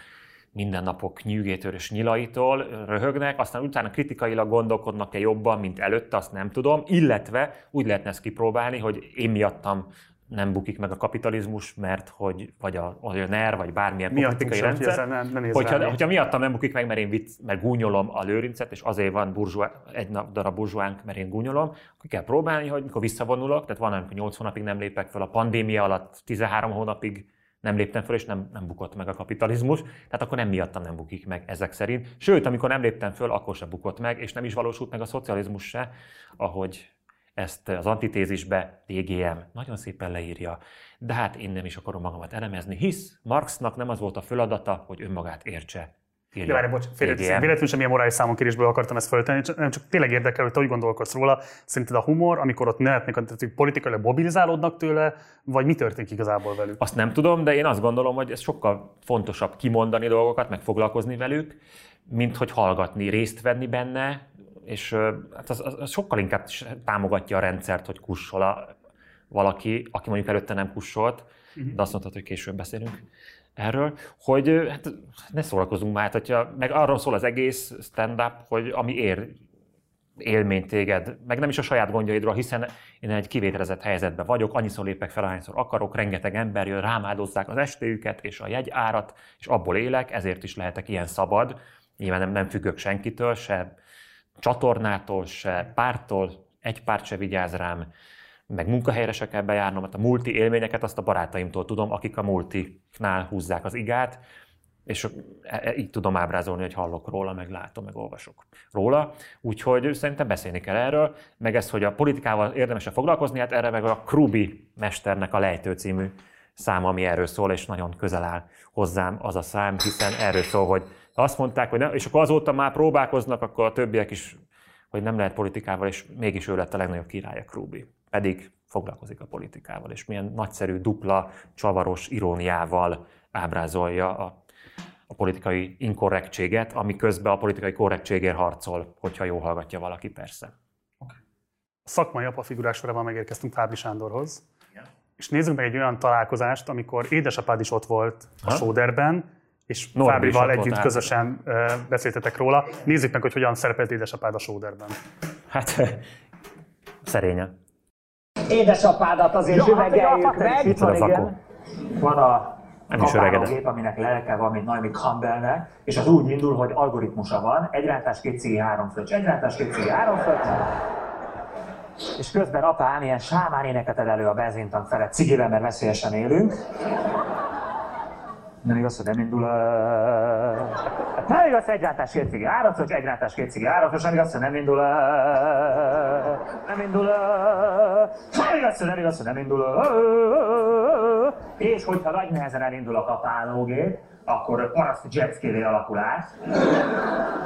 mindennapok nyűgétől és nyilaitól röhögnek, aztán utána kritikailag gondolkodnak-e jobban, mint előtte, azt nem tudom, illetve úgy lehetne ezt kipróbálni, hogy én miattam nem bukik meg a kapitalizmus, mert hogy, vagy a, vagy a NER, vagy bármilyen Miattunk politikai sem, rendszer. hogy ezzel nem- ne nézz hogyha, hogyha miattam nem bukik meg, mert én vicc, mert gúnyolom a lőrincet, és azért van burzsua, egy nap darab burzsóánk, mert én gúnyolom, akkor kell próbálni, hogy mikor visszavonulok, tehát van, amikor 8 hónapig nem lépek fel, a pandémia alatt 13 hónapig nem léptem föl, és nem, nem bukott meg a kapitalizmus, tehát akkor nem miattam nem bukik meg ezek szerint. Sőt, amikor nem léptem föl, akkor sem bukott meg, és nem is valósult meg a szocializmus se, ahogy ezt az antitézisbe TGM nagyon szépen leírja, de hát én nem is akarom magamat elemezni, hisz Marxnak nem az volt a feladata, hogy önmagát értse. De várj, bocs, félreteszem. Véletlenül sem ilyen morális számonkérésből akartam ezt föltenni, nem csak tényleg érdekel, hogy te úgy gondolkodsz róla. Szerinted a humor, amikor ott nevetnek, hogy politikailag mobilizálódnak tőle, vagy mi történik igazából velük? Azt nem tudom, de én azt gondolom, hogy ez sokkal fontosabb kimondani dolgokat, meg foglalkozni velük, mint hogy hallgatni, részt venni benne, és hát az, az, az sokkal inkább támogatja a rendszert, hogy kussol a, valaki, aki mondjuk előtte nem kussolt, de azt mondtad, hogy később beszélünk erről, hogy hát ne szórakozunk már, hát, hogyha, meg arról szól az egész stand-up, hogy ami ér, élmény téged, meg nem is a saját gondjaidról, hiszen én egy kivételezett helyzetben vagyok, annyiszor lépek fel, ahányszor akarok, rengeteg ember jön, rám áldozzák az estéjüket és a jegyárat, és abból élek, ezért is lehetek ilyen szabad. Nyilván nem, nem függök senkitől, se csatornától, se pártól, egy párt se vigyáz rám, meg munkahelyre se kell bejárnom, hát a multi élményeket azt a barátaimtól tudom, akik a multiknál húzzák az igát, és e- e- így tudom ábrázolni, hogy hallok róla, meg látom, meg olvasok róla. Úgyhogy szerintem beszélni kell erről, meg ez, hogy a politikával érdemes foglalkozni, hát erre meg a Krubi mesternek a Lejtő című szám, ami erről szól, és nagyon közel áll hozzám az a szám, hiszen erről szól, hogy azt mondták, hogy nem, és akkor azóta már próbálkoznak, akkor a többiek is, hogy nem lehet politikával, és mégis ő lett a legnagyobb király a Krubi. Pedig foglalkozik a politikával, és milyen nagyszerű, dupla, csavaros iróniával ábrázolja a a politikai inkorrektséget, ami közben a politikai korrektségért harcol, hogyha jól hallgatja valaki, persze. A szakmai apafigurás sorában megérkeztünk Fábri Sándorhoz. És nézzünk meg egy olyan találkozást, amikor édesapád is ott volt a Ha? Sóderben, és Norbi Fábrival együtt hát. közösen beszéltetek róla. Nézzük meg, hogy hogyan szerepelt édesapád a Sóderben. Hát szerényen. Édesapádat azért üvegeljük meg. Itt van a vakó. Van a Nem is öregedett. kapálógép, aminek lelke van, mint Naomi Campbellnek, és az úgy indul, hogy algoritmusa van, egy két cigi, három fröccs, egy két cigi, három fröccs, és közben apám ilyen sámán éneket ad elő a benzintank felett cigivel, mert veszélyesen élünk. Nem igaz, hogy nem indul a... Nem igaz, egy rántás, két cigi, fröccs, egy rántás, két cigi, fröccs, nem igaz, hogy nem indul a... Nem indul a... Nem igaz, hogy nem igaz, hogy nem indul a... És hogyha nagy nehezen elindul a kapálógép, akkor paraszt jetski alakul át.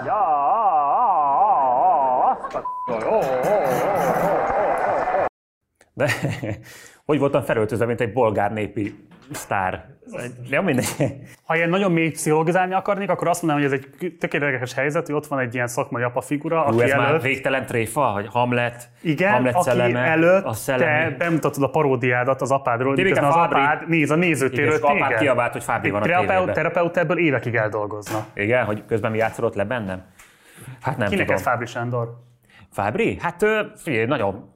Ja, azt a... De hogy voltam felöltözve, mint egy bolgár népi sztár. Ja, mindegy. Ha ilyen nagyon mély pszichologizálni akarnék, akkor azt mondanám, hogy ez egy tökéletes helyzet, hogy ott van egy ilyen szakmai apa figura, Hú, aki ez már előtt, végtelen tréfa, hogy Hamlet, igen, Hamlet aki szelleme, előtt a szellemi. te bemutatod a paródiádat az apádról, miközben az Fábri- apád néz a Igen, és apám téged. kiabált, hogy Fábri van a Terapeut, terapeut ebből évekig eldolgozna. Igen, hogy közben mi játszolott le bennem? Hát nem Kinek tudom. ez Fábri Sándor? Fábri? Hát figyelj, nagyon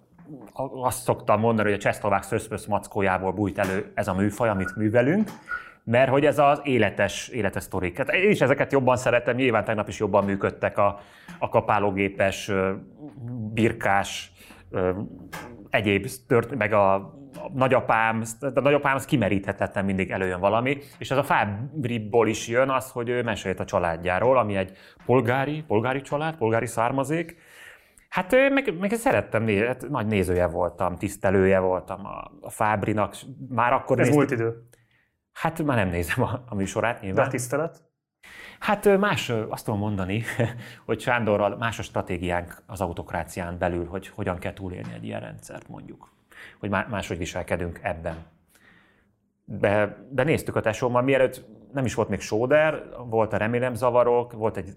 azt szoktam mondani, hogy a csehszlovák szöszpösz mackójából bújt elő ez a műfaj, amit művelünk, mert hogy ez az életes, életes sztorik. Hát én is ezeket jobban szeretem, nyilván tegnap is jobban működtek a, a kapálógépes, birkás, egyéb tört, meg a, nagyapám, a nagyapám az kimeríthetetlen mindig előjön valami, és ez a Fábriból is jön az, hogy ő mesélt a családjáról, ami egy polgári, polgári család, polgári származék, Hát meg, meg szerettem, né- hát nagy nézője voltam, tisztelője voltam a, a Fábrinak, már akkor Ez néztük- múlt idő. Hát már nem nézem a, a műsorát De nyilván. a tisztelet? Hát más, azt tudom mondani, hogy Sándorral más a stratégiánk az autokrácián belül, hogy hogyan kell túlélni egy ilyen rendszert mondjuk. Hogy má- máshogy viselkedünk ebben. De, de néztük a tesómmal, mielőtt nem is volt még Sóder, volt a Remélem Zavarok, volt egy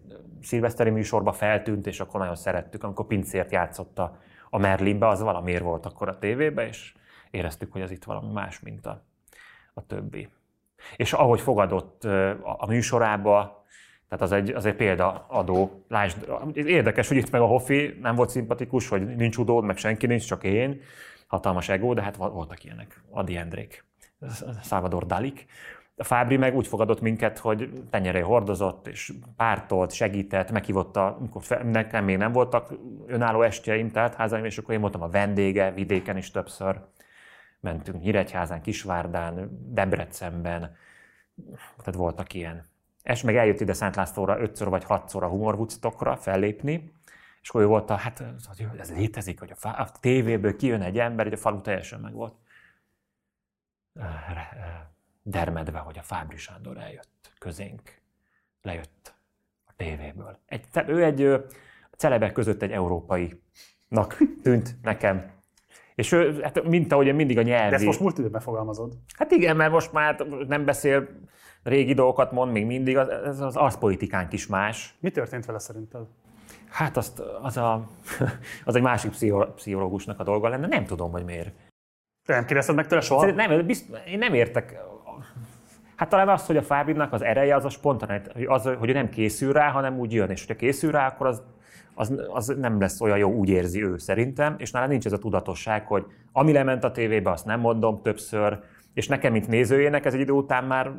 szilveszteri műsorba feltűnt, és akkor nagyon szerettük, amikor pincért játszott a, Merlinbe, az valamiért volt akkor a tévébe, és éreztük, hogy ez itt valami más, mint a, a többi. És ahogy fogadott a műsorába, tehát az egy, az egy példaadó. Lásd, érdekes, hogy itt meg a Hoffi nem volt szimpatikus, hogy nincs udód, meg senki nincs, csak én. Hatalmas ego, de hát vo- voltak ilyenek. Adi Endrék, Salvador Dalik. A Fábri meg úgy fogadott minket, hogy tenyeré hordozott, és pártolt, segített, meghívott, a- amikor nekem még nem voltak önálló estjeim, tehát házaim, és akkor én voltam a vendége, vidéken is többször. Mentünk Nyíregyházán, Kisvárdán, Debrecenben, tehát voltak ilyen. És meg eljött ide Szent Lászlóra ötször vagy hatszor a Humor Woodstockra fellépni, és akkor ő volt a, hát ez létezik, hogy a, fá, a tévéből kijön egy ember, hogy a falu teljesen meg volt dermedve, hogy a Fábri Sándor eljött közénk, lejött a tévéből. Egy, ő egy celebek között egy európainak tűnt nekem. És ő, hát, mint ahogy mindig a nyelvi... De ezt most múlt időben fogalmazod. Hát igen, mert most már nem beszél régi dolgokat, mond még mindig, az, az, az arszpolitikánk is más. Mi történt vele szerinted? Hát azt, az, a, az egy másik pszicho- pszichológusnak a dolga lenne, nem tudom, hogy miért. Te nem kérdezted meg tőle soha? Szerint nem, bizt, én nem értek. Hát talán az, hogy a Fábidnak az ereje az a spontanit, hogy, az, hogy nem készül rá, hanem úgy jön, és hogyha készül rá, akkor az, az, az nem lesz olyan jó, úgy érzi ő szerintem, és nála nincs ez a tudatosság, hogy ami lement a tévébe, azt nem mondom többször, és nekem, mint nézőjének ez egy idő után már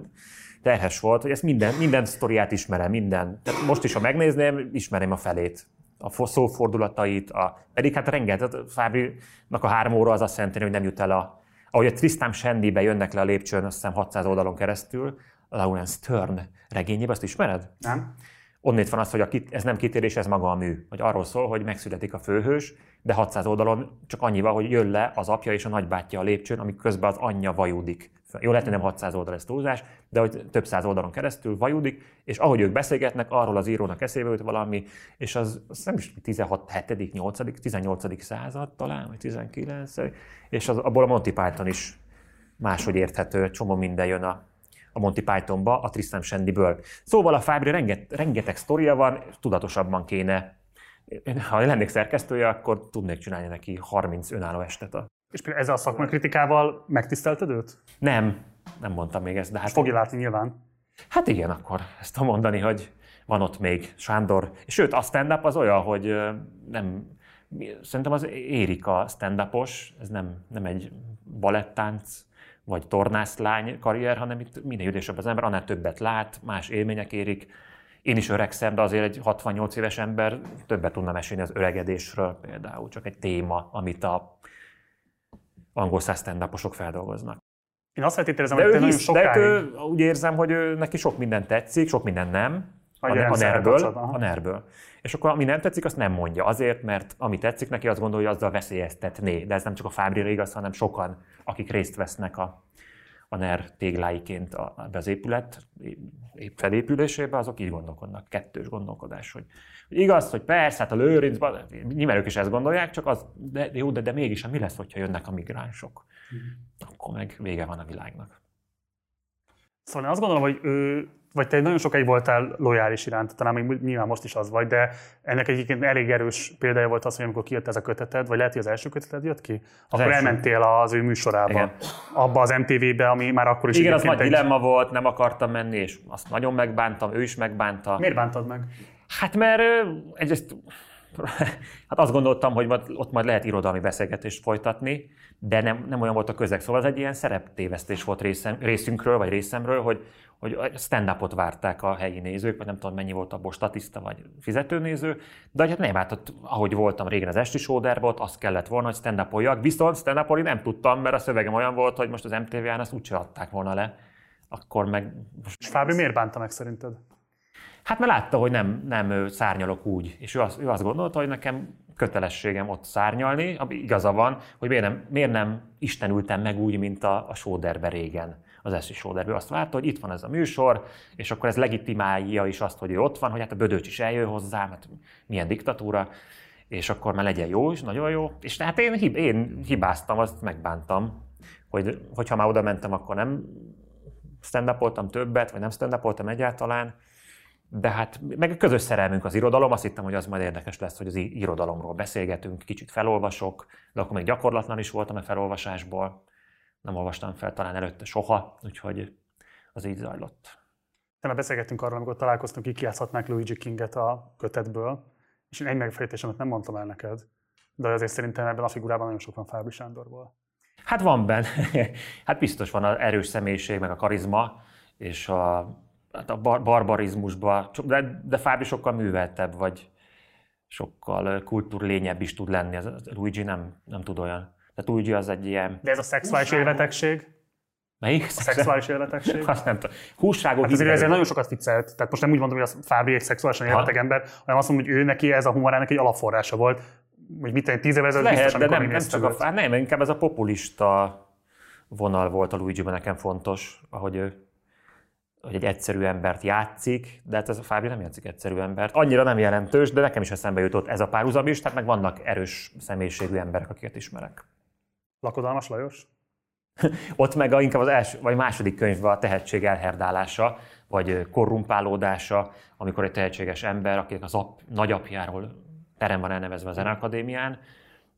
terhes volt, hogy ezt minden, minden sztoriát ismerem, minden. Tehát most is, ha megnézném, ismerem a felét a fo- szófordulatait, a, pedig hát rengeteg, Fábrinak a három óra az azt jelenti, hogy nem jut el a, ahogy a Tristan Shandybe jönnek le a lépcsőn, azt hiszem 600 oldalon keresztül, Lawrence Stern regényébe, azt ismered? Nem? Onnét van az, hogy a kit, ez nem kitérés, ez maga a mű. Hogy arról szól, hogy megszületik a főhős, de 600 oldalon csak annyival, hogy jön le az apja és a nagybátyja a lépcsőn, amik közben az anyja vajudik. Jó, lehet, hogy nem 600 oldal ez túlzás, de hogy több száz oldalon keresztül vajudik, és ahogy ők beszélgetnek, arról az írónak eszébe jut valami, és az, az nem is 16, 7., 8., 18. század talán, vagy 19. És az, abból a Monty Python is máshogy érthető, csomó minden jön a, a Monty Pythonba, a Tristan Shandyből. Szóval a Fábri renget, rengeteg sztoria van, tudatosabban kéne. Ha lennék szerkesztője, akkor tudnék csinálni neki 30 önálló estet. A... És például ezzel a szakmai kritikával megtisztelted őt? Nem, nem mondtam még ezt, de hát, Fogja látni nyilván. hát igen, akkor ezt tudom mondani, hogy van ott még Sándor. És sőt, a stand-up az olyan, hogy nem, szerintem az érik a stand-upos, ez nem, nem egy balettánc, vagy tornászlány karrier, hanem itt minél idősebb az ember, annál többet lát, más élmények érik. Én is öregszem, de azért egy 68 éves ember többet tudna mesélni az öregedésről például, csak egy téma, amit a angol száz stand feldolgoznak. Én azt feltételezem, De hogy ő, nagyon hisz, de sokáig... ő, úgy érzem, hogy ő, neki sok minden tetszik, sok minden nem. A, a nerből, a nerből. És akkor ami nem tetszik, azt nem mondja. Azért, mert ami tetszik neki, azt gondolja, hogy azzal veszélyeztetné. De ez nem csak a Fábrira igaz, hanem sokan, akik részt vesznek a, a NER tégláiként a, az épület felépülésébe, azok így gondolkodnak. Kettős gondolkodás, hogy, hogy igaz, hogy persze, hát a Lőrincban, nyilván ők is ezt gondolják, csak az, de, jó, de, de mégis, hát mi lesz, hogyha jönnek a migránsok? Mhm. Akkor meg vége van a világnak. Szóval én azt gondolom, hogy ő, vagy te nagyon sokáig voltál lojális iránt, talán még nyilván most is az vagy, de ennek egyébként elég erős példája volt az, hogy amikor kijött ez a köteted, vagy lehet, hogy az első köteted jött ki, akkor első. elmentél az ő műsorába, Igen. abba az MTV-be, ami már akkor is Igen, az nagy egy- dilemma volt, nem akartam menni, és azt nagyon megbántam, ő is megbánta. Miért bántad meg? Hát mert egyrészt, hát azt gondoltam, hogy ott majd lehet irodalmi beszélgetést folytatni, de nem, nem olyan volt a közeg. Szóval ez egy ilyen szereptévesztés volt részem, részünkről, vagy részemről, hogy, hogy stand-upot várták a helyi nézők, vagy nem tudom mennyi volt abból statiszta, vagy fizetőnéző, de hát nem, hát ott, ahogy voltam régen az esti sóderben, ott azt kellett volna, hogy stand viszont stand nem tudtam, mert a szövegem olyan volt, hogy most az MTV-án azt úgyse adták volna le. Akkor meg most És Fábri miért bánta meg szerinted? Hát mert látta, hogy nem, nem szárnyalok úgy, és ő azt, ő azt gondolta, hogy nekem kötelességem ott szárnyalni, ami igaza van, hogy miért nem, miért nem istenültem meg úgy, mint a, a Sóderbe régen, az Eszi Sóderbe. Ő azt várta, hogy itt van ez a műsor, és akkor ez legitimálja is azt, hogy ő ott van, hogy hát a Bödöcs is eljön hozzá, mert milyen diktatúra, és akkor már legyen jó is, nagyon jó. És tehát én, hib, én hibáztam, azt megbántam, hogy, hogyha már oda mentem, akkor nem stand többet, vagy nem stand egyáltalán, de hát meg a közös szerelmünk az irodalom, azt hittem, hogy az majd érdekes lesz, hogy az irodalomról beszélgetünk, kicsit felolvasok, de akkor még gyakorlatlan is voltam a felolvasásból, nem olvastam fel talán előtte soha, úgyhogy az így zajlott. Tényleg beszélgettünk arról, amikor találkoztunk, ki kiátszhatnánk Luigi Kinget a kötetből, és én egy megfejtésemet nem mondtam el neked, de azért szerintem ebben a figurában nagyon sok van Fábri Sándorból. Hát van benne. Hát biztos van az erős személyiség, meg a karizma, és a, hát a bar- barbarizmusban, de, de Fábri sokkal műveltebb, vagy sokkal kultúrlényebb is tud lenni. Ez Luigi nem, nem tud olyan. Tehát Luigi az egy ilyen... De ez a szexuális élvetegség, Melyik? a szexuális élvetegség. Azt nem tudom. Hússágok Hát azért ezért nagyon sokat viccelt. Tehát most nem úgy mondom, hogy a Fábri egy szexuálisan élveteg ember, hanem azt mondom, hogy ő neki ez a humorának egy alapforrása volt. Hogy mit tenni, tíz évvel ezelőtt biztos, de nem, nem csak a, nem, inkább ez a populista vonal volt a luigi nekem fontos, ahogy ő hogy egy egyszerű embert játszik, de hát ez a Fábri nem játszik egyszerű embert. Annyira nem jelentős, de nekem is eszembe jutott ez a párhuzam is, tehát meg vannak erős személyiségű emberek, akiket ismerek. Lakodalmas Lajos? Ott meg a, inkább az első, vagy második könyvben a tehetség elherdálása, vagy korrumpálódása, amikor egy tehetséges ember, akinek az ap, nagyapjáról terem van elnevezve a Zeneakadémián,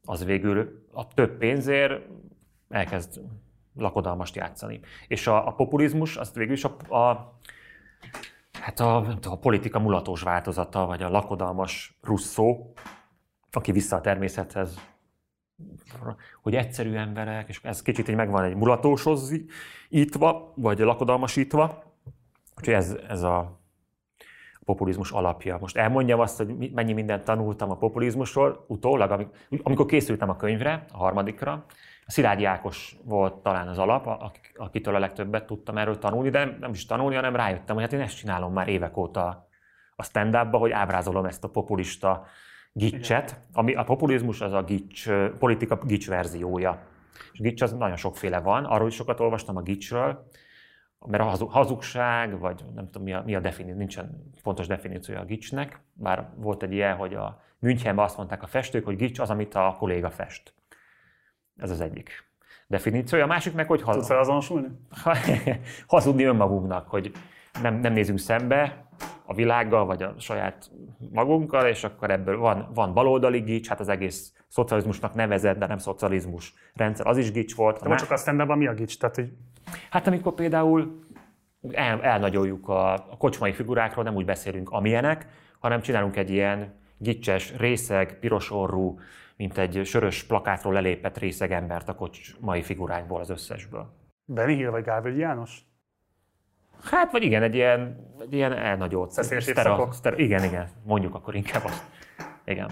az végül a több pénzért elkezd lakodalmast játszani. És a, a populizmus, azt végül is a, a hát a, a politika mulatós változata, vagy a lakodalmas Russzó, aki vissza a természethez hogy egyszerű emberek, és ez kicsit így megvan egy mulatósítva, vagy lakodalmasítva. Úgyhogy ez, ez a populizmus alapja. Most elmondjam azt, hogy mennyi mindent tanultam a populizmusról, utólag, amik- amikor készültem a könyvre, a harmadikra, Szilágyi Ákos volt talán az alap, ak- akitől a legtöbbet tudtam erről tanulni, de nem, nem is tanulni, hanem rájöttem, hogy hát én ezt csinálom már évek óta a stand hogy ábrázolom ezt a populista gicset, ami a populizmus az a gics, politika gics verziója. És gics az nagyon sokféle van, arról is sokat olvastam a gicsről, mert a hazu- hazugság, vagy nem tudom mi a, mi a definíció, nincsen pontos definíciója a gicsnek, bár volt egy ilyen, hogy a Münchenben azt mondták a festők, hogy gics az, amit a kolléga fest. Ez az egyik definíciója. A másik meg, hogy Tudsz haz, felazonosulni? hazudni önmagunknak, hogy nem, nem nézünk szembe a világgal, vagy a saját magunkkal, és akkor ebből van, van baloldali gics, hát az egész szocializmusnak nevezett, de nem szocializmus rendszer, az is gics volt. De most csak a stand mi a gics? Tehát, hogy Hát amikor például el, elnagyoljuk a, a kocsmai figurákról, nem úgy beszélünk amilyenek, hanem csinálunk egy ilyen gicses, részeg, piros orrú, mint egy sörös plakátról lelépett részeg embert a kocsmai figurákból az összesből. Benny Hill vagy Gávőgyi János? Hát, vagy igen, egy ilyen, egy ilyen elnagyolt. Sztera- sztera- Igen, igen, mondjuk akkor inkább azt. Igen.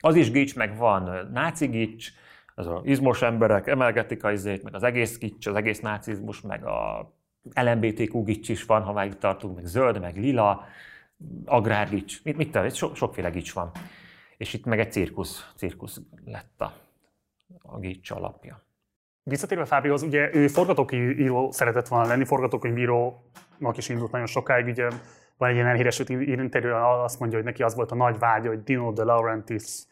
Az is gics, meg van náci gics, az a izmos emberek emelgetik a izét, meg az egész gics, az egész nácizmus, meg a LMBTQ gics is van, ha már itt tartunk, meg zöld, meg lila, agrárgics, mit, mit tudom, so, sokféle gics van. És itt meg egy cirkusz, cirkusz lett a, a gics alapja. Visszatérve Fábrihoz, ugye ő forgatókönyvíró szeretett volna lenni, forgatókönyvírónak is indult nagyon sokáig, ugye van egy ilyen elhíresült interjú, ahol azt mondja, hogy neki az volt a nagy vágya, hogy Dino De Laurentiis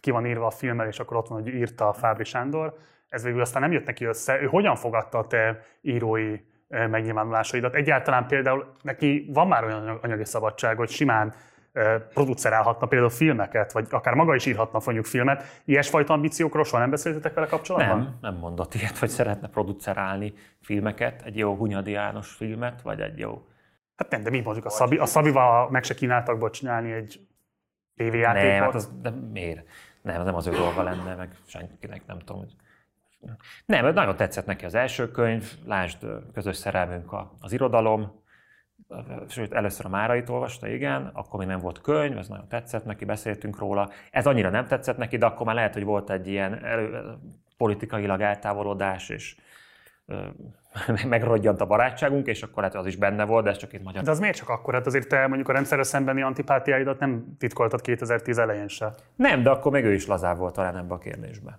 ki van írva a filmmel, és akkor ott van, hogy írta a Fábri Sándor. Ez végül aztán nem jött neki össze. Ő hogyan fogadta a te írói megnyilvánulásaidat? Egyáltalán például neki van már olyan anyagi szabadság, hogy simán producerálhatna például filmeket, vagy akár maga is írhatna mondjuk filmet. Ilyesfajta ambíciókról soha nem beszéltetek vele kapcsolatban? Nem, nem mondott ilyet, hogy szeretne producerálni filmeket, egy jó Hunyadi János filmet, vagy egy jó... Hát nem, de mi mondjuk a, Szabi, a Szabival meg se kínáltak bocs, csinálni egy tévéjátékot. Nem, hát az, de miért? Nem, az nem az ő dolga lenne, meg senkinek nem tudom. hogy- Nem, nagyon tetszett neki az első könyv, lásd, közös szerelmünk az irodalom, sőt, először a Márait olvasta, igen, akkor még nem volt könyv, ez nagyon tetszett neki, beszéltünk róla. Ez annyira nem tetszett neki, de akkor már lehet, hogy volt egy ilyen elő, politikailag eltávolodás, és megrodjant a barátságunk, és akkor hogy az is benne volt, de ez csak egy magyar De az miért csak akkor? Hát azért te mondjuk a rendszerre szembeni antipátiáidat nem titkoltad 2010 elején se. Nem, de akkor még ő is lazább volt talán ebbe a kérdésbe.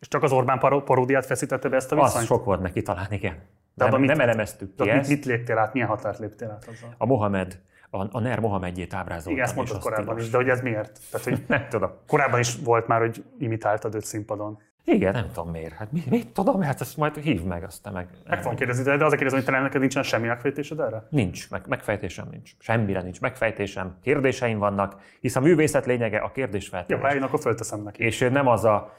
És csak az Orbán paró- paródiát feszítette be ezt a Az viszonyt? sok volt neki talán, igen. De Nem, mit- nem elemeztük ki mit, ezt. mit léptél át? Milyen határt léptél át azzal? A Mohamed, a, a NER Mohamedjét ábrázoltam. Igen, ezt mondtad az korábban tilos. is, de hogy ez miért? Tehát, hogy Nem tudom. korábban is volt már, hogy imitáltad őt színpadon. Igen, nem tudom miért. Hát mit, mit tudom, hát ezt majd hív meg, aztán meg... Meg fogom kérdezni, de azért kérdezem, hogy talán neked nincsen semmi megfejtésed erre? Nincs, meg, megfejtésem nincs. Semmire nincs megfejtésem. Kérdéseim vannak, hisz a művészet lényege a Jó, kérdésfeltevés. ha én akkor fölteszem neki. És nem az a,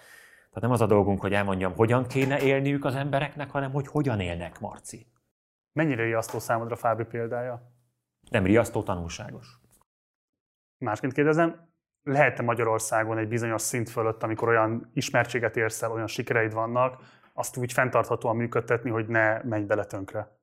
tehát nem az a dolgunk, hogy elmondjam, hogyan kéne élniük az embereknek, hanem hogy hogyan élnek, Marci. Mennyire riasztó számodra Fábri példája? Nem riasztó, tanulságos. Másként kérdezem, lehet-e Magyarországon egy bizonyos szint fölött, amikor olyan ismertséget érsz el, olyan sikereid vannak, azt úgy fenntarthatóan működtetni, hogy ne menj bele tönkre?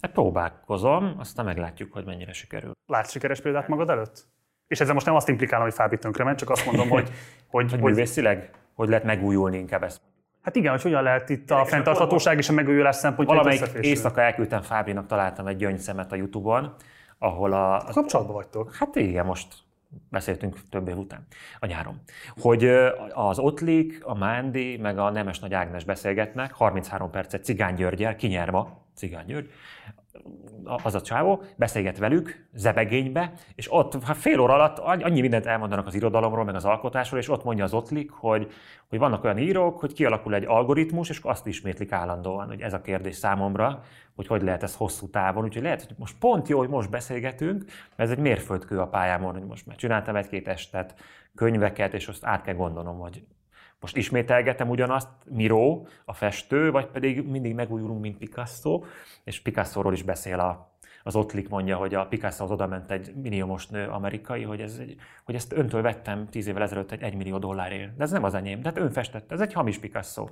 Hát próbálkozom, aztán meglátjuk, hogy mennyire sikerül. Látsz sikeres példát magad előtt? És ezzel most nem azt implikálom, hogy Fábi tönkre ment, csak azt mondom, hogy, hogy, Hogy hogy művészileg? Hogy lehet megújulni inkább ezt. hát igen, hogy hogyan lehet itt a fenntarthatóság és a megújulás szempontjából Valamelyik éjszaka elküldtem Fábrinak, találtam egy gyöngyszemet a Youtube-on, ahol a, Kapcsolatban vagytok. Hát igen, most beszéltünk több év után, a nyáron. Hogy az Ottlik, a Mándi, meg a Nemes Nagy Ágnes beszélgetnek, 33 percet Cigány Györgyel, ki nyer ma? Cigány György, az a csávó, beszélget velük, zebegénybe, és ott hát fél óra alatt annyi mindent elmondanak az irodalomról, meg az alkotásról, és ott mondja az Ottlik, hogy, hogy vannak olyan írók, hogy kialakul egy algoritmus, és azt ismétlik állandóan, hogy ez a kérdés számomra, hogy hogy lehet ez hosszú távon. Úgyhogy lehet, hogy most pont jó, hogy most beszélgetünk, mert ez egy mérföldkő a pályámon, hogy most már csináltam egy-két estet, könyveket, és azt át kell gondolnom, hogy most ismételgetem ugyanazt, Miró, a festő, vagy pedig mindig megújulunk, mint Picasso, és Picasso-ról is beszél a, az Ottlik mondja, hogy a Picasso oda ment egy milliómos nő amerikai, hogy, ez egy, hogy ezt öntől vettem tíz évvel ezelőtt egy egymillió dollárért. De ez nem az enyém, de hát ön festette, ez egy hamis Picasso,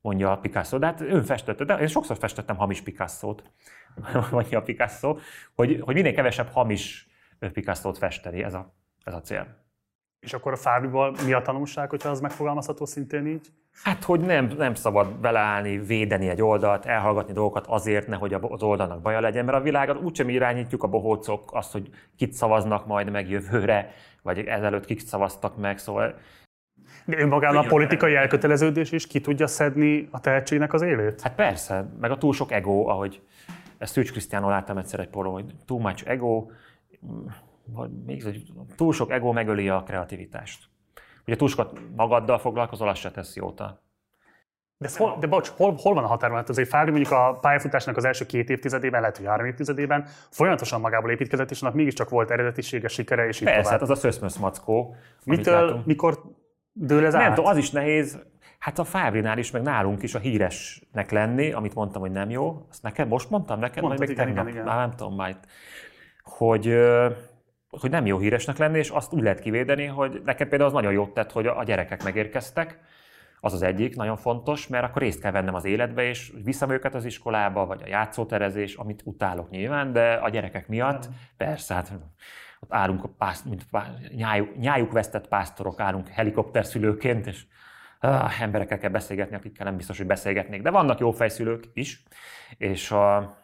mondja a Picasso. De hát ön festette, de én sokszor festettem hamis Picasso-t, mondja a Picasso, hogy, hogy minél kevesebb hamis Picasso-t festeni, ez a, ez a cél. És akkor a Fábriból mi a tanulság, hogyha az megfogalmazható szintén így? Hát, hogy nem, nem szabad beleállni, védeni egy oldalt, elhallgatni dolgokat azért, nehogy az oldalnak baja legyen, mert a világot úgysem irányítjuk a bohócok azt, hogy kit szavaznak majd meg jövőre, vagy ezelőtt kik szavaztak meg, szóval De önmagában a politikai elköteleződés is ki tudja szedni a tehetségnek az élét? hát persze, meg a túl sok ego, ahogy ezt Szűcs Krisztiánon láttam egyszer egy póló, hogy too much ego, vagy még túl sok ego megöli a kreativitást. Ugye túl sokat magaddal foglalkozol, az se tesz jót a De, ez hol, de bocs, hol, hol van a határ? Mert azért Fábri mondjuk a pályafutásnak az első két évtizedében, lehet, hogy három évtizedében folyamatosan magából építkezett, és annak mégiscsak volt eredetisége, sikere, és így Persze, tovább. hát az a szöszmösz mackó, Mitől, mikor dől ez Nem át? tudom, az is nehéz. Hát a Fábrinál is, meg nálunk is a híresnek lenni, amit mondtam, hogy nem jó. Azt neked most mondtam neked, Mondtad, vagy még igen, tegnap, igen, igen. Már nem tudom majd. Hogy, ö, hogy nem jó híresnek lenni, és azt úgy lehet kivédeni, hogy neked például az nagyon jót tett, hogy a gyerekek megérkeztek, az az egyik, nagyon fontos, mert akkor részt kell vennem az életbe, és viszem őket az iskolába, vagy a játszóterezés, amit utálok nyilván, de a gyerekek miatt, persze, hát ott állunk, a pászt, mint pá- nyájuk, nyájuk vesztett pásztorok, állunk helikopterszülőként, és ah, emberekkel kell beszélgetni, akikkel nem biztos, hogy beszélgetnék. De vannak jó fejszülők is, és a,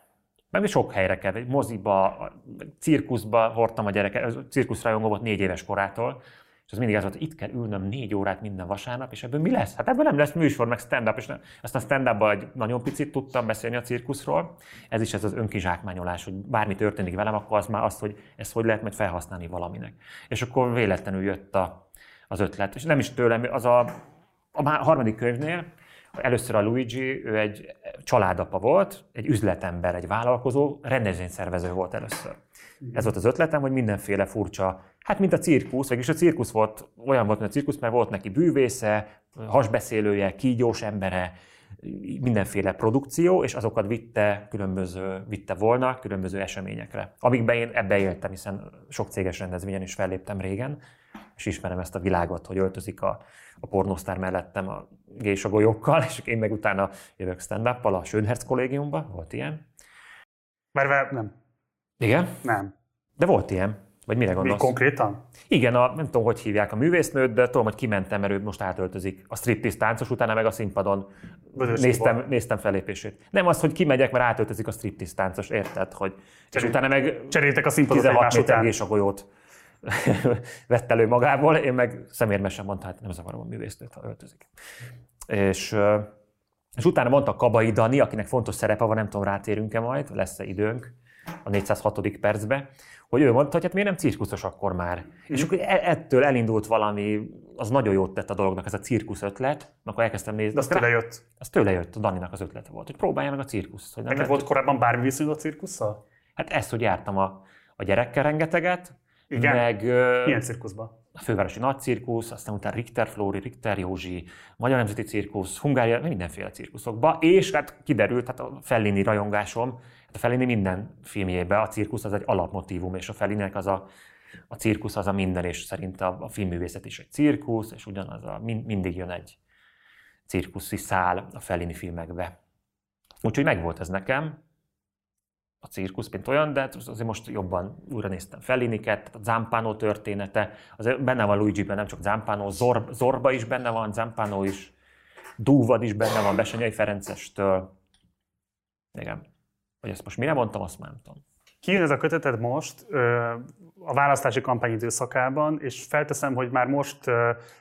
meg sok helyre kell, moziba, cirkuszba hordtam a gyereket, cirkuszrajongó volt négy éves korától, és az mindig az volt, hogy itt kell ülnöm négy órát minden vasárnap, és ebből mi lesz? Hát ebből nem lesz műsor, meg stand-up, és nem. aztán stand egy nagyon picit tudtam beszélni a cirkuszról. Ez is ez az önkizsákmányolás, hogy bármi történik velem, akkor az már az, hogy ezt hogy lehet majd felhasználni valaminek. És akkor véletlenül jött a, az ötlet. És nem is tőlem, az a, a harmadik könyvnél, Először a Luigi, ő egy családapa volt, egy üzletember, egy vállalkozó, rendezvényszervező volt először. Ez volt az ötletem, hogy mindenféle furcsa, hát mint a cirkusz, vagyis a cirkusz volt, olyan volt, mint a cirkusz, mert volt neki bűvésze, hasbeszélője, kígyós embere, mindenféle produkció, és azokat vitte különböző, vitte volna különböző eseményekre. Amikben én ebbe éltem, hiszen sok céges rendezvényen is felléptem régen, és ismerem ezt a világot, hogy öltözik a, a pornosztár mellettem a gésagolyókkal, és én meg utána jövök stand a Schönherz kollégiumba, volt ilyen. Mert nem. Igen, Nem. de volt ilyen. Vagy mire Mi gondolsz? konkrétan? Igen, a, nem tudom, hogy hívják a művésznőt, de tudom, hogy kimentem, mert ő most átöltözik a striptease táncos, utána meg a színpadon Vörös néztem, színpad. néztem felépését. Nem az, hogy kimegyek, mert átöltözik a striptease táncos, érted? Hogy, és Cseré- utána meg Cseréltek a színpadot 16 egymás méter után. gésagolyót vett elő magából, én meg szemérmesen mondta, hát nem zavarom a művésznőt, ha öltözik. És, és utána mondta Kabai Dani, akinek fontos szerepe van, nem tudom, rátérünk-e majd, lesz-e időnk a 406. percbe, hogy ő mondta, hogy hát miért nem cirkuszos akkor már. És akkor e- ettől elindult valami, az nagyon jót tett a dolognak, ez a cirkusz ötlet, akkor elkezdtem nézni. De az tőle jött. Az tőle jött, a Daninak az ötlete volt, hogy próbálja meg a cirkuszt. Hogy nem Neked lehet, volt korábban bármi viszonyod a cirkusszal? Hát ezt, hogy jártam a, a gyerekkel rengeteget, Igen? meg... Milyen cirkuszban? a fővárosi nagy cirkusz, aztán utána Richter Flóri, Richter Józsi, Magyar Nemzeti Cirkusz, Hungária, mindenféle cirkuszokba, és hát kiderült, hát a Fellini rajongásom, hát a Fellini minden filmjében a cirkusz az egy alapmotívum, és a Fellininek az a, a cirkusz az a minden, és szerint a, a filmművészet is egy cirkusz, és ugyanaz a, mind, mindig jön egy cirkuszi szál a Fellini filmekbe. Úgyhogy megvolt ez nekem, a cirkusz, mint olyan, de hát azért most jobban újra néztem Felliniket, a Zampano története, azért benne van Luigi-ben, nem csak Zampano, Zor, Zorba is benne van, Zampano is, Dúvad is benne van, Besenyei Ferencestől. Igen. Hogy ezt most mire mondtam, azt már nem tudom. Kijön ez a köteted most a választási kampány időszakában, és felteszem, hogy már most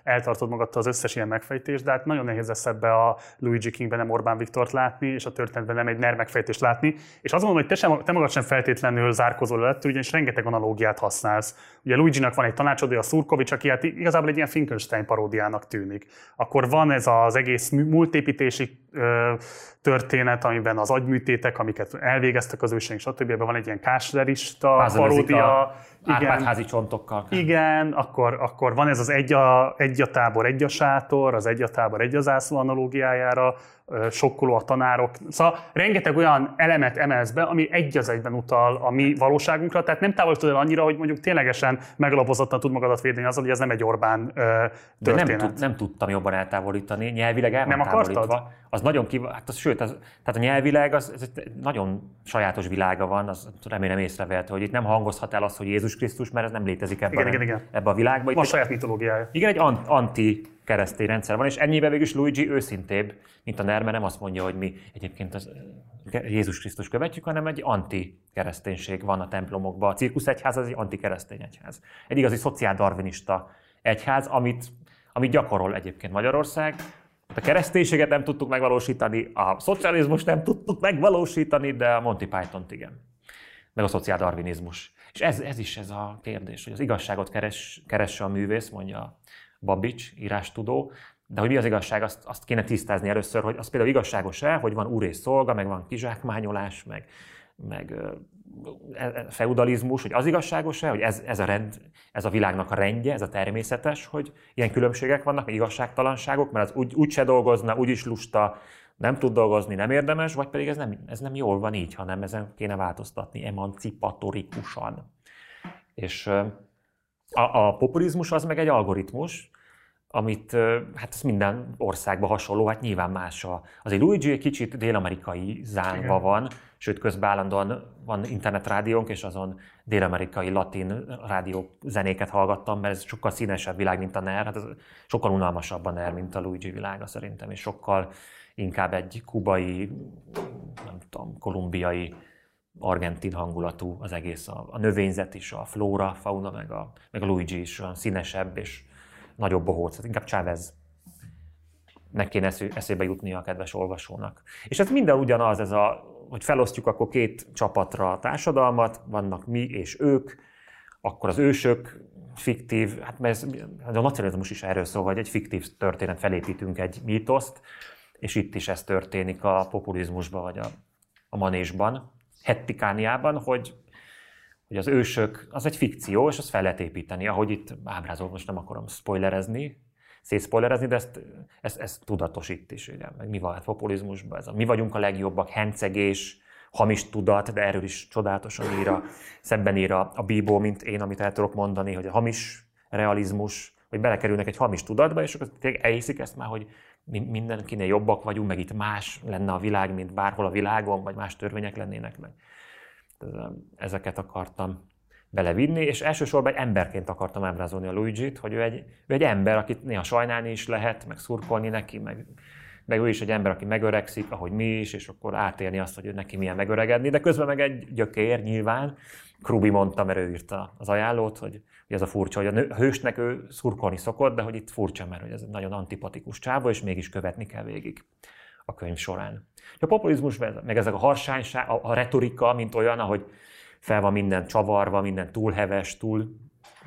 eltartod magadta az összes ilyen megfejtést, de hát nagyon nehéz lesz ebbe a Luigi Kingben nem Orbán Viktort látni, és a történetben nem egy NER megfejtést látni. És azt mondom, hogy te, sem, te magad sem feltétlenül zárkozol lett, ugyanis rengeteg analógiát használsz. Ugye Luigi-nak van egy tanácsadója, a Szurkovics, aki hát igazából egy ilyen Finkenstein paródiának tűnik. Akkor van ez az egész múltépítési történet, amiben az agyműtétek, amiket elvégeztek az őseink, stb. Ebben van egy ilyen káslerista paródia. Árpádházi csontokkal. Igen, akkor, akkor van ez az egy a, egy a tábor, egy a sátor, az egy a tábor, egy a zászló analógiájára, sokkoló a tanárok. Szóval rengeteg olyan elemet emelsz be, ami egy az egyben utal a mi valóságunkra, tehát nem távolítod el annyira, hogy mondjuk ténylegesen megalapozottan tud magadat védeni azzal, hogy ez nem egy Orbán történet. De nem, tud, nem tudtam jobban eltávolítani, nyelvileg el nem akartad? Az nagyon kiv... hát az, sőt, az, tehát a nyelvileg az, ez egy nagyon sajátos világa van, az remélem észrevehető, hogy itt nem hangozhat el az, hogy Jézus Krisztus, mert ez nem létezik ebben, igen, igen, igen. ebben a világban. Van saját mitológiája. Igen, egy anti keresztény rendszer van, és ennyiben végül is Luigi őszintébb, mint a NER, mert nem azt mondja, hogy mi egyébként az Jézus Krisztus követjük, hanem egy anti-kereszténység van a templomokban. A cirkusz egyház az egy anti-keresztény egyház. Egy igazi szociáldarvinista egyház, amit, amit gyakorol egyébként Magyarország. A kereszténységet nem tudtuk megvalósítani, a szocializmus nem tudtuk megvalósítani, de a Monty python igen. Meg a szociáldarvinizmus. És ez, ez is ez a kérdés, hogy az igazságot keres, keresse a művész, mondja Babics, írástudó, de hogy mi az igazság, azt, azt kéne tisztázni először, hogy az például igazságos-e, hogy van úr és szolga, meg van kizsákmányolás, meg, meg e, e, feudalizmus, hogy az igazságos-e, hogy ez, ez, a rend, ez a világnak a rendje, ez a természetes, hogy ilyen különbségek vannak, meg igazságtalanságok, mert az úgy, úgy se dolgozna, úgy is lusta, nem tud dolgozni, nem érdemes, vagy pedig ez nem, ez nem jól van így, hanem ezen kéne változtatni emancipatorikusan. És a, a populizmus az meg egy algoritmus, amit hát ez minden országban hasonló, hát nyilván más a... Azért Luigi egy kicsit dél-amerikai zánva van, sőt közben állandóan van internetrádiónk, és azon dél-amerikai latin rádió zenéket hallgattam, mert ez sokkal színesebb világ, mint a NER, hát ez sokkal unalmasabb a NER, mint a Luigi világa szerintem, és sokkal inkább egy kubai, nem tudom, kolumbiai argentin hangulatú az egész, a, a növényzet is, a flóra, fauna, meg a, meg a Luigi is olyan színesebb és nagyobb bohóc, hát inkább Chávez. Meg kéne eszébe jutni a kedves olvasónak. És ez minden ugyanaz, ez a, hogy felosztjuk akkor két csapatra a társadalmat, vannak mi és ők, akkor az ősök fiktív, hát mert ez, a nacionalizmus is erről szól, hogy egy fiktív történet felépítünk egy mítoszt, és itt is ez történik a populizmusban, vagy a, a manésban, hettikániában, hogy, hogy az ősök, az egy fikció, és azt fel lehet építeni, ahogy itt ábrázol, most nem akarom spoilerezni, szétszpoilerezni, de ezt, ezt, ezt tudatos itt is. Ugye? Meg mi van a populizmusban? Ez a, mi vagyunk a legjobbak, hencegés, hamis tudat, de erről is csodálatosan ír a, szebben ír a, a Bíbó, mint én, amit el tudok mondani, hogy a hamis realizmus, hogy belekerülnek egy hamis tudatba, és akkor elhiszik ezt már, hogy mindenkinél jobbak vagyunk, meg itt más lenne a világ, mint bárhol a világon, vagy más törvények lennének meg. Ezeket akartam belevinni, és elsősorban egy emberként akartam ábrázolni a Luigi-t, hogy ő egy, ő egy ember, akit néha sajnálni is lehet, meg szurkolni neki, meg, meg ő is egy ember, aki megöregszik, ahogy mi is, és akkor átélni azt, hogy ő neki milyen megöregedni, de közben meg egy gyökér nyilván. Krubi mondta, mert ő írta az ajánlót, hogy ez a furcsa, hogy a hősnek ő szurkolni szokott, de hogy itt furcsa, mert hogy ez egy nagyon antipatikus csáva, és mégis követni kell végig a könyv során. A populizmus, meg ezek a harsányság, a, a retorika, mint olyan, ahogy fel van minden csavarva, minden túlheves, túl,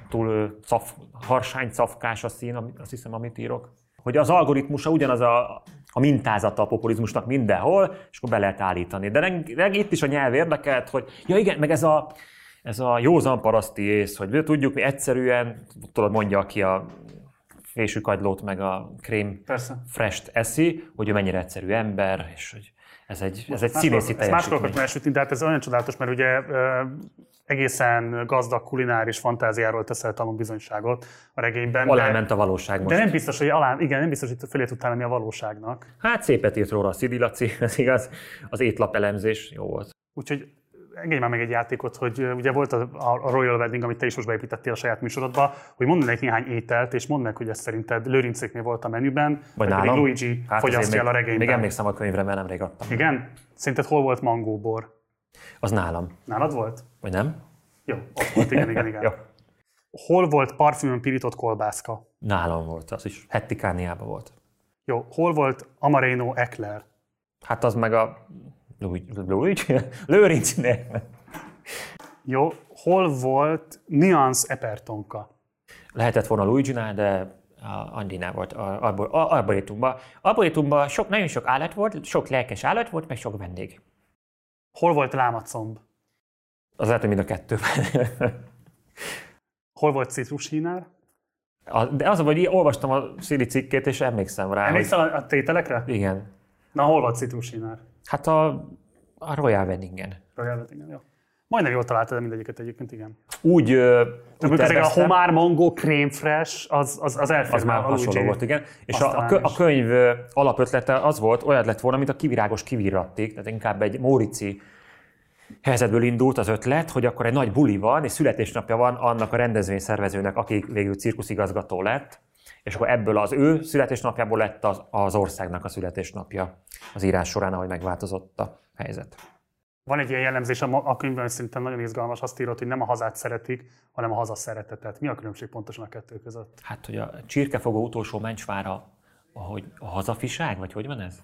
túl caf, harsány cafkás a szín, azt hiszem, amit írok. Hogy az algoritmusa ugyanaz a, a mintázata a populizmusnak mindenhol, és akkor be lehet állítani. De itt is a nyelv érdekelt, hogy ja igen, meg ez a, ez a józan paraszti ész, hogy tudjuk, mi egyszerűen, tudod, mondja ki a fésükagylót, meg a krém Persze. fresh eszi, hogy ő mennyire egyszerű ember, és hogy ez egy, ez egy színészi ezt Máskor akartam teljesítmény. elsütni, de hát ez olyan csodálatos, mert ugye ö, egészen gazdag kulináris fantáziáról teszel tanúbizonyságot a regényben. de- Aláment a valóság most. De nem biztos, hogy alá, igen, nem biztos, hogy fölé tudtál menni a valóságnak. Hát szépet írt róla a Szidi Laci, ez igaz. Az étlap elemzés jó volt. Úgyhogy engedj már meg egy játékot, hogy ugye volt a, a Royal Wedding, amit te is most beépítettél a saját műsorodba, hogy mondd meg néhány ételt, és mondd meg, hogy ez szerinted Lőrincéknél volt a menüben, Vagy pedig nálam. Luigi Hát fogyasztja el a regényben. még emlékszem a könyvre, mert nemrég adtam. Igen? Szerinted hol volt mangóbor? Az nálam. Nálad volt? Vagy nem? Jó, ott volt, igen, igen, igen. Jó. Hol volt parfümön pirított kolbászka? Nálam volt, az is. Hettikániában volt. Jó, hol volt Amareno Ekler? Hát az meg a Luigi, Luigi? Lőrincnél. Jó, hol volt Nuance Epertonka? Lehetett volna Luigi-nál, de Andinál volt, a- arbo- a- arborétumban. Arborétumban sok, nagyon sok állat volt, sok lelkes állat volt, meg sok vendég. Hol volt Lámacomb? Az lehet, hogy mind a kettő. Hol volt Citrushínár? A- De az, hogy olvastam a Szili cikkét, és emlékszem rá, hogy Emlékszel a a tételekre? igen. Na, hol volt Citrushínár? Hát a, a Royal Weddingen. Royal Weddingen, jó. Majdnem jól találtad mindegyiket egyébként, igen. Úgy, ö, ezek a homár, mangó, krém fresh, az, az, az elfér Az már hasonló volt, igen. És a, a, kö, a is. könyv alapötlete az volt, olyan lett volna, mint a kivirágos kivirratték, tehát inkább egy Mórici helyzetből indult az ötlet, hogy akkor egy nagy buli van, és születésnapja van annak a rendezvényszervezőnek, aki végül cirkuszigazgató lett, és akkor ebből az ő születésnapjából lett az, az országnak a születésnapja az írás során, ahogy megváltozott a helyzet. Van egy ilyen jellemzés a, a könyvben, hogy szerintem nagyon izgalmas, azt írott, hogy nem a hazát szeretik, hanem a haza szeretetet. Mi a különbség pontosan a kettő között? Hát, hogy a csirkefogó utolsó mencsvára, ahogy a hazafiság, vagy hogy van ez?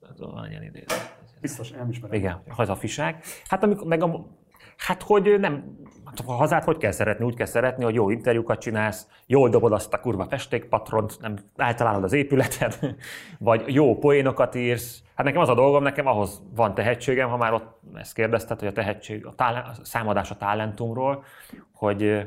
Az olyan idézet. Biztos, nem ismerem. Igen, hazafiság. Hát amikor, meg a, hát hogy nem, hát a hazát hogy kell szeretni? Úgy kell szeretni, hogy jó interjúkat csinálsz, jól dobod azt a kurva festékpatront, nem eltalálod az épületet, vagy jó poénokat írsz. Hát nekem az a dolgom, nekem ahhoz van tehetségem, ha már ott ezt kérdezted, hogy a tehetség, a, tálá, a számadás a talentumról, hogy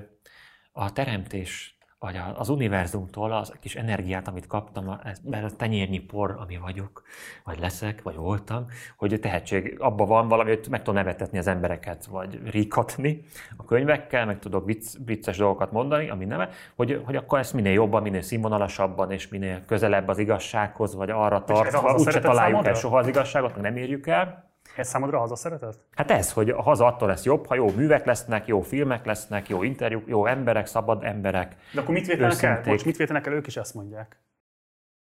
a teremtés, vagy az univerzumtól az kis energiát, amit kaptam, mert a tenyérnyi por, ami vagyok, vagy leszek, vagy voltam, hogy a tehetség abban van valami, hogy meg tudom nevetetni az embereket, vagy ríkatni a könyvekkel, meg tudok vicc, vicces dolgokat mondani, ami neve, hogy, hogy akkor ezt minél jobban, minél színvonalasabban, és minél közelebb az igazsághoz, vagy arra tartva, úgyse találjuk el számodra? soha az igazságot, meg nem érjük el. Ez számodra a haza szeretet? Hát ez, hogy a haza attól lesz jobb, ha jó művek lesznek, jó filmek lesznek, jó interjúk, jó emberek, szabad emberek. De akkor mit vétenek el? Most mit vétenek el? Ők is ezt mondják.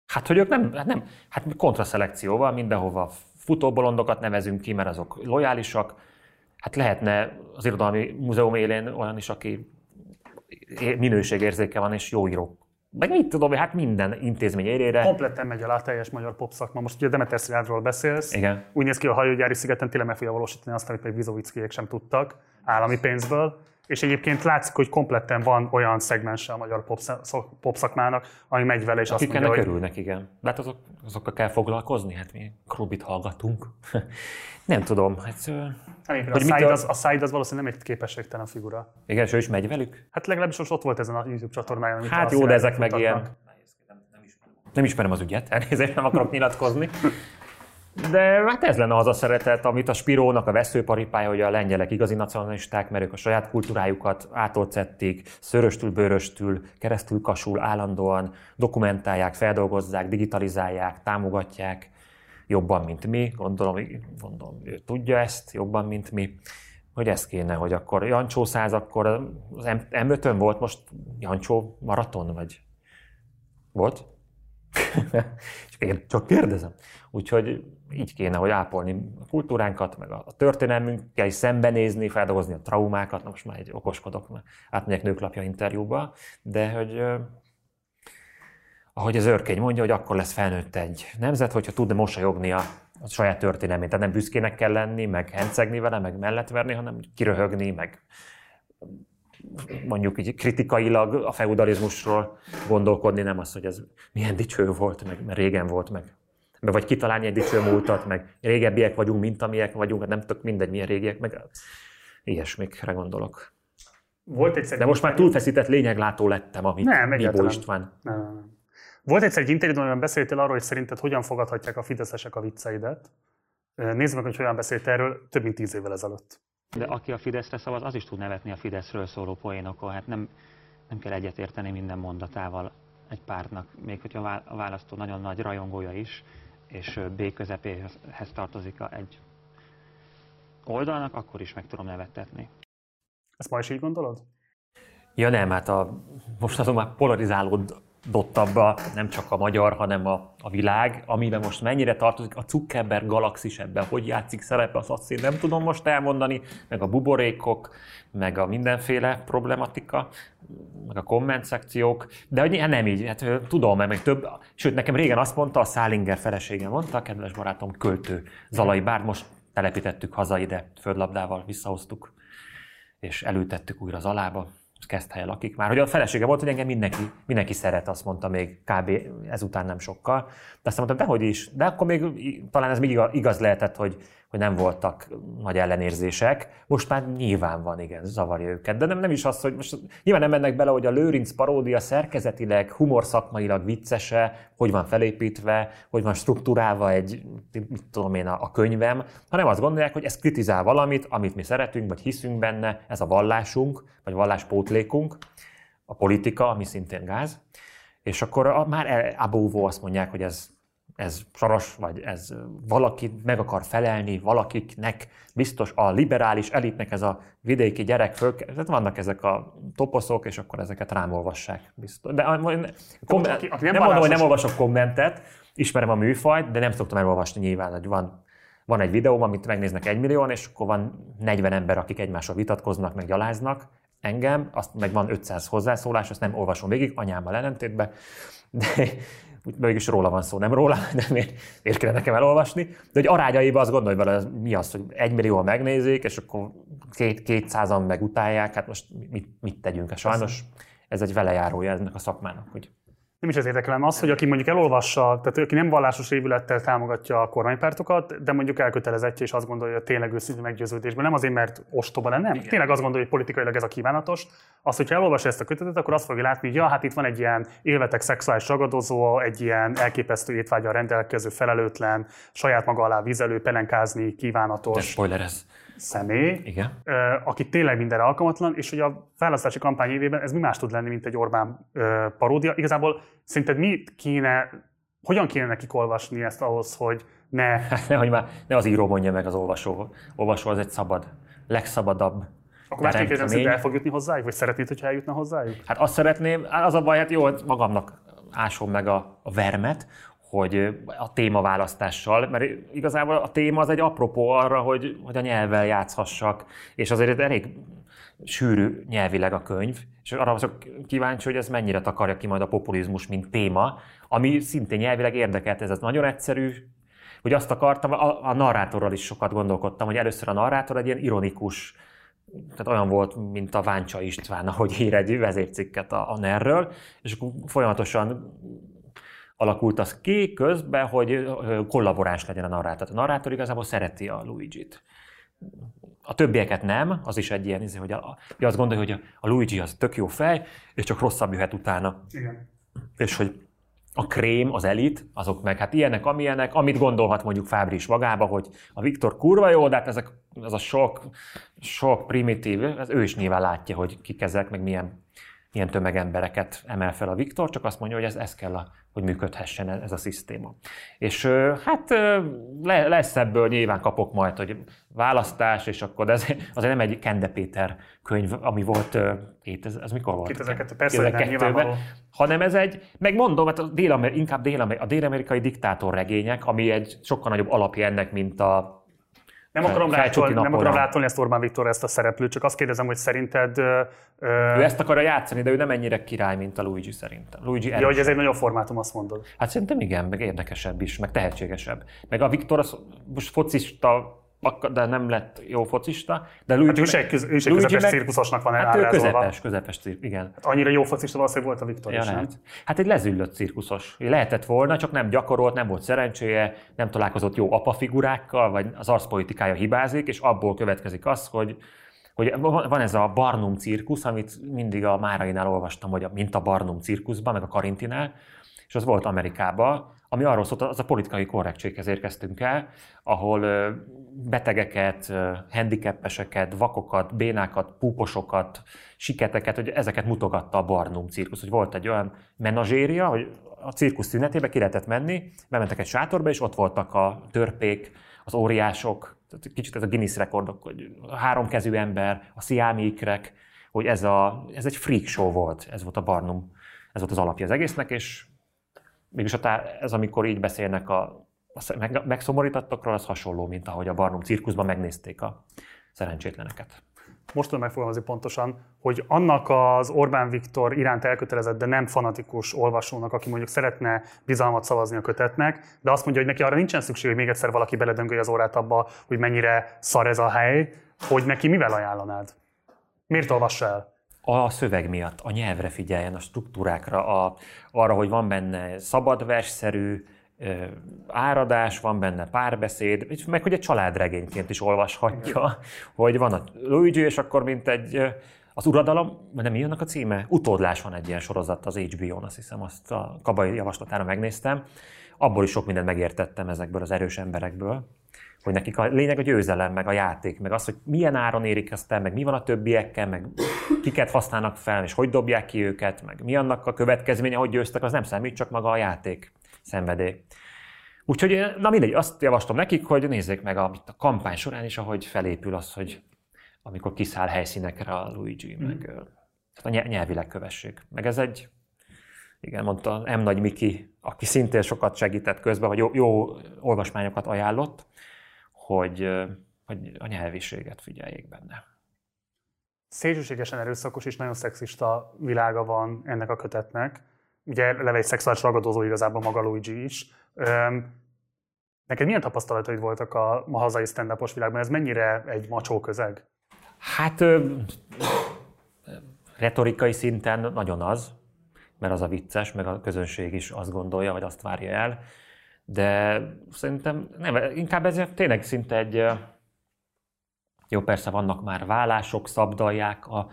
Hát, hogy ők nem, hát nem, hát kontraszelekcióval mindenhova futóbolondokat nevezünk ki, mert azok lojálisak. Hát lehetne az Irodalmi Múzeum élén olyan is, aki minőségérzéke van, és jó író. Meg mit tudom, hát minden intézmény élére. Kompletten megy alá a teljes magyar popszakma. Most ugye Demeter Szilárdról beszélsz. Igen. Úgy néz ki, a hajógyári szigeten tényleg meg fogja valósítani azt, amit még Vizovickiek sem tudtak állami pénzből. És egyébként látszik, hogy kompletten van olyan szegmense a magyar popsz- popszakmának, ami megy vele, és azt Akik mondja, ennek hogy örülnek, igen. De hát azok, azokkal kell foglalkozni, hát mi Krubit hallgatunk. nem tudom, hát ö, Nem, a, Hogy Said mitől- az, a Said az valószínűleg nem egy képességtelen figura. igen, és ő is megy velük. Hát legalábbis most ott volt ezen a YouTube csatornáján. amit Hát a jó, de ezek meg ilyen... mutatnak. Nem ismerem az ügyet, elnézést, nem akarok nyilatkozni. De hát ez lenne az a szeretet, amit a Spirónak a veszőparipája, hogy a lengyelek igazi nacionalisták, mert ők a saját kultúrájukat átolcették, szöröstül, bőröstül, keresztül kasul állandóan dokumentálják, feldolgozzák, digitalizálják, támogatják jobban, mint mi. Gondolom, gondolom ő tudja ezt jobban, mint mi. Hogy ez kéne, hogy akkor Jancsó száz, akkor az M- M5-ön volt most Jancsó maraton, vagy volt? csak, ér- csak kérdezem. Úgyhogy így kéne, hogy ápolni a kultúránkat, meg a történelmünkkel is szembenézni, feldolgozni a traumákat. Na most már egy okoskodok, mert átmegyek nőklapja interjúba, de hogy ahogy az őrkény mondja, hogy akkor lesz felnőtt egy nemzet, hogyha tudna mosolyogni a, a saját történelmét. Tehát nem büszkének kell lenni, meg hencegni vele, meg mellett meg kiröhögni, meg mondjuk így kritikailag a feudalizmusról gondolkodni, nem az, hogy ez milyen dicső volt, meg mert régen volt, meg vagy kitalálni egy dicső múltat, meg régebbiek vagyunk, mint amilyek vagyunk, hát nem tök mindegy, milyen régiek, meg ilyesmikre gondolok. Volt egyszer De most már túlfeszített lényeglátó lettem, amit Nem, Bibó. István. Nem. Volt egyszer egy interjú, amiben beszéltél arról, hogy szerinted hogyan fogadhatják a fideszesek a vicceidet. Nézd meg, hogy hogyan beszélt erről több mint tíz évvel ezelőtt. De aki a Fideszre szavaz, az is tud nevetni a Fideszről szóló poénokon. Hát nem, nem kell egyetérteni minden mondatával egy pártnak, még hogyha a választó nagyon nagy rajongója is, és B közepéhez tartozik a, egy oldalnak, akkor is meg tudom nevettetni. Ezt ma is így gondolod? Ja nem, hát a, most azon már polarizálódottabb a, nem csak a magyar, hanem a, a világ, amiben most mennyire tartozik a Zuckerberg galaxis ebben, hogy játszik szerepe, az azt én nem tudom most elmondani, meg a buborékok, meg a mindenféle problematika, meg a komment szekciók, de hogy hát nem így, hát tudom, mert még több, sőt nekem régen azt mondta, a Szálinger felesége mondta, a kedves barátom költő Zalai Bár, most telepítettük haza ide, földlabdával visszahoztuk, és elültettük újra az alába, kezd helye lakik már. Hogy a felesége volt, hogy engem mindenki, mindenki szeret, azt mondta még kb. ezután nem sokkal. De aztán mondtam, dehogy is. De akkor még talán ez még iga- igaz lehetett, hogy, hogy nem voltak nagy ellenérzések. Most már nyilván van, igen, zavarja őket. De nem, nem is az, hogy most nyilván nem mennek bele, hogy a Lőrinc paródia szerkezetileg, humorszakmailag viccese, hogy van felépítve, hogy van struktúrálva egy, mit tudom én, a, a könyvem, hanem azt gondolják, hogy ez kritizál valamit, amit mi szeretünk, vagy hiszünk benne, ez a vallásunk, vagy valláspótlékunk, a politika, ami szintén gáz, és akkor a, már el- abóvó azt mondják, hogy ez, ez saras, vagy ez valaki meg akar felelni, valakiknek, biztos a liberális elitnek ez a vidéki gyerek föl, tehát vannak ezek a toposzok, és akkor ezeket rám olvassák. Biztos. De a- kom- aki- aki nem nem, mondom, hogy nem olvasok kommentet, ismerem a műfajt, de nem szoktam elolvasni nyilván, hogy van, van egy videóm, amit megnéznek egy millióan, és akkor van 40 ember, akik egymással vitatkoznak, meg gyaláznak engem, azt meg van 500 hozzászólás, azt nem olvasom végig, anyámmal ellentétben, de mégis róla van szó, nem róla, de miért, miért kéne nekem elolvasni. De hogy arányaiban azt gondolj bele, mi az, hogy egy millióan megnézik, és akkor két, kétszázan megutálják, hát most mit, mit tegyünk? Hát sajnos ez egy velejárója ennek a szakmának, hogy Nem is ez érdekel, az, hogy aki mondjuk elolvassa, tehát aki nem vallásos évülettel támogatja a kormánypártokat, de mondjuk elkötelezettje és azt gondolja, hogy tényleg őszintű meggyőződésben, nem azért, mert ostoba lenne, nem. Tényleg azt gondolja, hogy politikailag ez a kívánatos. Az, hogyha elolvassa ezt a kötetet, akkor azt fogja látni, hogy ja, hát itt van egy ilyen élvetek szexuális ragadozó, egy ilyen elképesztő étvágyal rendelkező, felelőtlen, saját maga alá vizelő, pelenkázni kívánatos spoiler ez. Személy, Igen. aki tényleg mindenre alkalmatlan, és hogy a választási kampány évében ez mi más tud lenni, mint egy Orbán paródia. Igazából szerinted mi kéne, hogyan kéne nekik olvasni ezt ahhoz, hogy ne... Nehogy már ne az író mondja meg az olvasó. Olvasó az egy szabad, legszabadabb Akkor másképp kérdezem, hogy el fog jutni hozzájuk, vagy szeretnéd, hogyha eljutna hozzájuk? Hát azt szeretném, hát az a baj, hát jó, hogy magamnak ásom meg a, a vermet, hogy a témaválasztással, mert igazából a téma az egy apropó arra, hogy, hogy a nyelvvel játszhassak, és azért elég sűrű nyelvileg a könyv, és arra vagyok kíváncsi, hogy ez mennyire takarja ki majd a populizmus, mint téma, ami szintén nyelvileg érdekelt, ez az nagyon egyszerű, hogy azt akartam, a, a narrátorral is sokat gondolkodtam, hogy először a narrátor egy ilyen ironikus, tehát olyan volt, mint a Váncsa István, ahogy ír egy vezércikket a, a NER-ről, és akkor folyamatosan alakult az ki közben, hogy kollaboráns legyen a narrátor. A narrátor igazából szereti a Luigi-t. A többieket nem, az is egy ilyen, izé, hogy, a, hogy azt gondolja, hogy a, a Luigi az tök jó fej, és csak rosszabb jöhet utána. Igen. És hogy a krém, az elit, azok meg hát ilyenek, amilyenek, amit gondolhat mondjuk Fábri is magába, hogy a Viktor kurva jó, de hát ezek, ez a sok, sok primitív, ez ő is nyilván látja, hogy kik ezek, meg milyen, milyen tömegembereket emel fel a Viktor, csak azt mondja, hogy ez, ez kell, a, hogy működhessen ez a szisztéma. És hát le, lesz ebből nyilván kapok majd, hogy választás, és akkor de ez azért nem egy Kende Péter könyv, ami volt, ez, ez mikor volt? 2002, persze, hogy nem, 2002-ben, nyilvánvaló. hanem ez egy, megmondom, hát a dél inkább dél a dél-amerikai diktátor regények, ami egy sokkal nagyobb alapja ennek, mint a Nem akarom, rátolni, nem akarom rátolni ezt Orbán Viktor ezt a szereplőt, csak azt kérdezem, hogy szerinted... Ö, Ő ezt akarja játszani, de ő nem ennyire király, mint a Luigi szerintem. Luigi ja, hogy ez egy nagyobb formátum, azt mondod. Hát szerintem igen, meg érdekesebb is, meg tehetségesebb. Meg a Viktor az most focista, de nem lett jó focista, de Luigi... Hát ő is egy, köz, ő egy Luigi közepes meg- cirkuszosnak van Hát ő közepes, közepes, cir- igen. Annyira jó focista valószínűleg volt a Viktor Ja, is, nem? Hát egy lezüllött cirkuszos. Lehetett volna, csak nem gyakorolt, nem volt szerencséje, nem találkozott jó apafigurákkal, vagy az arszpolitikája hibázik, és abból következik az, hogy hogy van ez a Barnum cirkusz, amit mindig a Márainál olvastam, hogy a, mint a Barnum cirkuszban, meg a Karintinál, és az volt Amerikában, ami arról szólt, az a politikai korrektséghez érkeztünk el, ahol betegeket, handicappeseket, vakokat, bénákat, púposokat, siketeket, hogy ezeket mutogatta a Barnum cirkusz, hogy volt egy olyan menazséria, hogy a cirkusz szünetébe ki lehetett menni, bementek egy sátorba, és ott voltak a törpék, az óriások, kicsit ez a Guinness rekordok, hogy a háromkezű ember, a sziámi ikrek, hogy ez, a, ez egy freak show volt, ez volt a Barnum, ez volt az alapja az egésznek, és mégis a tá- ez amikor így beszélnek a, a meg, megszomorítottakról, az hasonló, mint ahogy a Barnum cirkuszban megnézték a szerencsétleneket. most tudom megfogalmazni pontosan, hogy annak az Orbán Viktor iránt elkötelezett, de nem fanatikus olvasónak, aki mondjuk szeretne bizalmat szavazni a kötetnek, de azt mondja, hogy neki arra nincsen szükség, hogy még egyszer valaki beledöngölje az órát abba, hogy mennyire szar ez a hely, hogy neki mivel ajánlanád? Miért olvassa el? A szöveg miatt, a nyelvre figyeljen, a struktúrákra, a, arra, hogy van benne szabad versszerű áradás, van benne párbeszéd, meg hogy egy családregényként is olvashatja, hogy van a Luigi, és akkor mint egy az uradalom, nem mi annak a címe? Utódlás van egy ilyen sorozat az HBO-n, azt hiszem, azt a kabai javaslatára megnéztem. Abból is sok mindent megértettem ezekből az erős emberekből, hogy nekik a lényeg a győzelem, meg a játék, meg az, hogy milyen áron érik azt el, meg mi van a többiekkel, meg kiket használnak fel, és hogy dobják ki őket, meg mi annak a következménye, hogy győztek, az nem számít, csak maga a játék szenvedély. Úgyhogy, na mindegy, azt javaslom nekik, hogy nézzék meg a, a kampány során is, ahogy felépül az, hogy amikor kiszáll helyszínekre a Luigi, mm. meg tehát a nye- nyelvileg kövessék. Meg ez egy, igen, mondta M. Nagy Miki, aki szintén sokat segített közben, vagy jó, jó olvasmányokat ajánlott, hogy, hogy a nyelviséget figyeljék benne. Szélsőségesen erőszakos és nagyon szexista világa van ennek a kötetnek. Ugye eleve egy szexuális ragadozó igazából maga Luigi is. Öm, neked milyen tapasztalataid voltak a, a hazai stand világban? Ez mennyire egy macsó közeg? Hát ö, retorikai szinten nagyon az, mert az a vicces, meg a közönség is azt gondolja, vagy azt várja el, de szerintem nem, inkább ez tényleg szinte egy, jó persze vannak már vállások, szabdalják a,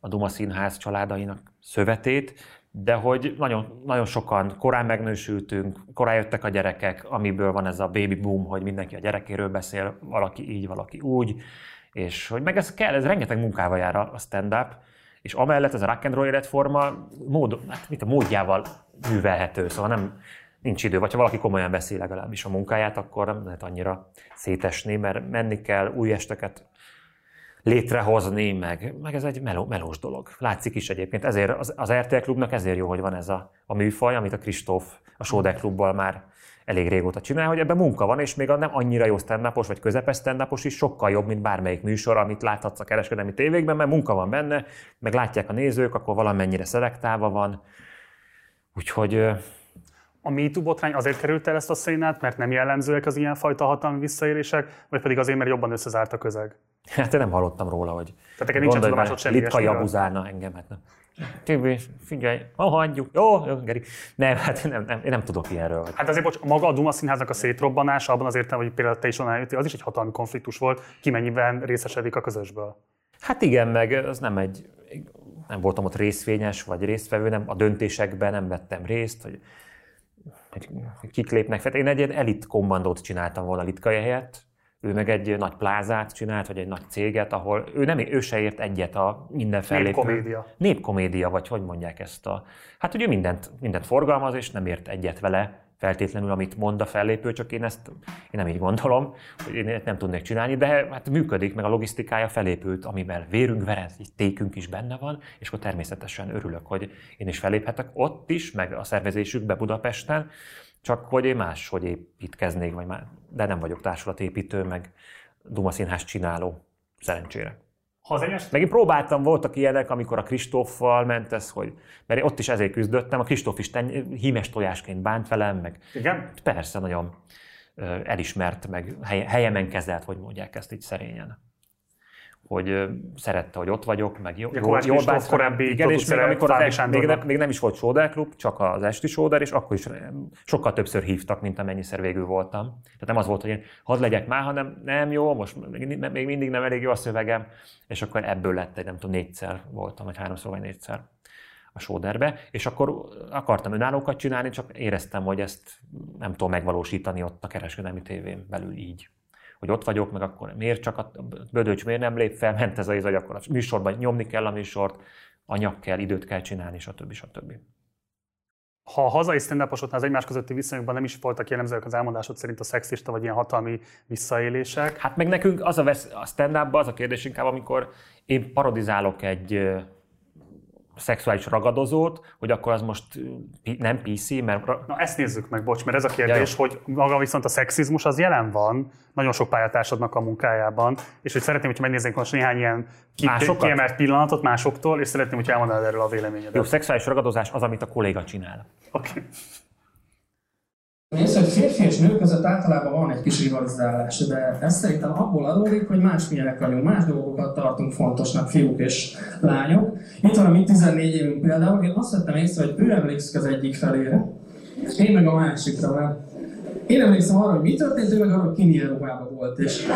a Duma Színház családainak szövetét, de hogy nagyon, nagyon sokan korán megnősültünk, korán jöttek a gyerekek, amiből van ez a baby boom, hogy mindenki a gyerekéről beszél, valaki így, valaki úgy, és hogy meg ez kell, ez rengeteg munkával jár a stand-up, és amellett ez a rock and roll életforma mód, hát mit a módjával művelhető, szóval nem, nincs idő, vagy ha valaki komolyan veszi legalábbis a munkáját, akkor nem lehet annyira szétesni, mert menni kell, új esteket létrehozni, meg, meg ez egy meló, melós dolog. Látszik is egyébként. Ezért az, az RTL klubnak ezért jó, hogy van ez a, a műfaj, amit a Kristóf a Sóder klubbal már elég régóta csinál, hogy ebben munka van, és még a nem annyira jó stand vagy közepes stand is sokkal jobb, mint bármelyik műsor, amit láthatsz a kereskedelmi tévékben, mert munka van benne, meg látják a nézők, akkor valamennyire szelektálva van. Úgyhogy A MeToo botrány azért került el ezt a szénát, mert nem jellemzőek az ilyenfajta hatalmi visszaélések, vagy pedig azért, mert jobban összezárt a közeg? hát én nem hallottam róla, hogy neked nincsen tudomásod semmi Litkai abuzálna engem, hát nem. Tibi, figyelj, ha hagyjuk. Jó, jó, Geri. Nem, hát nem, nem, én nem tudok ilyenről. Hát azért, bocs, maga a Duma Színháznak a szétrobbanása, abban az értelemben, hogy például te is onnan jöttél, az is egy hatalmi konfliktus volt, ki mennyiben részesedik a közösből. Hát igen, meg az nem egy, nem voltam ott részvényes, vagy résztvevő, nem, a döntésekben nem vettem részt, hogy kik lépnek fel. Én egy ilyen elit kommandót csináltam volna Litkai helyett, ő meg egy nagy plázát csinált, vagy egy nagy céget, ahol ő, nem, ő se ért egyet a minden fellépő. Népkomédia. Népkomédia, vagy hogy mondják ezt a... Hát ugye mindent, mindent forgalmaz, és nem ért egyet vele feltétlenül, amit mond a fellépő, csak én ezt én nem így gondolom, hogy én ezt nem tudnék csinálni, de hát működik, meg a logisztikája felépült, amiben vérünk, verez, tékünk is benne van, és akkor természetesen örülök, hogy én is feléphetek ott is, meg a szervezésükbe Budapesten, csak hogy én máshogy építkeznék, vagy már, de nem vagyok társulatépítő, meg Duma Színház csináló, szerencsére. Ha az egyes... Meg én próbáltam, voltak ilyenek, amikor a Kristóffal ment ez, hogy, mert ott is ezért küzdöttem, a Kristóf is ten, hímes tojásként bánt velem, meg Igen? persze nagyon elismert, meg hely, helyemen kezelt, hogy mondják ezt így szerényen. Hogy szerette, hogy ott vagyok, meg jó, Kovács jól bánsz korábbi Igen, és még amikor az még, nem, még nem is volt Sóder Klub, csak az esti Sóder, és akkor is sokkal többször hívtak, mint amennyiszer végül voltam. Tehát nem az volt, hogy én hadd legyek már, hanem nem jó, most még mindig nem elég jó a szövegem, és akkor ebből lett egy, nem tudom, négyszer voltam, vagy háromszor, vagy négyszer a sóderbe, és akkor akartam önállókat csinálni, csak éreztem, hogy ezt nem tudom megvalósítani ott a kereskedelmi tévén belül így. Hogy ott vagyok, meg akkor miért csak a Bödöcs miért nem lép fel, ment ez az, hogy akkor a műsorban nyomni kell a műsort, anyag kell, időt kell csinálni, stb. stb. Ha a hazai stand az egymás közötti viszonyokban nem is voltak jellemzőek az elmondásod szerint a szexista vagy ilyen hatalmi visszaélések, Hát meg nekünk az a, vesz, a stand az a kérdés inkább, amikor én parodizálok egy szexuális ragadozót, hogy akkor az most nem PC, mert Na ezt nézzük meg, bocs, mert ez a kérdés, Ja, hogy maga viszont a szexizmus az jelen van nagyon sok pályatársadnak a munkájában, és hogy szeretném, hogyha megnéznénk most néhány ilyen ki- Másokat? kiemelt pillanatot másoktól, és szeretném, hogy elmondanád erről a véleményedet. jó, szexuális ragadozás az, amit a kolléga csinál. Okay. Észre, hogy férfi és nő között általában van egy kis rivalizálás, de ez szerintem abból adódik, hogy másmilyenek vagyunk, más dolgokat tartunk fontosnak, fiúk és lányok. Itt van a mi 14 évünk például, én azt vettem észre, hogy ő emlékszik az egyik felére, én meg a másikra, mert én emlékszem arra, hogy mi történt, ő meg arra, hogy ki milyen ruhában volt, és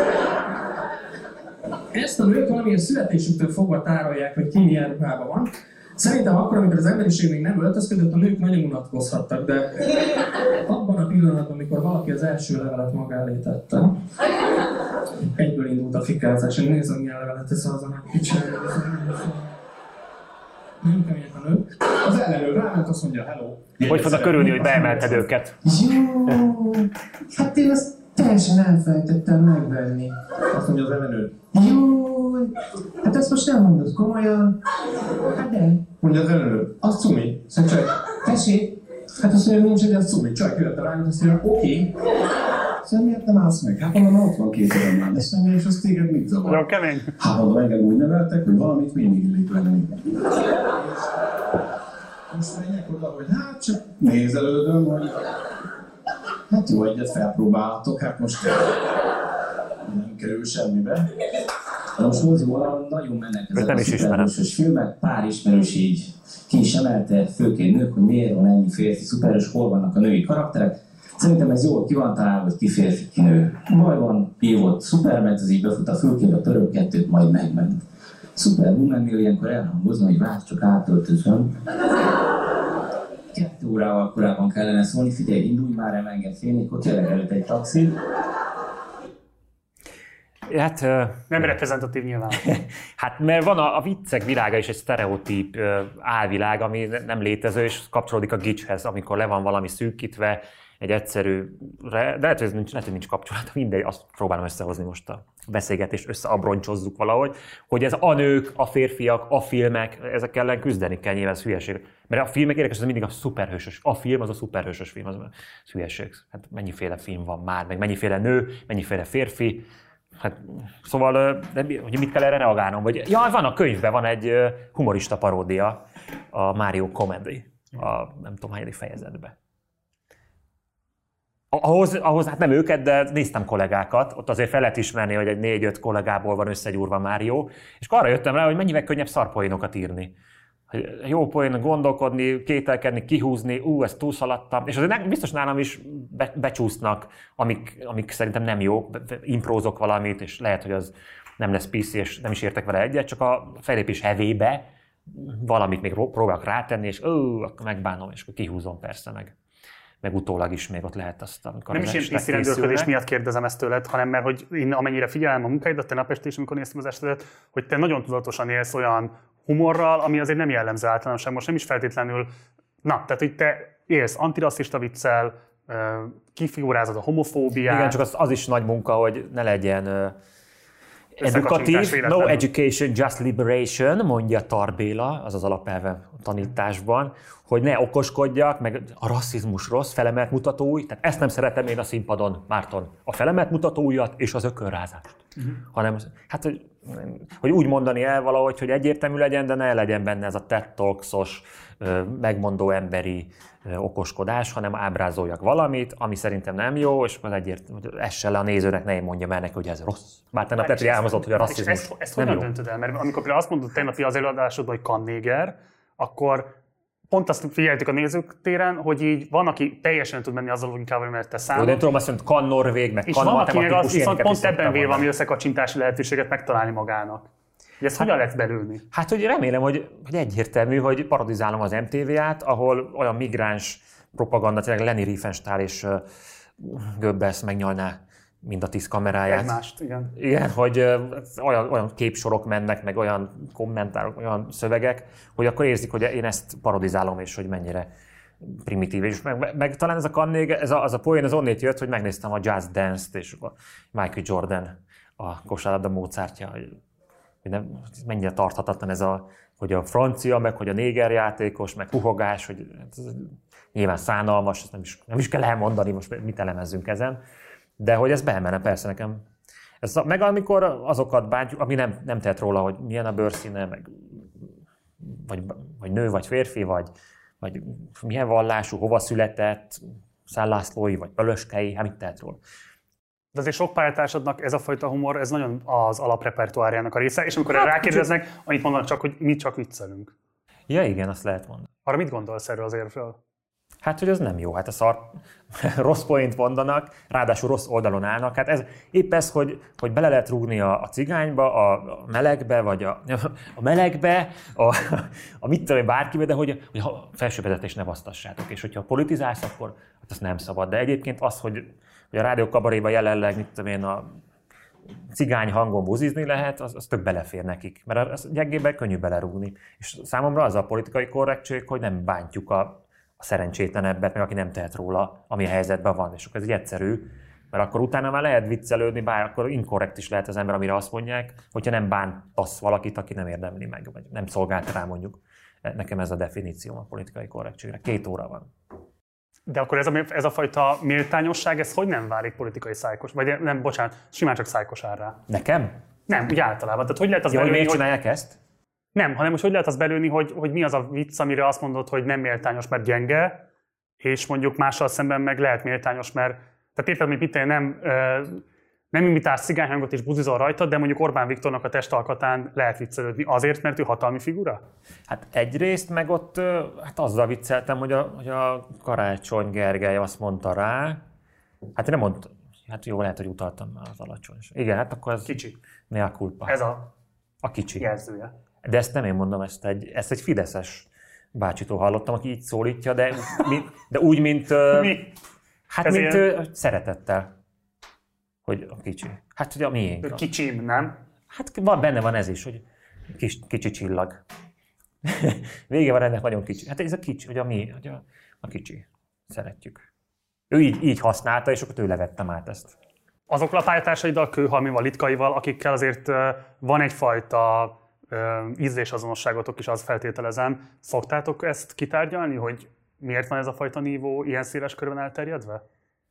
ezt a nők valamilyen születésüktől fogva tárolják, hogy ki milyen van. Szerintem akkor, amikor az emberiség még nem öltözködött, a nők nagyon unatkozhattak, de abban a pillanatban, amikor valaki az első levelet maga elé tette, egyből indult a fikázás, hogy nézzem, milyen levelet tesz az a kicsi. Nem kemények a nők. Az ellenőr ráment, azt mondja, hello. Hogy fognak körülni, hogy beemelted őket? Jó, hát én ezt teljesen elfelejtettem megvenni. Azt mondja az ellenőr. Jó, hát ezt most nem mondod komolyan. Hát de. Mondja az ellenőr. Az cumi. Szóval csak, tessék, hát azt mondja, nincs egy az cumi. Csak jött a lányot, azt mondja, oké. Szóval miért nem állsz meg? Hát mondom, ott van két örömmel. Azt mondja, és az téged mit zavar? Nagyon kemény. Hát mondom, engem úgy neveltek, hogy valamit mindig illik lenni. Most menjek oda, hogy hát csak nézelődöm, hogy hát jó, egyet felpróbálhatok, hát most nem kerül semmibe. Na most Ola nagyon mennek ezek nem a is ismerem. filmek, pár ismerős így ki is emelte, főként nők, hogy miért van ennyi férfi szuperhős, hol vannak a női karakterek. Szerintem ez jól ki van találva, hogy ki férfi, ki nő. Baj van, hívott Superman, ez így befut a fülkébe, török kettőt, majd megment. Superwoman ilyenkor elhangozni, hogy várj, csak átöltözöm. Kettő órával korábban kellene szólni, figyelj, indulj már el, engem félnék, tényleg előtt egy taxi. Hát, ö, Nem reprezentatív nyilván. Hát mert van a, a viccek világa is egy sztereotíp ö, álvilág, ami ne- nem létező, és kapcsolódik a gicshez, amikor le van valami szűkítve, egy egyszerű, de lehet, hogy ez nincs, lehet, hogy nincs kapcsolat, mindegy, azt próbálom összehozni most a beszélgetést, összeabroncsozzuk valahogy, hogy ez a nők, a férfiak, a filmek, ezek ellen küzdeni kell, nyilván ez hülyeség. Mert a filmek érdekes, ez mindig a szuperhősös, a film az a szuperhősös film, az, az hülyeség. Hát mennyiféle film van már, meg mennyiféle nő, mennyiféle férfi, Hát, szóval, de hogy mit kell erre reagálnom? Vagy, ja, van a könyvben, van egy humorista paródia, a Mario Comedy, a nem tudom hányadik fejezetben. Ahhoz, ahhoz, hát nem őket, de néztem kollégákat, ott azért fel lehet ismerni, hogy egy négy-öt kollégából van összegyúrva Mário, és arra jöttem rá, hogy mennyivel könnyebb szarpoénokat írni. Jó poén gondolkodni, kételkedni, kihúzni, ú, ezt túlszaladtam, és azért biztos nálam is be, becsúsznak, amik, amik szerintem nem be- imprózok valamit, és lehet, hogy az nem lesz PC, és nem is értek vele egyet, csak a felépés hevébe valamit még ró- próbálok rátenni, és ó, akkor megbánom, és akkor kihúzom persze meg. Meg utólag is még ott lehet azt, amikor Nem is estek PC rendőrködés miatt kérdezem ezt tőled, hanem mert hogy én amennyire figyelem a munkáidat, tegnap este is, amikor néztem az estedet, hogy te nagyon tudatosan élsz olyan humorral, ami azért nem jellemző általánosan, most nem is feltétlenül, na, tehát hogy te élsz antirasszista viccel, kifigurázod a homofóbiát, Igen, csak az, az is nagy munka, hogy ne legyen edukatív, no education, just liberation, mondja Tarbéla, az az alapelve a tanításban, hogy ne okoskodjak, meg a rasszizmus rossz, felemelt mutatói, tehát ezt nem szeretem én a színpadon, Márton, a felemelt mutatóujat és az ökölrázást. Mhm. Uh-huh. Hanem, hát, hogy hogy úgy mondani el valahogy, hogy egyértelmű legyen, de ne legyen benne ez a TED Talks-os, megmondó emberi okoskodás, hanem ábrázoljak valamit, ami szerintem nem jó, és akkor egyértelmű, hogy essen le a nézőnek, ne én mondjam el neki, hogy ez rossz. Bár tegnap hogy elmozott, hogy a rasszizmus ezt, ezt nem jó. döntöd el? Mert amikor például azt mondod tegnapi az előadásodban, hogy kannéger, akkor pont azt figyeltük a nézők téren, hogy így van, aki teljesen tud menni azzal logikával, mert te Jó, számol. de én tudom azt hogy kan norvég, meg kan van, aki meg azt viszont pont ebben vél valami összekacsintási lehetőséget megtalálni magának. Hogy ezt hogyan lehet belülni? Hát, hogy remélem, hogy, hogy egyértelmű, hogy parodizálom az MTV-át, ahol olyan migráns propaganda, tényleg Lenny Riefenstahl és Goebbels megnyalná mind a tíz kameráját. Egymást, igen. Igen, hogy olyan, olyan képsorok mennek, meg olyan kommentárok, olyan szövegek, hogy akkor érzik, hogy én ezt parodizálom, és hogy mennyire primitív. És meg, meg, meg talán ez a kannég, ez a, az a poén az onnét jött, hogy megnéztem a Jazz Dance-t, és a Michael Jordan a kosárlabda hogy, hogy nem, mennyire tarthatatlan ez a, hogy a francia, meg hogy a néger játékos, meg puhogás, hogy ez nyilván szánalmas, ezt nem is, nem is kell elmondani, most mit elemezzünk ezen. De hogy ez beemene persze nekem. Ez, meg amikor azokat bántjuk, ami nem, nem tehet róla, hogy milyen a bőrszíne, meg, vagy, vagy nő, vagy férfi, vagy, vagy milyen vallású, hova született, szállászlói, vagy pölöskei, hát mit tehet róla. De azért sok pályatársadnak ez a fajta humor, ez nagyon az alaprepertoárjának a része, és amikor Hát, rákérdeznek, annyit mondanak csak, hogy mi csak viccelünk. Ja igen, azt lehet mondani. Arra mit gondolsz erről az érvről? Hát, hogy ez nem jó. Hát a szar, rossz point mondanak, ráadásul rossz oldalon állnak. Hát ez épp ez, hogy, hogy bele lehet rúgni a, a cigányba, a, a melegbe, vagy a, a melegbe, a, a mit tudom bárkibe, de hogy, hogy ha felsővezetést ne basztassátok. És hogyha politizálsz, akkor hát az nem szabad. De egyébként az, hogy, hogy a rádió kabaréban jelenleg, mit tudom én, a cigány hangon buzizni lehet, az, az tök belefér nekik. Mert az gyengébben könnyű belerúgni. És számomra az a politikai korrektség, hogy nem bántjuk a, a szerencsétlenebbet, meg aki nem tehet róla, ami a helyzetben van. És akkor ez egy egyszerű, mert akkor utána már lehet viccelődni, bár akkor inkorrekt is lehet az ember, amire azt mondják, hogyha nem bántasz valakit, aki nem érdemli meg, vagy nem szolgált rá mondjuk. Nekem ez a definíció a politikai korrektségre. Két óra van. De akkor ez a, ez a fajta méltányosság, ez hogy nem válik politikai szájkos? Vagy nem, bocsánat, simán csak szájkosárrá. Nekem? Nem, úgy általában. Tehát hogy lehet az Ja, hogy miért hogy, csinálják ezt? Nem, hanem most hogy lehet az belőni, hogy, hogy mi az a vicc, amire azt mondod, hogy nem méltányos, mert gyenge, és mondjuk mással szemben meg lehet méltányos, mert tehát érted, hogy mit nem, nem imitálsz cigányhangot és buzizol rajta, de mondjuk Orbán Viktornak a testalkatán lehet viccelődni azért, mert ő hatalmi figura? Hát egyrészt meg ott hát azzal vicceltem, hogy a, hogy a Karácsony Gergely azt mondta rá, hát nem mondta, hát jó, lehet, hogy utaltam már az alacsony. Igen, hát akkor ez Kicsi. mea culpa. Ez a a kicsi. jelzője. De ezt nem én mondom, ezt egy, ezt egy fideszes bácsitól hallottam, aki így szólítja, de, mi, de úgy, mint, Mi? hát Ez mint ilyen- szeretettel, hogy a kicsi. Hát, hogy a miénk. Kicsim, nem? Hát van, benne van ez is, hogy kis, kicsi csillag. Vége van ennek nagyon kicsi. Hát ez a kicsi, hogy a mi, hogy a, a kicsi. Szeretjük. Ő így, így használta, és akkor tőle vettem át ezt. Azokkal a pályatársaiddal, Kőhalmival, Litkaival, akikkel azért van egyfajta ízlésazonosságotok is, azt feltételezem. Szoktátok ezt kitárgyalni, hogy miért van ez a fajta nívó ilyen széles körben elterjedve?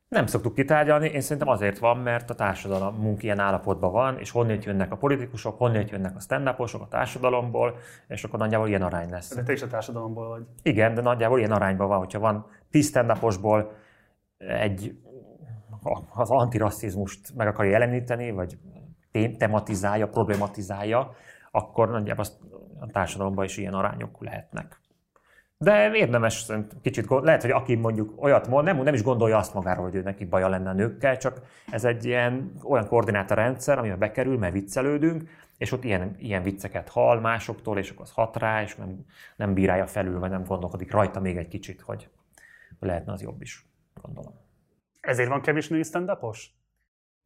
Nem szoktuk kitárgyalni, én szerintem azért van, mert a társadalomunk ilyen állapotban van, és honnét jönnek a politikusok, honnét jönnek a stand a társadalomból, és akkor nagyjából ilyen arány lesz. De te is a társadalomból vagy. Igen, de nagyjából ilyen arányban van, hogyha van 10 stand egy az antirasszizmust meg akarja jeleníteni, vagy tematizálja, problematizálja, akkor nagyjából azt a társadalomban is ilyen arányok lehetnek. De érdemes, kicsit, lehet, hogy aki mondjuk olyat mond, nem, nem is gondolja azt magáról, hogy ő neki baja lenne a nőkkel, csak ez egy ilyen olyan koordinátorrendszer, amiben bekerül, mert viccelődünk, és ott ilyen, ilyen vicceket hall másoktól, és akkor az hat rá, és nem, nem bírálja felül, vagy nem gondolkodik rajta még egy kicsit, hogy lehetne az jobb is, gondolom. Ezért van kevés női stand -upos?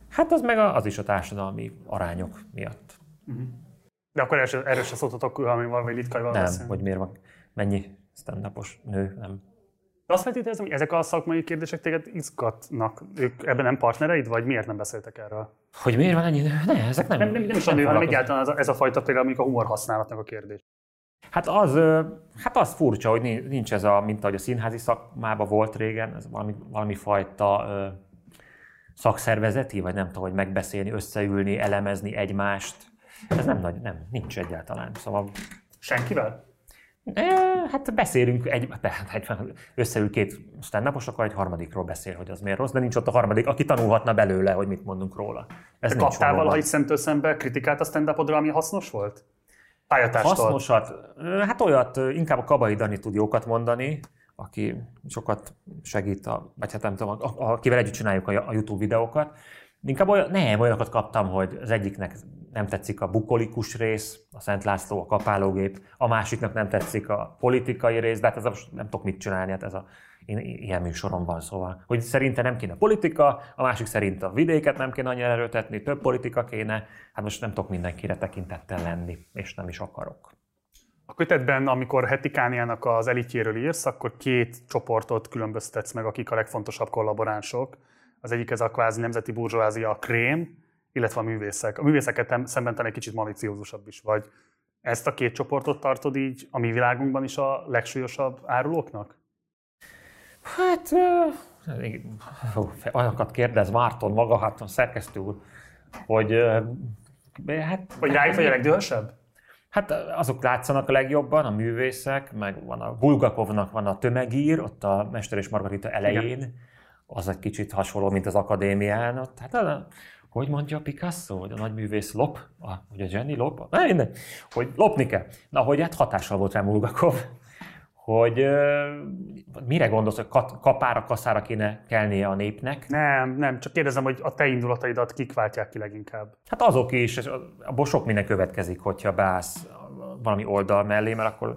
Hát az meg a, az is a társadalmi arányok miatt. De akkor erről erről se szóltatok Kőhalmival vagy Litkaival Nem, hogy miért van mennyi stand nő, nem. De azt feltételezem, hogy ezek a szakmai kérdések téged izgatnak. Ők ebben nem partnereid, vagy miért nem beszéltek erről? Hogy miért van ennyi? Ne, ezek nem. Nem, nem, nem is a nő, hanem egyáltalán ez a, ez a fajta például mondjuk a humor használatnak a kérdés. Hát az, hát az furcsa, hogy ni- nincs ez a, mint ahogy a színházi szakmában volt régen, ez valami, valami fajta szakszervezeti, vagy nem tudom, hogy megbeszélni, összeülni, elemezni egymást, Ez nem nagy, nem, nincs egyáltalán. Szóval Senkivel? E, hát beszélünk, egy, egy, összeül két stand akkor egy harmadikról beszél, hogy az miért rossz, de nincs ott a harmadik, aki tanulhatna belőle, hogy mit mondunk róla. Ez Te nincs kaptál valahogy szemtől szembe kritikát a stand ami hasznos volt? Pályatárstól. Hasznosat, hát olyat, inkább a Kabai Dani tud jókat mondani, aki sokat segít, a, vagy hát nem tudom, akivel együtt csináljuk a, a YouTube videókat. Inkább olyan, nem, olyanokat kaptam, hogy az egyiknek nem tetszik a bukolikus rész, a Szent László, a kapálógép, a másiknak nem tetszik a politikai rész, de hát ez a, nem tudok mit csinálni, hát ez a, én, ilyen műsorom van, szóval, hogy szerinte nem kéne politika, a másik szerint a vidéket nem kéne annyira erőltetni, több politika kéne, hát most nem tudok mindenkire tekintettel lenni, és nem is akarok. A kötetben, amikor Hetikániának az elitjéről írsz, akkor két csoportot különböztetsz meg, akik a legfontosabb kollaboránsok. Az egyik ez a kvázi nemzeti burzsóázia, a krém, illetve a művészek. A művészeket szemben te egy kicsit maliciózusabb is vagy. Ezt a két csoportot tartod így a mi világunkban is a legsúlyosabb árulóknak? Hát, igen, olyanokat kérdez Márton maga, hát szerkesztő úr, hogy hát, Vagy rájuk vagy a legdühösebb? hát azok látszanak a legjobban, a művészek, meg van a Bulgakovnak van a tömegír, ott a Mester és Margarita elején, az egy kicsit hasonló, mint az akadémián. Ott, hát a, hogy mondja Picasso, hogy a nagy művész lop, a, hogy a Jenny lop, na minden, hogy lopni kell. Na, hogy hát hatással volt rá Bulgakov, hogy ö, mire gondolsz, hogy kat- kapára, kaszára kéne kelnie a népnek? Nem, nem, csak kérdezem, hogy a te indulataidat kik váltják ki leginkább. Hát azok is, abból sok minden következik, hogyha beállsz valami oldal mellé, mert akkor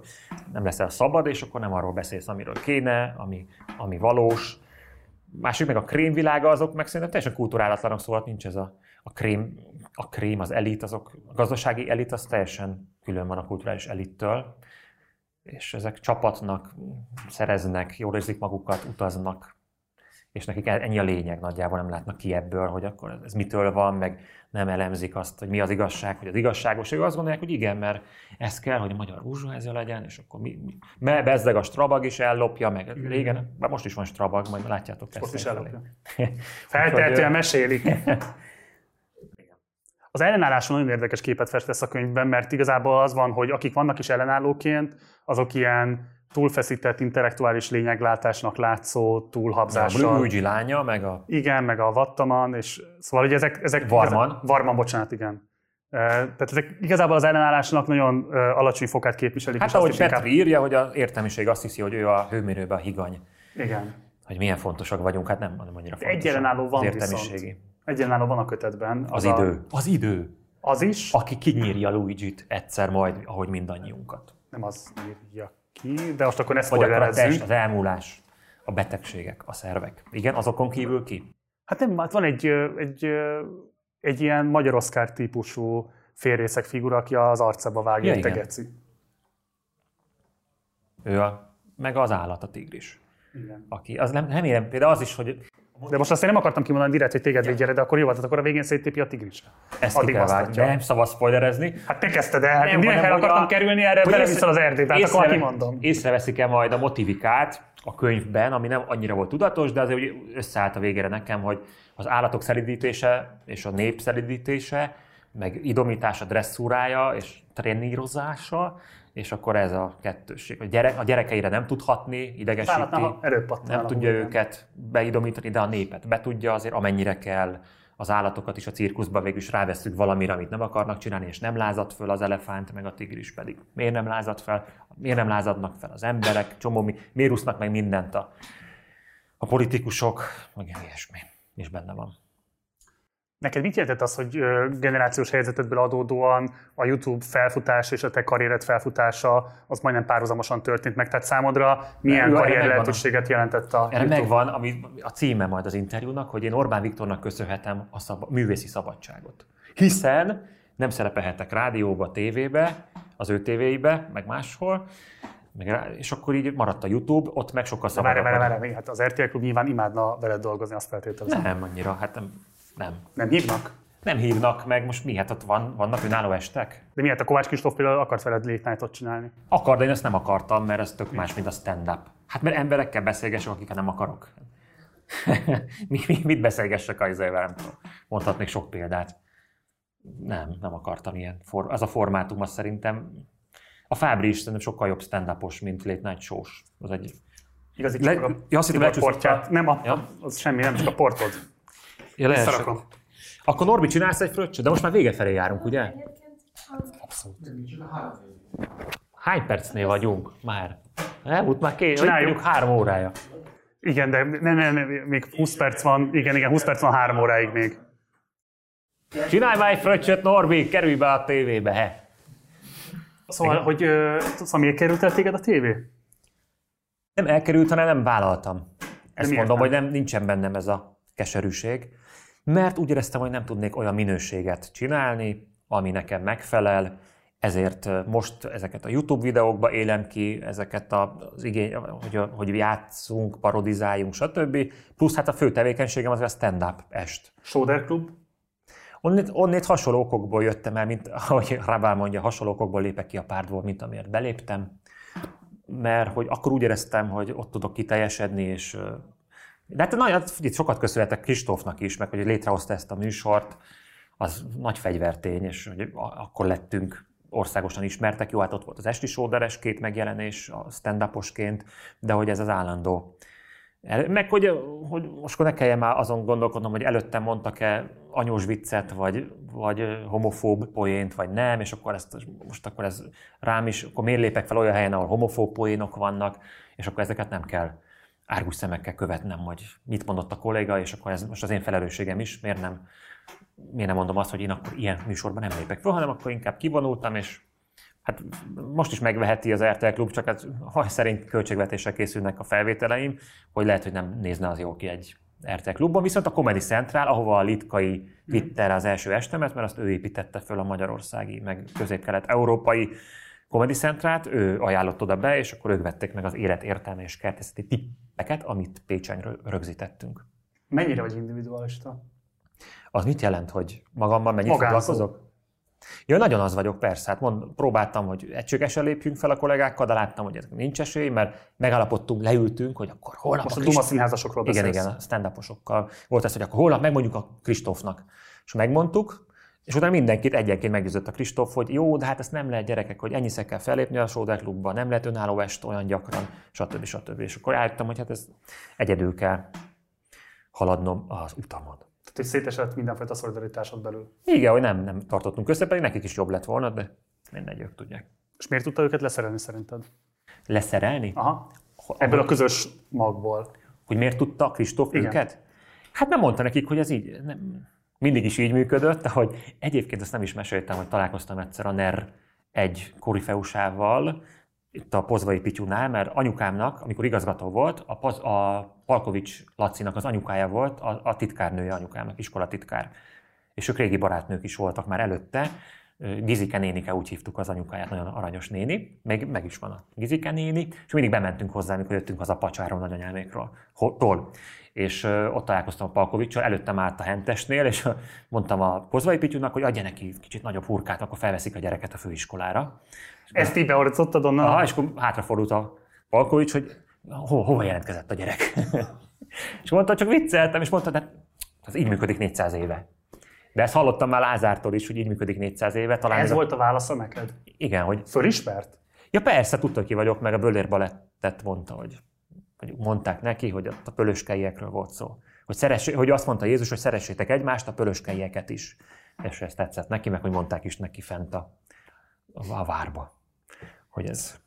nem leszel szabad, és akkor nem arról beszélsz, amiről kéne, ami, ami valós. Másik meg a krémvilága, azok meg szerintem teljesen kulturálatlanok, szóval nincs ez a, a krém, a krém, az elit, azok, a gazdasági elit az teljesen külön van a kulturális elittől, és ezek csapatnak, szereznek, jól érzik magukat, utaznak, és nekik ennyi a lényeg, nagyjából nem látnak ki ebből, hogy akkor ez mitől van, meg nem elemzik azt, hogy mi az igazság, hogy az igazságos. Ők azt gondolják, hogy igen, mert ez kell, hogy a magyar burzsóázia legyen, és akkor mi, mi mert bezzeg a Strabag is ellopja, meg régen, bár most is van Strabag, majd látjátok. Most lesz is ellopja. Feltehetően mesélik. Az ellenálláson nagyon érdekes képet festesz a könyvben, mert igazából az van, hogy akik vannak is ellenállóként, azok ilyen túlfeszített intellektuális lényeglátásnak látszó, A túlhabzással. Luigi lánya, meg a Igen, meg a Vattaman, és szóval, hogy ezek... ezek Varman. Ezek, Varman, bocsánat, igen. Tehát ezek igazából az ellenállásnak nagyon alacsony fokát képviselik. Hát ahogy is inkább- Petri írja, hogy az értelmiség azt hiszi, hogy ő a hőmérőben a higany. Igen. Hogy milyen fontosak vagyunk, hát nem, nem annyira Egy fontos. ellenálló van az viszont. értelmiségi. Egyenlálló van a kötetben. Az, a- idő. Az idő. Az is. Aki kinyírja Luigi-t egyszer majd, ahogy mindannyiunkat. Nem az írja ki, de most akkor ne a spoilerezzünk. az elmúlás, a betegségek, a szervek. Igen, azokon kívül ki? Hát nem, hát van egy, egy, egy ilyen magyar Oscar típusú félrészek figura, aki az arcába vágja, Ja, geci. Ő a, meg az állat, a tigris. Igen. Aki, az nem, érem, például az is, hogy De most azt én nem akartam kimondani direkt, hogy téged védjere, de akkor jó, hát akkor a végén széttépi a tigris. ezt Addig kell basztatja. Nem szabad spoilerezni. Hát te kezdted el, hát én direkt el akartam a- kerülni erre, beleviszel az erdébe, hát akkor kimondom. Észreveszik-e majd a motivikát a könyvben, ami nem annyira volt tudatos, de azért összeállt a végére nekem, hogy az állatok szelidítése és a nép szelidítése, meg idomítása, dresszúrája és trénírozása, és akkor ez a kettőség. A, gyere, a gyerekeire nem tud hatni, Az idegesíti, pattanál nem tudja őket beidomítani, de a népet be tudja azért, amennyire kell. Az állatokat is a cirkuszban végül is rávesszük valamire, amit nem akarnak csinálni, és nem lázad föl az elefánt, meg a tigris pedig. Miért nem lázad fel? Miért nem lázadnak fel az emberek? Csomó, mi- miért úsznak meg mindent a, a politikusok? Meg ilyesmi is benne van. Neked mit jelentett az, hogy generációs helyzetedből adódóan a YouTube felfutás és a te karriered felfutása az majdnem párhuzamosan történt meg? Tehát számodra milyen Erre karrier lehetőséget jelentett a Erre YouTube? megvan ami a címe majd az interjúnak, hogy én Orbán Viktornak köszönhetem a szab- művészi szabadságot. Hiszen nem szerepelhetek rádióba, tévébe, az ő tévéibe, meg máshol, meg rá, és akkor így maradt a YouTube, ott meg sokkal Várj, szabadabb. várj, vagyok. várj, hát az RTL Klub nyilván imádna veled dolgozni, azt feltételezem. Nem annyira, hát nem, nem. Nem hívnak? Nem hívnak meg, most mi? Hát ott van, vannak önálló estek? De miért a Kovács Kristóf például akart veled late csinálni? Akar, de én ezt nem akartam, mert ez tök más, mint a stand-up. Hát mert emberekkel beszélgessek, akikkel nem akarok. mi, mi, mit beszélgessek a izével. Mondhatnék sok példát. Nem, nem akartam ilyen. For, az a formátum, az szerintem a Fábri is szerintem sokkal jobb stand mint Late Night Shows. Az egy... Igazi Le- a ja, azt hittem, portját. Nem, a, Ja. az semmi, nem, csak a portod. Ja, lehet. Akkor Norbi, csinálsz egy fröccsöt? De most már vége felé járunk, ugye? Hány percnél vagyunk már? Elmúlt már két, Csináljuk. három órája. Igen, de ne, ne, ne, még 20 perc van, igen, igen, 20 perc van három óráig még. Csinálj már egy fröccsöt, Norbi, kerülj be a tévébe, he. Szóval, Igen. hogy szóval miért került el téged a tévé? Nem elkerült, hanem nem vállaltam. Ezt mondom, nem? hogy nem, nincsen bennem ez a keserűség, mert úgy éreztem, hogy nem tudnék olyan minőséget csinálni, ami nekem megfelel, ezért most ezeket a YouTube videókba élem ki, ezeket az igény, hogy, hogy játszunk, parodizáljunk, stb. Plusz hát a fő tevékenységem az a stand-up est. Soder Club? Onnét, onnét hasonló okokból jöttem el, mint ahogy Rabál mondja, hasonló okokból lépek ki a pártból, mint amiért beléptem. Mert hogy akkor úgy éreztem, hogy ott tudok kiteljesedni, és de hát nagyon, itt sokat köszönhetek Kristófnak is, meg hogy létrehozta ezt a műsort, az nagy fegyvertény, és hogy akkor lettünk országosan ismertek. Jó, hát ott volt az Esti Sóderes két megjelenés, a stand de hogy ez az állandó Meg hogy, hogy most ne kelljen már azon gondolkodnom, hogy előttem mondtak-e anyós viccet, vagy, vagy homofób poént, vagy nem, és akkor ezt, most akkor ez rám is, akkor miért lépek fel olyan helyen, ahol homofób poénok vannak, és akkor ezeket nem kell árgus szemekkel követnem, hogy mit mondott a kolléga, és akkor ez most az én felelősségem is, miért nem, miért nem mondom azt, hogy én akkor ilyen műsorban nem lépek fel, hanem akkor inkább kivonultam, és Hát most is megveheti az RTL Klub, csak hát haj szerint költségvetésre készülnek a felvételeim, hogy lehet, hogy nem nézne az jó ki egy RTL Klubban. Viszont a Comedy Central, ahova a Litkai vitte el az első estemet, mert azt ő építette föl a magyarországi, meg közép-kelet-európai Comedy Centrát, ő ajánlott oda be, és akkor ők vették meg az élet értelme és kertészeti tippeket, amit Pécsen rö- rögzítettünk. Mennyire vagy individualista? Az mit jelent, hogy magammal mennyit Magánszó. foglalkozok? Ja, nagyon az vagyok, persze. Hát mond, próbáltam, hogy egységesen lépjünk fel a kollégákkal, de láttam, hogy ez nincs esély, mert megalapodtunk, leültünk, hogy akkor holnap Most a a Duma színházasokról igen, beszélsz. igen, a stand Volt ez, hogy akkor holnap megmondjuk a Kristófnak. És megmondtuk, és utána mindenkit egyenként meggyőzött a Kristóf, hogy jó, de hát ezt nem lehet gyerekek, hogy ennyiszer kell fellépni a Sóder Klubba, nem lehet önálló est olyan gyakran, stb. stb. És akkor álltam, hogy hát ez egyedül kell haladnom az utamon. Tehát, hogy szétesett mindenfajta szolidaritásod belül. Igen, hogy nem, nem tartottunk össze, pedig nekik is jobb lett volna, de mindegy, ők tudják. És miért tudta őket leszerelni szerinted? Leszerelni? Aha. Ebből a közös magból. Hogy miért tudta Kristóf őket? Hát nem mondta nekik, hogy ez így, nem, mindig is így működött, hogy egyébként ezt nem is meséltem, hogy találkoztam egyszer a NER egy korifeusával, itt a Pozvai Pityunál, mert anyukámnak, amikor igazgató volt, a, Poz, a Palkovics Lacinak az anyukája volt, a, a titkárnője anyukámnak, iskolatitkár. És ők régi barátnők is voltak már előtte. Gizike nénike, úgy hívtuk az anyukáját, nagyon aranyos néni, meg, meg is van a Gizike néni, és mindig bementünk hozzá, amikor jöttünk haza pacsáról nagyanyámékról. ho- tól. És ott találkoztam a Palkovicsal, előttem állt a hentesnél, és mondtam a Pozvai Pityúnak, hogy adja neki kicsit nagyobb hurkát, akkor felveszik a gyereket a főiskolára. Ezt így beorcottad onnan? Aha, és akkor hátrafordult a Palkovics, hogy ho, hova jelentkezett a gyerek. és mondta, csak vicceltem, és mondta, de ez így működik 400 éve. De ezt hallottam már Lázártól is, hogy így működik 400 éve. Talán Ez a- volt a válasza neked? Igen, hogy Fölismert? Ja persze, tudta, ki vagyok, meg a Böller Balettet mondta, hogy, hogy mondták neki, hogy a pölöskeiekről volt szó. Hogy, szeressé, hogy azt mondta Jézus, hogy szeressétek egymást, a pölöskeieket is. És ez tetszett neki, meg hogy mondták is neki fent a, a várba, hogy ez.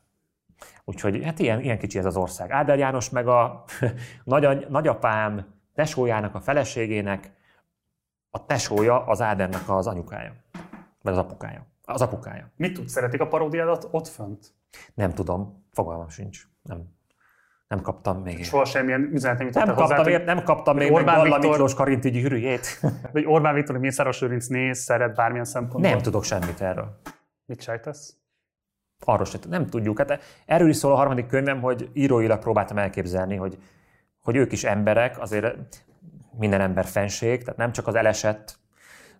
Úgyhogy hát ilyen, ilyen kicsi ez az ország. Áder János meg a nagy, nagyapám tesójának, a feleségének, a tesója az Ádernek az anyukája, vagy az apukája. Az apukája. Mit tudsz? Szeretik a paródiádat ott fönt? Nem tudom, fogalmam sincs. Nem, nem kaptam még. Soha semmilyen üzenet nem jutott Nem hozzá, kaptam, ért, nem kaptam még Orbán Galla Viktor- Miklós Karinti gyűrűjét. Vagy Orbán Viktor, hogy Mészáros Lőrinc néz, szeret bármilyen szempontból. Nem tudok semmit erről. Mit sejtesz? Arról sem nem tudjuk. Hát erről is szól a harmadik könyvem, hogy íróilag próbáltam elképzelni, hogy, hogy ők is emberek, azért minden ember fenség, tehát nem csak az elesett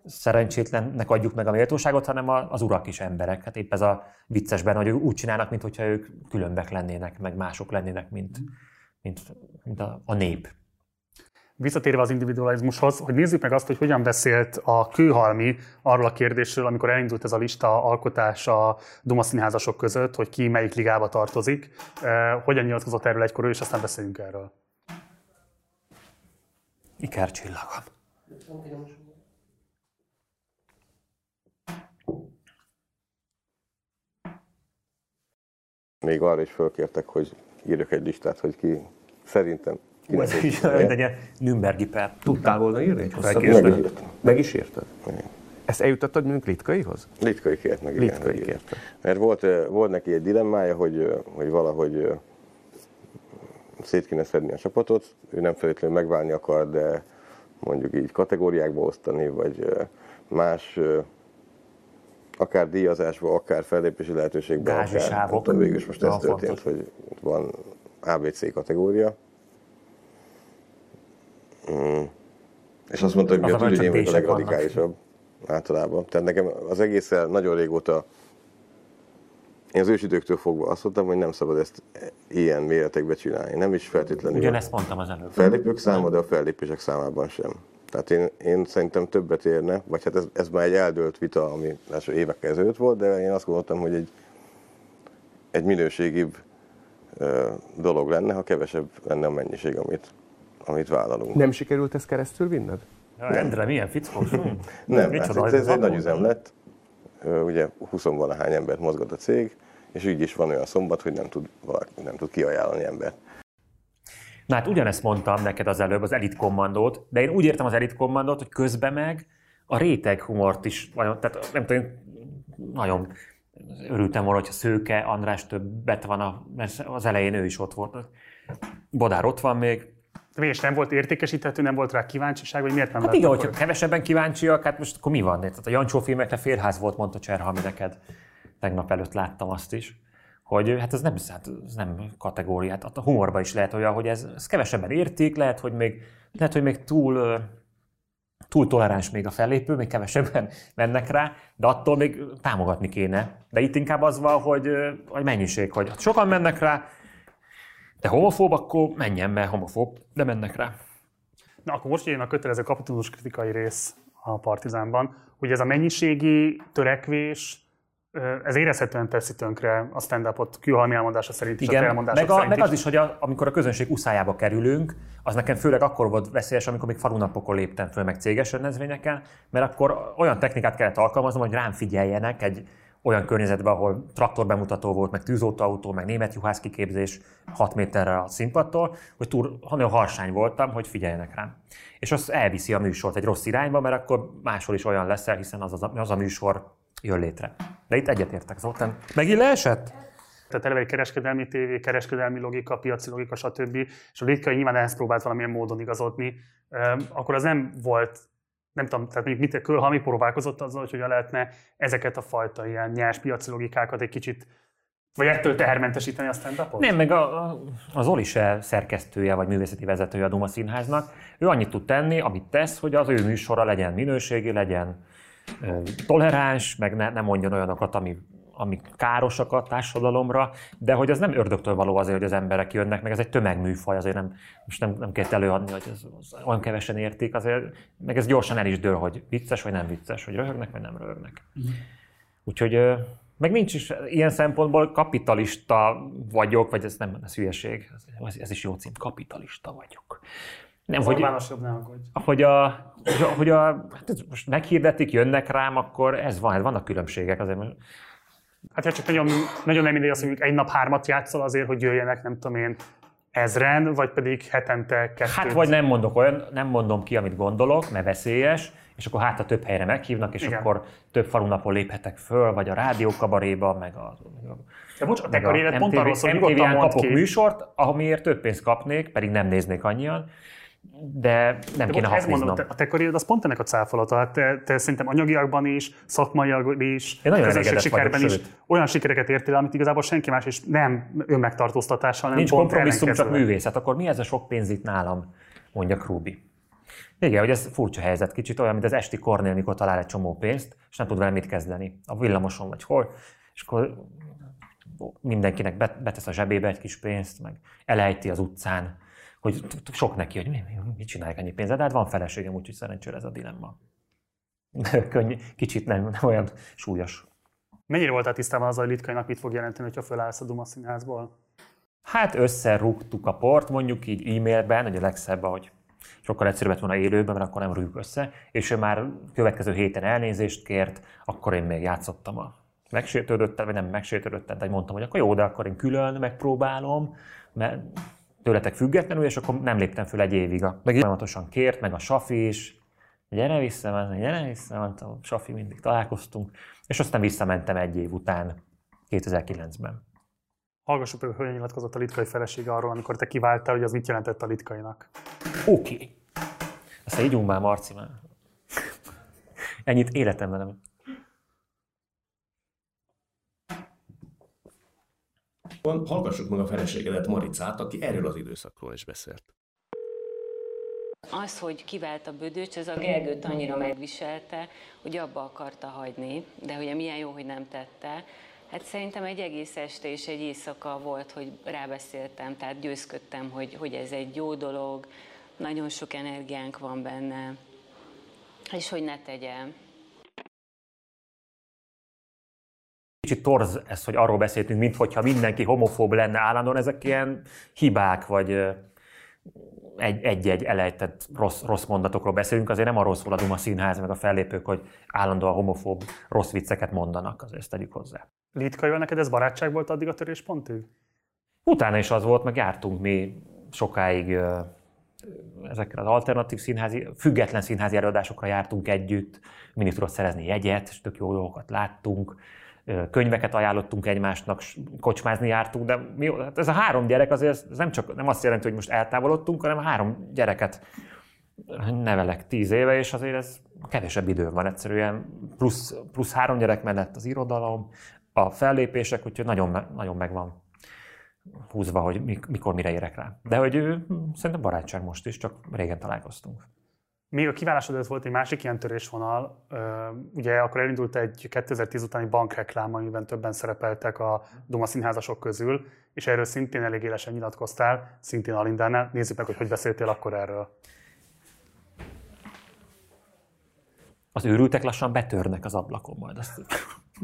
szerencsétlennek adjuk meg a méltóságot, hanem az urak is emberek. Hát épp ez a viccesben, hogy úgy csinálnak, mintha ők különbek lennének, meg mások lennének, mint, mint, mint a, a nép. visszatérve az individualizmushoz, hogy nézzük meg azt, hogy hogyan beszélt a Kőhalmi arról a kérdésről, amikor elindult ez a lista alkotás a Duma színházasok között, hogy ki melyik ligába tartozik. Eh, Hogyan nyilatkozott erről egykor ő, és aztán beszéljünk erről. Ikercsillagom. Még arra is fölkértek, hogy írjak egy listát, hogy ki szerintem Hú, ez így olyan, egy Nürnbergi per. Tudtál volna írni egy hosszabb Felkértem. Meg is. Meg is írtad? Igen. Ezt eljutottad mondjuk Litkaihoz? Litkai kért meg. igen, Litkai kérte. Mert volt, volt neki egy dilemmája, hogy, hogy valahogy szét kéne szedni a csapatot. Ő nem feltétlenül megválni akar, de mondjuk így kategóriákba osztani, vagy más akár díjazásba, akár fellépési lehetőségben, Gázsisávok. tudom, végül is most ez történt, hogy van ABC kategória. Mm. És azt mondta, hogy Az a vagyok a legradikálisabb általában. Tehát nekem az egészen nagyon régóta én az ősidőktől fogva azt mondtam, hogy nem szabad ezt ilyen méretekbe csinálni. Nem is feltétlenül Ugyanezt mondtam az előbb. fellépők száma, de a fellépések számában sem. Tehát én, én szerintem többet érne, vagy hát ez, ez már egy eldőlt vita, ami első évekkel ezelőtt volt, de én azt gondoltam, hogy egy, egy minőségibb ö, dolog lenne, ha kevesebb lenne a mennyiség, amit, amit vállalunk. Nem sikerült ezt keresztül vinned? Ja, Endre, milyen fickós. Nem, hát ez, ez egy nagy üzem lett. Ö, Ugye 20 valahány embert mozgat a cég, és így is van olyan szombat, hogy nem tud, valaki, nem tud kiajánlani embert. Na hát ugyanezt mondtam neked az előbb, az Elite Kommandót, de én úgy értem az Elite Kommandót, hogy közben meg a réteg humort is, tehát nem tudom, nagyon örültem volna, hogyha Szőke András többet van, a, mert az elején ő is ott volt. Bodár ott van még. És nem volt értékesíthető, nem volt rá kíváncsiság, vagy miért nem Hát igen, hogyha kevesebben kíváncsiak, hát most akkor mi van? Tehát a Jancsó filmekre férház volt, mondta Cserhalmi neked. Tegnap előtt láttam azt is hogy hát ez nem, hát ez nem kategória. Hát a humorban is lehet olyan, hogy ez, ez kevesebben értik, lehet, hogy még, lehet, hogy még túl, túl toleráns még a fellépő, még kevesebben mennek rá, de attól még támogatni kéne. De itt inkább az van, hogy, hogy mennyiség, hogy sokan mennek rá, de homofób, akkor menjen, mert homofób, de mennek rá. Na, akkor most jön a kötelező kapitulus kritikai rész a Partizánban, hogy ez a mennyiségi törekvés, ez érezhetően teszi tönkre a stand-upot Kőhalmi elmondása szerint és a Igen, meg, a, szerint meg az is, hogy a, amikor a közönség uszájába kerülünk, az nekem főleg akkor volt veszélyes, amikor még falunapokon léptem föl, meg céges rendezvényeken, mert akkor olyan technikát kellett alkalmaznom, hogy rám figyeljenek egy olyan környezetben, ahol traktorbemutató volt, meg tűzoltóautó, meg német juhász kiképzés 6 méterre a színpadtól, hogy túl, nagyon harsány voltam, hogy figyeljenek rám. És az elviszi a műsort egy rossz irányba, mert akkor máshol is olyan leszel, hiszen az, az, az a műsor jön létre. De itt egyetértek, Zoltán. Megint leesett? Tehát eleve egy kereskedelmi tévé, kereskedelmi logika, piaci logika, stb. És a Litkai nyilván ehhez próbált valamilyen módon igazodni. Akkor az nem volt, nem tudom, tehát mondjuk mit, Kölhalmi próbálkozott azzal, hogy hogyan lehetne ezeket a fajta ilyen nyers piaci logikákat egy kicsit, vagy ettől tehermentesíteni a stand-upot? Nem, meg a, a, az Oli se szerkesztője vagy művészeti vezetője a Duma Színháznak. Ő annyit tud tenni, amit tesz, hogy az ő műsora legyen minőségi, legyen toleráns, meg ne, ne mondjon olyanokat, ami, ami károsak a társadalomra, de hogy az nem ördögtől való azért, hogy az emberek jönnek, meg ez egy tömegműfaj, azért nem, most nem, nem kell előadni, hogy ez, az olyan kevesen értik, azért, meg ez gyorsan el is dől, hogy vicces vagy nem vicces, hogy röhögnek vagy nem röhögnek. Úgyhogy ö, meg nincs is ilyen szempontból kapitalista vagyok, vagy ez nem, ez hülyeség, ez, ez is jó cím, kapitalista vagyok. Nem, hogy, ne aggódj. hogy a, hogy a, hogy a hát ez most meghirdetik, jönnek rám, akkor ez van, vannak különbségek azért. mert- Hát ha csak nagyon, nagyon nem mindegy azt, hogy egy nap hármat játszol azért, hogy jöjjenek, nem tudom én, ezren, vagy pedig hetente kettőt. Hát vagy nem mondok olyan, nem mondom ki, amit gondolok, mert veszélyes, és akkor hát a több helyre meghívnak, és Igen. akkor több falunapon léphetek föl, vagy a rádiókabaréba, meg a, meg a De bocs, a te karriered pont arról szól, MTV-n kapok ki. műsort, amiért több pénzt kapnék, pedig nem néznék annyian, de nem De kéne mondom, hafniznom. te, a te karriered az pont ennek a cáfolata. Hát te, te szerintem anyagiakban is, szakmaiakban is, Én nagyon sikerben is sőt. olyan sikereket értél, amit igazából senki más, és nem önmegtartóztatással, hanem Nincs pont kompromisszum, csak művészet. Akkor mi ez a sok pénz itt nálam, mondja Krúbi. Igen, hogy ez furcsa helyzet, kicsit olyan, mint az esti Kornél, mikor talál egy csomó pénzt, és nem tud vele mit kezdeni. A villamoson vagy hol, és akkor mindenkinek bet- betesz a zsebébe egy kis pénzt, meg elejti az utcán, hogy sok neki, hogy mi, mi, mit csinálják ennyi pénzed, de hát van feleségem, úgyhogy szerencsére ez a dilemma. Könny, kicsit nem, nem olyan súlyos. Mennyire voltál tisztában azzal, hogy Litkainak mit fog jelenteni, hogyha fölállsz a Duma színházból? Hát összerúgtuk a port, mondjuk így e-mailben, hogy a legszebb, hogy sokkal egyszerűbb lett volna élőben, mert akkor nem rúgjuk össze, és ő már következő héten elnézést kért, akkor én még játszottam a megsértődöttel, vagy nem megsértődöttel, de mondtam, hogy akkor jó, de akkor én külön megpróbálom, mert tőletek függetlenül, és akkor nem léptem föl egy évig. A- Meg folyamatosan kért, meg a Safi is, gyere vissza, mondta, gyere vissza, mondta, a Safi mindig találkoztunk, és aztán visszamentem egy év után, 2009-ben. Hallgassuk meg, hogy nyilatkozott a litkai felesége arról, amikor te kiváltál, hogy az mit jelentett a litkainak. Oké. Okay. Aztán ígyunk már, Marci már. Ennyit életemben nem. Hallgassuk meg a feleségedet, Maricát, aki erről az időszakról is beszélt. Az, hogy kivált a bödöcs, ez a Gergőt annyira megviselte, hogy abba akarta hagyni, de hogy milyen jó, hogy nem tette. Hát szerintem egy egész este és egy éjszaka volt, hogy rábeszéltem, tehát győzködtem, hogy, hogy ez egy jó dolog, nagyon sok energiánk van benne, és hogy ne tegye. Kicsit torz ez, hogy arról beszéltünk, mintha mindenki homofób lenne állandóan, ezek ilyen hibák, vagy egy-egy elejtett rossz, rossz mondatokról beszélünk, azért nem arról szól a Duma Színház, meg a fellépők, hogy állandóan homofób rossz vicceket mondanak, azért ezt tegyük hozzá. Litkaival neked ez barátság volt addig a töréspontig? Utána is az volt, meg jártunk mi sokáig ezekre az alternatív színházi, független színházi előadásokra jártunk együtt, mindig tudott szerezni jegyet, és tök jó dolgokat láttunk, könyveket ajánlottunk egymásnak, kocsmázni jártunk, de mi, hát ez a három gyerek azért ez nem csak nem azt jelenti, hogy most eltávolodtunk, hanem három gyereket nevelek tíz éve, és azért ez kevesebb idő van egyszerűen, plusz, plusz három gyerek mellett az irodalom, a fellépések, úgyhogy nagyon, nagyon megvan húzva, hogy mik- mikor mire érek rá. De hogy ő, szerintem barátság most is, csak régen találkoztunk. Még a kiválásod előtt volt egy másik ilyen törésvonal. Ugye akkor elindult egy 2010 utáni bankreklám, amiben többen szerepeltek a Duma színházasok közül, és erről szintén elég élesen nyilatkoztál, szintén Alindánál. Nézzük meg, hogy hogy beszéltél akkor erről. Az őrültek lassan betörnek az ablakon majd. Azt...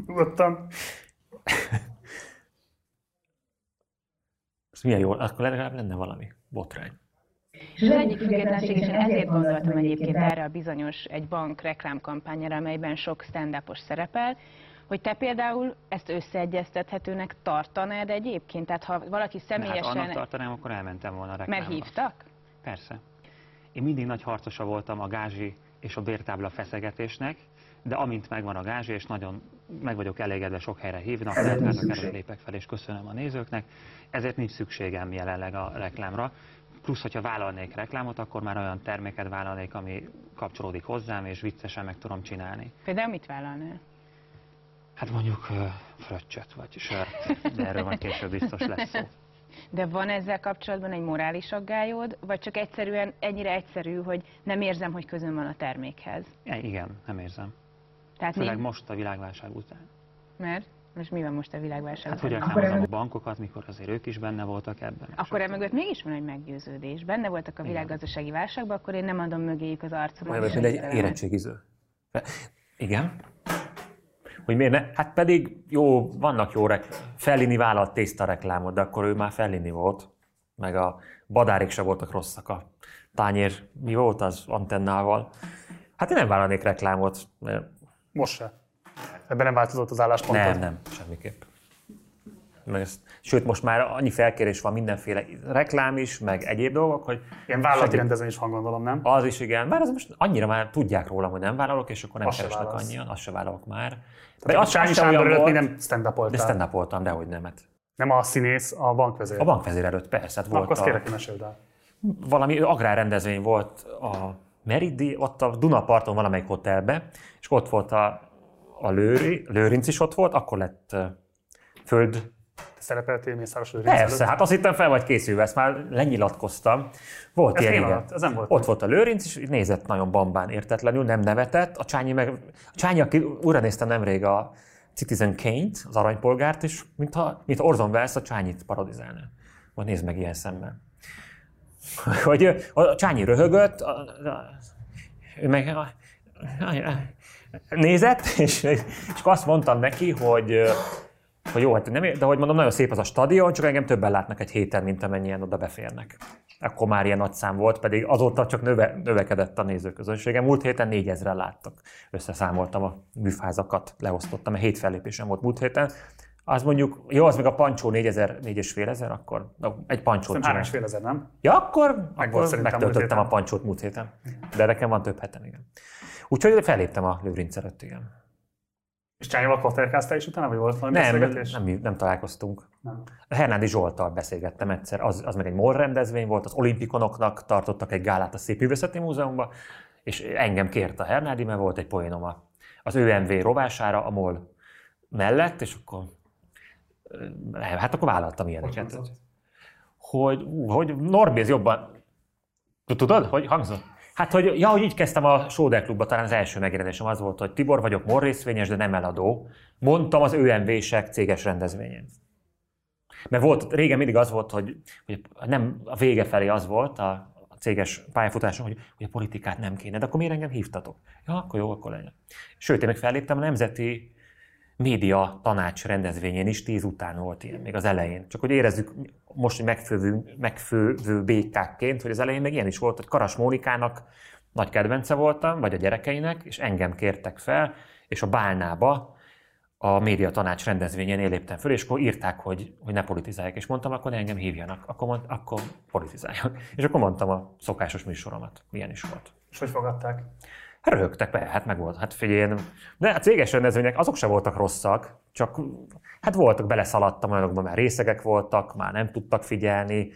Nyugodtan. Ez milyen jó, akkor legalább lenne valami botrány. És az egyik függetlenségesen ezért gondoltam egyébként erre a bizonyos egy bank reklámkampányra, amelyben sok stand szerepel, hogy te például ezt összeegyeztethetőnek tartanád egyébként? Tehát ha valaki De hát személyesen... annak tartanám, akkor elmentem volna a reklámba. mert hívtak? Persze. Én mindig nagy harcosa voltam a gázsi és a bértábla feszegetésnek, de amint megvan a gázsi, és nagyon meg vagyok elégedve, sok helyre hívnak, tehát hát lépek fel, és köszönöm a nézőknek, ezért nincs szükségem jelenleg a reklámra. Plusz, hogyha vállalnék reklámot, akkor már olyan terméket vállalnék, ami kapcsolódik hozzám, és viccesen meg tudom csinálni. Például mit vállalnál? Hát mondjuk ö, fröccsöt, vagy sört, de erről majd később biztos lesz szó. De van ezzel kapcsolatban egy morális aggályod, vagy csak egyszerűen ennyire egyszerű, hogy nem érzem, hogy közön van a termékhez? E, igen, nem érzem. Tehát Főleg mi? most a világválság után. Mert? Most mi van most a világválság? Hát hogy után? reklámozom a bankokat, mikor azért ők is benne voltak ebben. Akkor emögött mégis van egy meggyőződés. Benne voltak a világgazdasági válságban, akkor én nem adom mögéjük az arcomat. Olyan, mint egy érettségiző. Igen? Hogy miért ne? Hát pedig jó, vannak jó reklámok. Fellini vállalt tészta reklámot, de akkor ő már Fellini volt. Meg a badárik se voltak rosszak a tányér. Mi volt az antennával? Hát én nem vállalnék reklámot. Most se. Ebben nem változott az álláspontod? Nem, nem, semmiképp. Meg ezt, sőt, most már annyi felkérés van mindenféle reklám is, meg egyéb dolgok, hogy... Ilyen vállalati Semmi- rendezvény is van, gondolom, nem? Az is igen, mert az most annyira már tudják rólam, hogy nem vállalok, és akkor nem Azt keresnek annyian, azt se vállalok már. Tehát a Csányi Sándor előtt nem stand De upoltál. stand upoltam, dehogy nem. Hát. Nem a színész, a bankvezér. A bankvezér előtt persze, hát volt akkor azt a, kérek, hogy meséld el. valami agrárrendezvény volt a Meridi, ott a Dunaparton valamelyik hotelbe, és ott volt a, a Lőri, Lőrinc is ott volt, akkor lett föld szerepeltél Mészáros Lőrinc Persze, előtt? hát azt hittem fel vagy készülve, ezt már lenyilatkoztam. Volt Ez ilyen, igen. alatt, ez nem volt Ott volt a Lőrinc, és nézett nagyon bambán értetlenül, nem nevetett. A Csányi meg, a Csányi, aki újra néztem nemrég a Citizen Kane-t, az aranypolgárt is, mintha, mint Orson Welles a Csányit parodizálna. Majd nézd meg ilyen szemmel. hogy a Csányi röhögött, a, a, ő meg a, nézett, és, és azt mondtam neki, hogy, hogy jó, hát nem, de hogy mondom, nagyon szép az a stadion, csak engem többen látnak egy héten, mint amennyien oda beférnek. Akkor már ilyen nagy szám volt, pedig azóta csak növe, növekedett a nézőközönsége. Múlt héten 4000-en láttak. Összeszámoltam a műfázakat, leosztottam, mert hét fellépésem volt múlt héten. Az mondjuk, jó, az meg a pancsó 4000, 4500, akkor no, egy pancsót Szerintem 3500, nem? Ja, akkor, Meg akkor megtöltöttem a pancsót múlt héten. De nekem van több hetem, igen. Úgyhogy felléptem a Lőrinc előtt, igen. És Csányival kotterkáztál is utána, vagy volt valami Nem, beszélgetés? nem, nem találkoztunk. Nem. Hernádi Zsoltal beszélgettem egyszer, az, az meg egy MOL rendezvény volt, az olimpikonoknak tartottak egy gálát a Szépművészeti Múzeumban, és engem kért a Hernádi, mert volt egy poénom a- az ÖMV rovására a MOL mellett, és akkor ö, hát akkor vállaltam ilyeneket. Hogy, hogy, hogy Norbi, ez jobban... Tudod, hogy hangzott? Hát, hogy, ja, hogy így kezdtem a Sóder Klubba, talán az első megjelenésem az volt, hogy Tibor vagyok, MOL részvényes, de nem eladó. Mondtam az ÖMV-sek céges rendezvényen. Mert volt, régen mindig az volt, hogy, hogy nem a vége felé az volt a, a céges pályafutásom, hogy, hogy a politikát nem kéne, de akkor miért engem hívtatok? Ja, akkor jó, akkor legyen. Sőt, én még felléptem a Nemzeti Média Tanács rendezvényén is, tíz után volt ilyen, még az elején. Csak hogy érezzük most, hogy megfővő, megfővő békákként, hogy az elején még ilyen is volt, hogy Karas Mónikának nagy kedvence voltam, vagy a gyerekeinek, és engem kértek fel, és a Bálnába a média tanács rendezvényen én léptem föl, és akkor írták, hogy, hogy ne politizálják, és mondtam, akkor ne engem hívjanak, akkor, mond, akkor politizáljak. És akkor mondtam a szokásos műsoromat, milyen is volt. És hogy fogadták? Röhögtek be, hát meg volt. Hát figyelj, de a céges rendezvények azok se voltak rosszak, csak hát voltak, beleszaladtam olyanokban, már részegek voltak, már nem tudtak figyelni,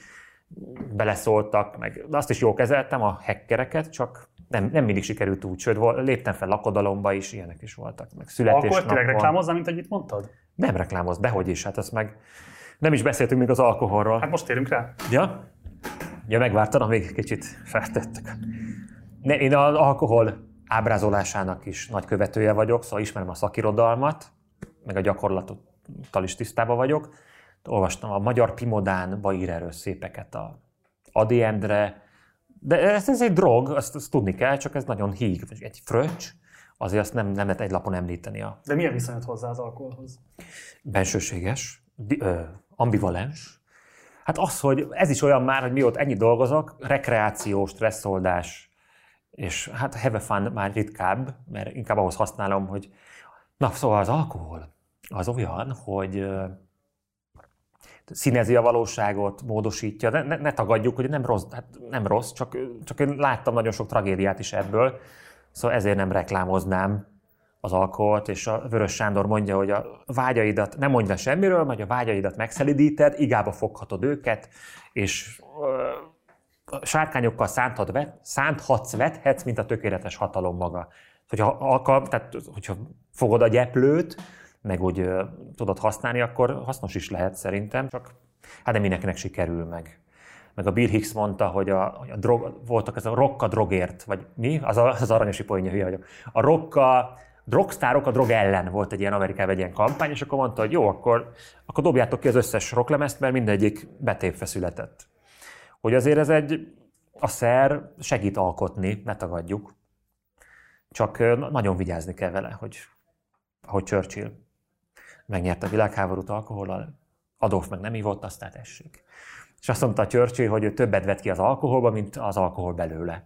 beleszóltak, meg de azt is jól kezeltem, a hackereket, csak nem, nem mindig sikerült úgy, sőt, léptem fel lakodalomba is, ilyenek is voltak, meg Akkor tényleg születésnapon. reklámozzál, mint itt mondtad? Nem reklámoz, dehogy is, hát azt meg nem is beszéltünk még az alkoholról. Hát most térünk rá. Ja? Ja, megvártam, amíg kicsit feltettek. Ne, én az alkohol ábrázolásának is nagy követője vagyok, szóval ismerem a szakirodalmat, meg a gyakorlattal is tisztában vagyok. Olvastam a Magyar Pimodánba ír erről szépeket a Adi Endre, de ez, ez egy drog, azt, azt tudni kell, csak ez nagyon híg, egy fröccs, azért azt nem, nem lehet egy lapon említeni a De milyen viszonyod hozzá az alkoholhoz? bensőséges, ambivalens. Hát az, hogy ez is olyan már, hogy mióta ennyi dolgozok, rekreáció, stresszoldás, és hát a fun már ritkább, mert inkább ahhoz használom, hogy na, szóval az alkohol az olyan, hogy színezi a valóságot, módosítja. Ne, ne, ne tagadjuk, hogy nem rossz, hát nem rossz csak, csak én láttam nagyon sok tragédiát is ebből, szóval ezért nem reklámoznám az alkoholt, és a Vörös Sándor mondja, hogy a vágyaidat nem mondj le semmiről, majd a vágyaidat megszelidíted, igába foghatod őket, és sárkányokkal szánthat, vet, szánthatsz, vethetsz, mint a tökéletes hatalom maga. Hogyha, alkal, tehát, hogyha fogod a gyeplőt, meg úgy ö, tudod használni, akkor hasznos is lehet szerintem, csak hát nem mindenkinek sikerül meg. Meg a Bill Hicks mondta, hogy a, a drog, voltak ez a rokka drogért, vagy mi? Az, a, az aranyosi poénja, hülye vagyok. A rokka, drogsztárok a drog ellen volt egy ilyen Amerikában egy ilyen kampány, és akkor mondta, hogy jó, akkor, akkor dobjátok ki az összes rocklemezt, mert mindegyik betépve. Hogy azért ez egy, a szer segít alkotni, ne tagadjuk. Csak nagyon vigyázni kell vele, hogy ahogy Churchill megnyerte a világháborút alkohollal, Adolf meg nem ivott, aztán tessék. És azt mondta Churchill, hogy ő többet vett ki az alkoholba, mint az alkohol belőle.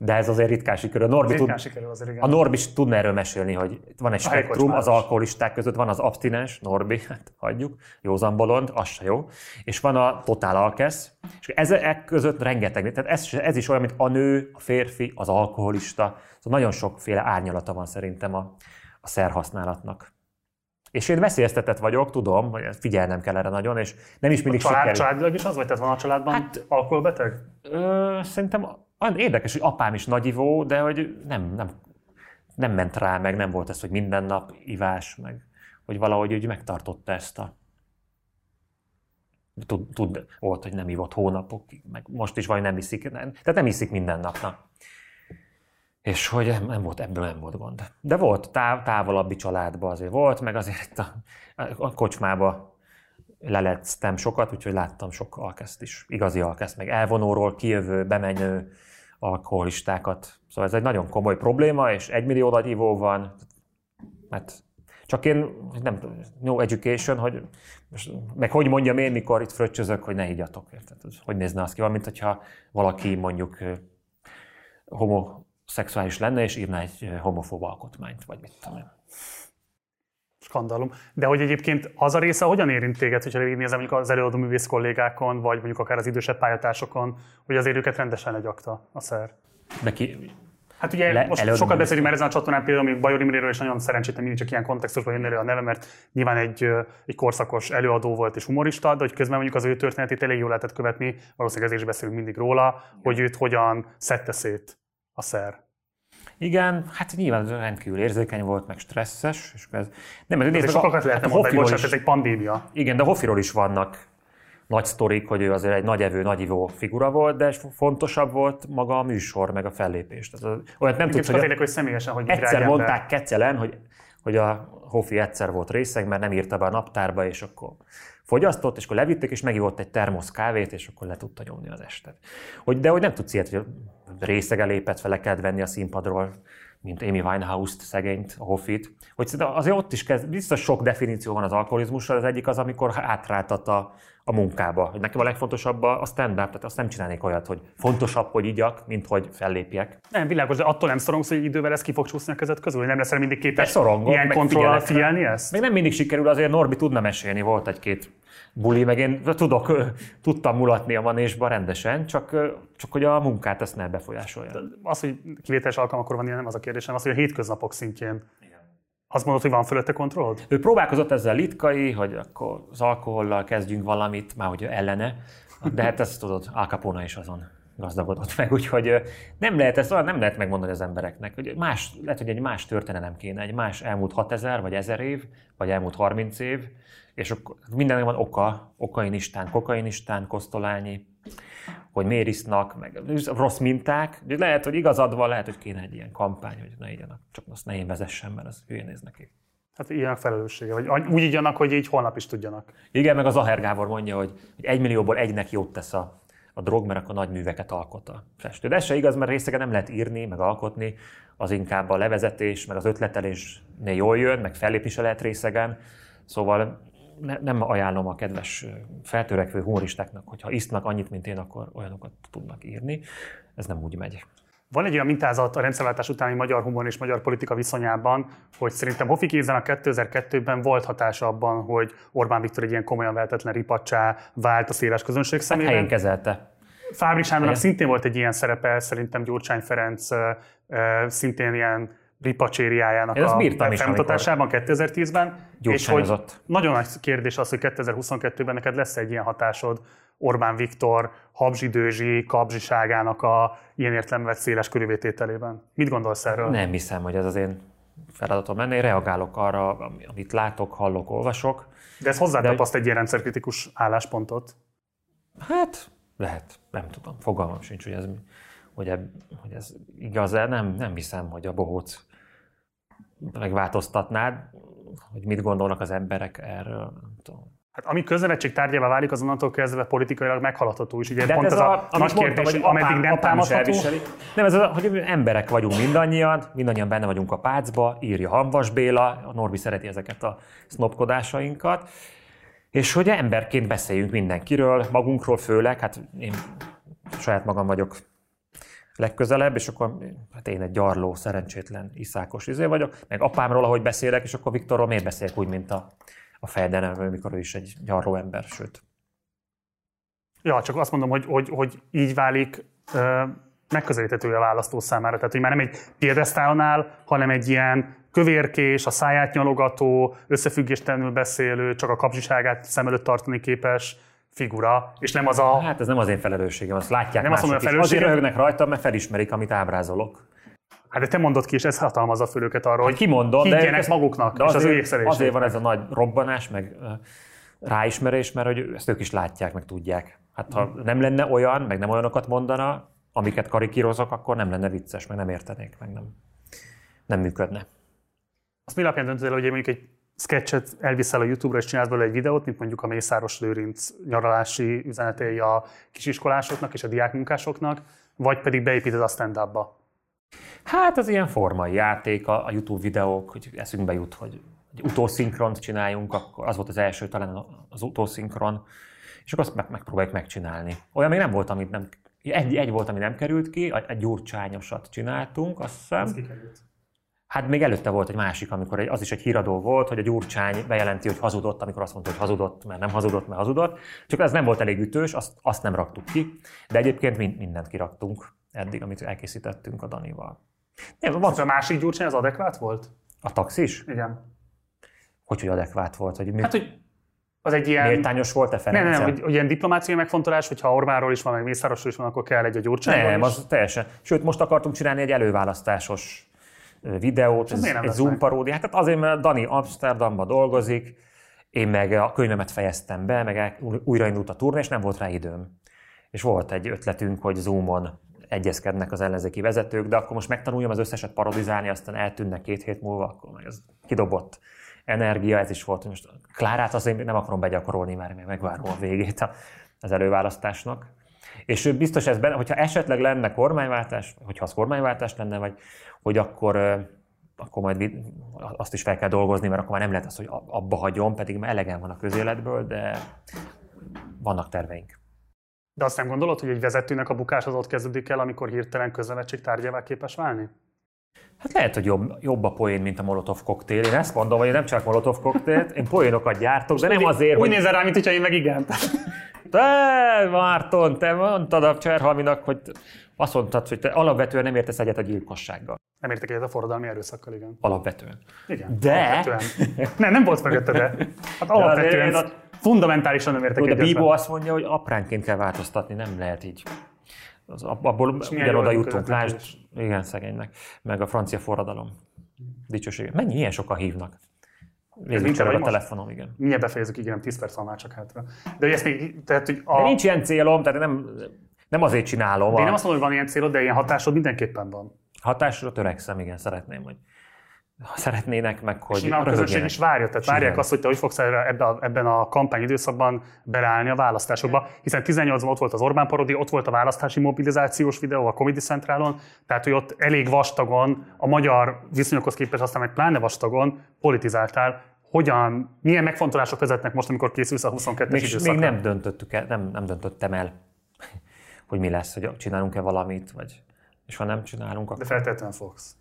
De ez azért ritkán sikerül. A Norbi, tud, sikerül azért, igen. a Norbi is tudna erről mesélni, hogy van egy A spektrum az alkoholisták között, van az abstinens, Norbi, hát hagyjuk, józan bolond, az se jó, és van a totál alkesz, és ezek között rengeteg, tehát ez, ez is olyan, mint a nő, a férfi, az alkoholista, szóval nagyon sokféle árnyalata van szerintem a, a szerhasználatnak. És én veszélyeztetett vagyok, tudom, hogy figyelnem kell erre nagyon, és nem is mindig Család, sikerül. családilag is az vagy? Tehát van a családban hát, alkoholbeteg? Ö, szerintem olyan érdekes, hogy apám is nagyivó, de hogy nem, nem, nem ment rá, meg nem volt ez, hogy minden nap ivás, meg hogy valahogy úgy megtartotta ezt a tud, tud, volt, hogy nem ivott hónapokig, meg most is vagy nem iszik, nem, tehát nem iszik minden nap. Na. És hogy nem, volt, ebből nem volt gond. De volt táv, távolabbi családban azért volt, meg azért itt a, a kocsmába lelettem sokat, úgyhogy láttam sok alkeszt is. Igazi alkeszt, meg elvonóról kijövő, bemenő alkoholistákat. Szóval ez egy nagyon komoly probléma, és egy millió nagy ivó van, hát csak én nem no education, hogy meg hogy mondjam én, mikor itt fröccsözök, hogy ne igyatok. Hogy nézne az ki? Mint hogyha valaki mondjuk homoszexuális lenne, és írna egy homofób alkotmányt, vagy mit tudom én. Skandalum. De hogy egyébként az a része hogyan érint téged, hogyha végignézem mondjuk az előadó művész kollégákon, vagy mondjuk akár az idősebb pályatársokon, hogy azért őket rendesen legyakta a szer. De ki, Hát ugye Le- most sokat beszélünk már ezen a csatornán például, még Bajor Imréről is nagyon szerencsétlen mindig csak ilyen kontextusban jön elő a neve, mert nyilván egy, egy korszakos előadó volt és humorista, de hogy közben mondjuk az ő történetét elég jól lehetett követni, valószínűleg ezért is beszélünk mindig róla, hogy őt hogyan szedte szét a szer. Igen, hát nyilván rendkívül érzékeny volt, meg stresszes. És ez, nem, ez nézd, sokat lehetne a mondani, bocsánat, ez egy pandémia. Igen, de Hoffiról is vannak nagy sztorik, hogy ő azért egy nagy evő, nagy ivó figura volt, de fontosabb volt maga a műsor, meg a fellépés. Tehát olyat nem tudsz, az érdekes, hogy személyesen, hogy egyszer mondták kecelen, hogy, hogy a Hoffi egyszer volt részeg, mert nem írta be a naptárba, és akkor fogyasztott, és akkor levitték, és megivott egy termosz kávét, és akkor le tudta nyomni az estet. Hogy, de hogy nem tudsz ilyet, hogy részege lépett fel, le kellett venni a színpadról, mint Amy Winehouse-t, szegényt, a Hoffit. Hogy azért ott is kezd, biztos sok definíció van az alkoholizmusra, az egyik az, amikor átráltat a, a munkába. Hogy nekem a legfontosabb a stand-up, tehát azt nem csinálnék olyat, hogy fontosabb, hogy igyak, mint hogy fellépjek. Nem, világos, de attól nem szorongsz, hogy idővel ez ki fog csúszni a kezed közül, nem leszel mindig képes szorongok, ilyen kontrollal figyelni ezt? Még nem mindig sikerül, azért Norbi tudna mesélni, volt egy-két buli, meg én tudok, tudtam mulatni a manésba rendesen, csak, csak hogy a munkát ezt ne befolyásolja. Az, hogy kivételes alkalmakkor van ilyen, nem az a kérdésem, az, hogy a hétköznapok szintjén. Azt mondod, hogy van fölötte kontrollod? Ő próbálkozott ezzel litkai, hogy akkor az alkohollal kezdjünk valamit, már hogy ellene, de hát ezt tudod, Al Capone is azon gazdagodott meg, úgyhogy nem lehet ezt, nem lehet megmondani az embereknek, hogy más, lehet, hogy egy más történelem kéne, egy más elmúlt 6000 vagy 1000 év, vagy elmúlt 30 év, és akkor mindennek van oka, okainistán, kokainistán, kosztolányi, hogy miért isznak, meg rossz minták. Lehet, hogy igazad van, lehet, hogy kéne egy ilyen kampány, hogy ne igyanak, csak azt ne én vezessem, mert az hülyén néz neki. Hát ilyen felelőssége, vagy úgy igyanak, hogy így holnap is tudjanak. Igen, meg az Aher Gábor mondja, hogy, hogy egy millióból egynek jót tesz a, a drog, mert akkor nagy műveket alkot a festő. De ez se igaz, mert részegen nem lehet írni, meg alkotni, az inkább a levezetés, meg az ötletelésnél jól jön, meg fellépni se lehet részegen. Szóval ne, nem ajánlom a kedves feltörekvő humoristáknak, hogy ha isznak annyit, mint én, akkor olyanokat tudnak írni. Ez nem úgy megy. Van egy olyan mintázat a rendszerváltás utáni magyar humor és magyar politika viszonyában, hogy szerintem Hofi Gézának 2002-ben volt hatása abban, hogy Orbán Viktor egy ilyen komolyan vehetetlen ripacsá vált a széles közönség Hát szemében. kezelte. Fábri Sándornak szintén volt egy ilyen szerepe, szerintem Gyurcsány Ferenc szintén ilyen ripacsériájának Én a felmutatásában 2010-ben. És hogy nagyon nagy kérdés az, hogy 2022-ben neked lesz egy ilyen hatásod Orbán Viktor Habzsi Dőzsi kapzsiságának a ilyen értelemben széles körülvétételében. Mit gondolsz erről? Nem hiszem, hogy ez az én feladatom lenne. Én reagálok arra, ami- amit látok, hallok, olvasok. De ez hozzátapaszt egy ilyen rendszerkritikus álláspontot. Hát, lehet, nem tudom, fogalmam sincs, hogy ez, hogy, eb, hogy ez igaz-e, nem, nem hiszem, hogy a bohóc megváltoztatnád, hogy mit gondolnak az emberek erről, nem tudom. Hát ami közövetség tárgyává válik, az onnantól kezdve politikailag meghaladható is. Ugye De pont hát ez a, amit nagy mondtam, kérdés, hogy ameddig apám- nem támadható. Nem, ez az, hogy emberek vagyunk mindannyian, mindannyian benne vagyunk a pácba, írja Hanvas Béla, a Norbi szereti ezeket a sznopkodásainkat, és hogy emberként beszéljünk mindenkiről, magunkról főleg, hát én saját magam vagyok legközelebb, és akkor hát én egy gyarló, szerencsétlen, iszákos izé vagyok, meg apámról, ahogy beszélek, és akkor Viktorról miért beszélek úgy, mint a, a fejdenemről, mikor ő is egy gyarló ember, sőt. Ja, csak azt mondom, hogy, hogy, hogy így válik ö, megközelíthető a választó számára. Tehát, hogy már nem egy piedesztálon áll, hanem egy ilyen kövérkés, a száját nyalogató, összefüggéstelenül beszélő, csak a kapcsiságát szem előtt tartani képes figura, és nem az a... Hát ez nem az én felelősségem, azt látják Nem azt mások mondom, a is. Azért röhögnek rajtam, mert felismerik, amit ábrázolok. Hát de te mondod ki, és ez hatalmazza föl őket arra, hogy Kimondom, de higgyenek ők- maguknak, de és az azért, ő észlelésüknek. azért van ez a nagy robbanás, meg ráismerés, mert hogy ezt ők is látják, meg tudják. Hát ha nem lenne olyan, meg nem olyanokat mondana, amiket karikírozok, akkor nem lenne vicces, meg nem értenék, meg nem, nem működne. Azt mi alapján döntöd el, hogy mondjuk egy sketchet elviszel a YouTube-ra és csinálsz belőle egy videót, mint mondjuk a Mészáros Lőrinc nyaralási üzenetei a kisiskolásoknak és a diákmunkásoknak, vagy pedig beépíted a stand-upba? Hát az ilyen formai játék, a, a YouTube videók, hogy eszünkbe jut, hogy egy utószinkront csináljunk, akkor az volt az első talán az utószinkron, és akkor azt meg, megpróbáljuk megcsinálni. Olyan még nem volt, amit nem, egy, egy volt, ami nem került ki, egy gyurcsányosat csináltunk, azt hiszem. Hát még előtte volt egy másik, amikor egy, az is egy híradó volt, hogy a Gyurcsány bejelenti, hogy hazudott, amikor azt mondta, hogy hazudott, mert nem hazudott, mert hazudott. Csak ez nem volt elég ütős, azt, azt nem raktuk ki. De egyébként mind, mindent kiraktunk eddig, amit elkészítettünk a Danival. Nem, van... A másik Gyurcsány az adekvát volt? A taxis? Igen. Hogy, hogy adekvát volt? Hogy mi... Hát, hogy az egy ilyen... Méltányos volt-e Nem, nem, nem, hogy, hogy ilyen diplomáciai megfontolás, hogyha Orbánról is van, meg Mészárosról is van, akkor kell egy a Gyurcsányról Nem, is. az teljesen. Sőt, most akartunk csinálni egy előválasztásos videót, ez, egy Zoom paródia. Hát azért, mert Dani Amsterdamba dolgozik, én meg a könyvemet fejeztem be, meg újraindult a turné, és nem volt rá időm. És volt egy ötletünk, hogy Zoomon egyezkednek az ellenzéki vezetők, de akkor most megtanuljam az összeset parodizálni, aztán eltűnnek két hét múlva, akkor meg ez kidobott energia, ez is volt. Most Klárát azért nem akarom begyakorolni, már még megvárom a végét az előválasztásnak. És biztos ez benne, hogyha esetleg lenne kormányváltás, hogyha az kormányváltás lenne, vagy hogy akkor, akkor majd azt is fel kell dolgozni, mert akkor már nem lehet az, hogy abba hagyom, pedig már elegem van a közéletből, de vannak terveink. De azt nem gondolod, hogy egy vezetőnek a bukás az ott kezdődik el, amikor hirtelen közövetség tárgyává képes válni? Hát lehet, hogy jobb, jobb a poén, mint a Molotov koktél. Én ezt mondom, hogy én nem csak Molotov koktélt, én poénokat gyártok, de nem azért, úgy hogy... Nézel rá, mint hogyha én meg igen. Te, Márton, te mondtad a Cserhalminak, hogy azt mondtad, hogy te alapvetően nem értesz egyet a gyilkossággal. Nem értek egyet a forradalmi erőszakkal, igen. Alapvetően. Igen. De... Alapvetően. Nem, nem volt mögötte, de. Hát alapvetően, de fundamentálisan nem értek egyet. De Bíbo vele. azt mondja, hogy apránként kell változtatni, nem lehet így. Az, abból ugyanoda jutunk, lásd, igen, szegénynek, meg a francia forradalom. Dicsőség. Mennyi ilyen sokan hívnak? Nézzük a telefonom, igen. Mindjárt befejezzük, igen, 10 perc van már csak hátra. De hogy ezt még, tehát, hogy a... De nincs ilyen célom, tehát nem, nem azért csinálom. De én nem azt mondom, hogy van ilyen célod, de ilyen hatásod mindenképpen van. Hatásra törekszem, igen, szeretném, hogy ha szeretnének, meg hogy Simán a közönség is várja, tehát Simán. várják azt, hogy te hogy fogsz ebben a, ebben a kampány időszakban beállni a választásokba, hiszen 18-ban ott volt az Orbán parodi, ott volt a választási mobilizációs videó a Comedy Centralon, tehát hogy ott elég vastagon, a magyar viszonyokhoz képest aztán meg pláne vastagon politizáltál, hogyan, milyen megfontolások vezetnek most, amikor készülsz a 22-es még, időszakra? Még nem döntöttük el, nem, nem döntöttem el, hogy mi lesz, hogy csinálunk-e valamit, vagy és ha nem csinálunk, akkor... De feltétlenül fogsz.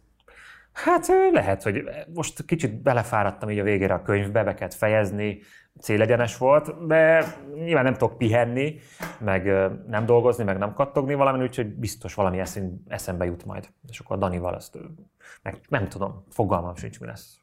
Hát lehet, hogy most kicsit belefáradtam így a végére a könyvbe, be kellett fejezni, célegyenes volt, de nyilván nem tudok pihenni, meg nem dolgozni, meg nem kattogni valami, úgyhogy biztos valami eszem, eszembe jut majd. És akkor a Danival azt, meg nem tudom, fogalmam sincs, mi lesz.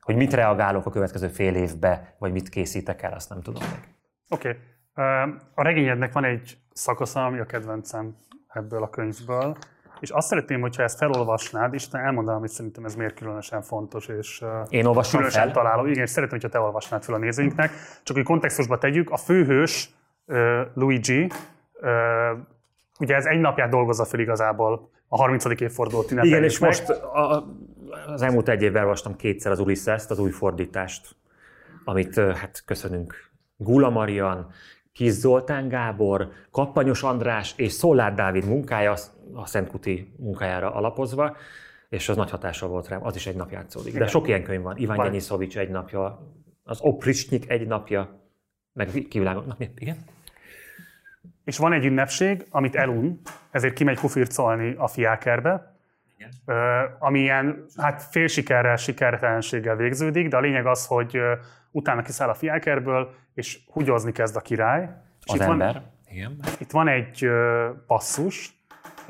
Hogy mit reagálok a következő fél évbe, vagy mit készítek el, azt nem tudom meg. Oké. Okay. A regényednek van egy szakasza, ami a kedvencem ebből a könyvből, és azt szeretném, hogyha ezt felolvasnád, és te elmondanám, hogy szerintem ez miért különösen fontos, és Én olvasom különösen fel? találó. Igen, és szeretném, hogyha te olvasnád fel a nézőinknek. Csak hogy kontextusba tegyük, a főhős Luigi, ugye ez egy napját dolgozza fel igazából a 30. évfordulót Igen, és meg. most a, az elmúlt egy évben olvastam kétszer az Ulysses-t, az új fordítást, amit hát köszönünk Gula Marian, Kis Zoltán Gábor, Kappanyos András és Szolár Dávid munkája, a Szentkuti munkájára alapozva, és az nagy hatással volt rám, az is egy nap játszódik. De sok ilyen könyv van. Iván Gyenyiszovics egy napja, az Oprisnyik egy napja, meg kivilágok. Na, igen? És van egy ünnepség, amit elun, ezért kimegy kufircolni a fiákerbe, Igen. ami ilyen hát fél sikerrel, sikertelenséggel végződik, de a lényeg az, hogy utána kiszáll a fiákerből, és hugyozni kezd a király. És az itt ember. Van, Igen. Itt van egy passzus,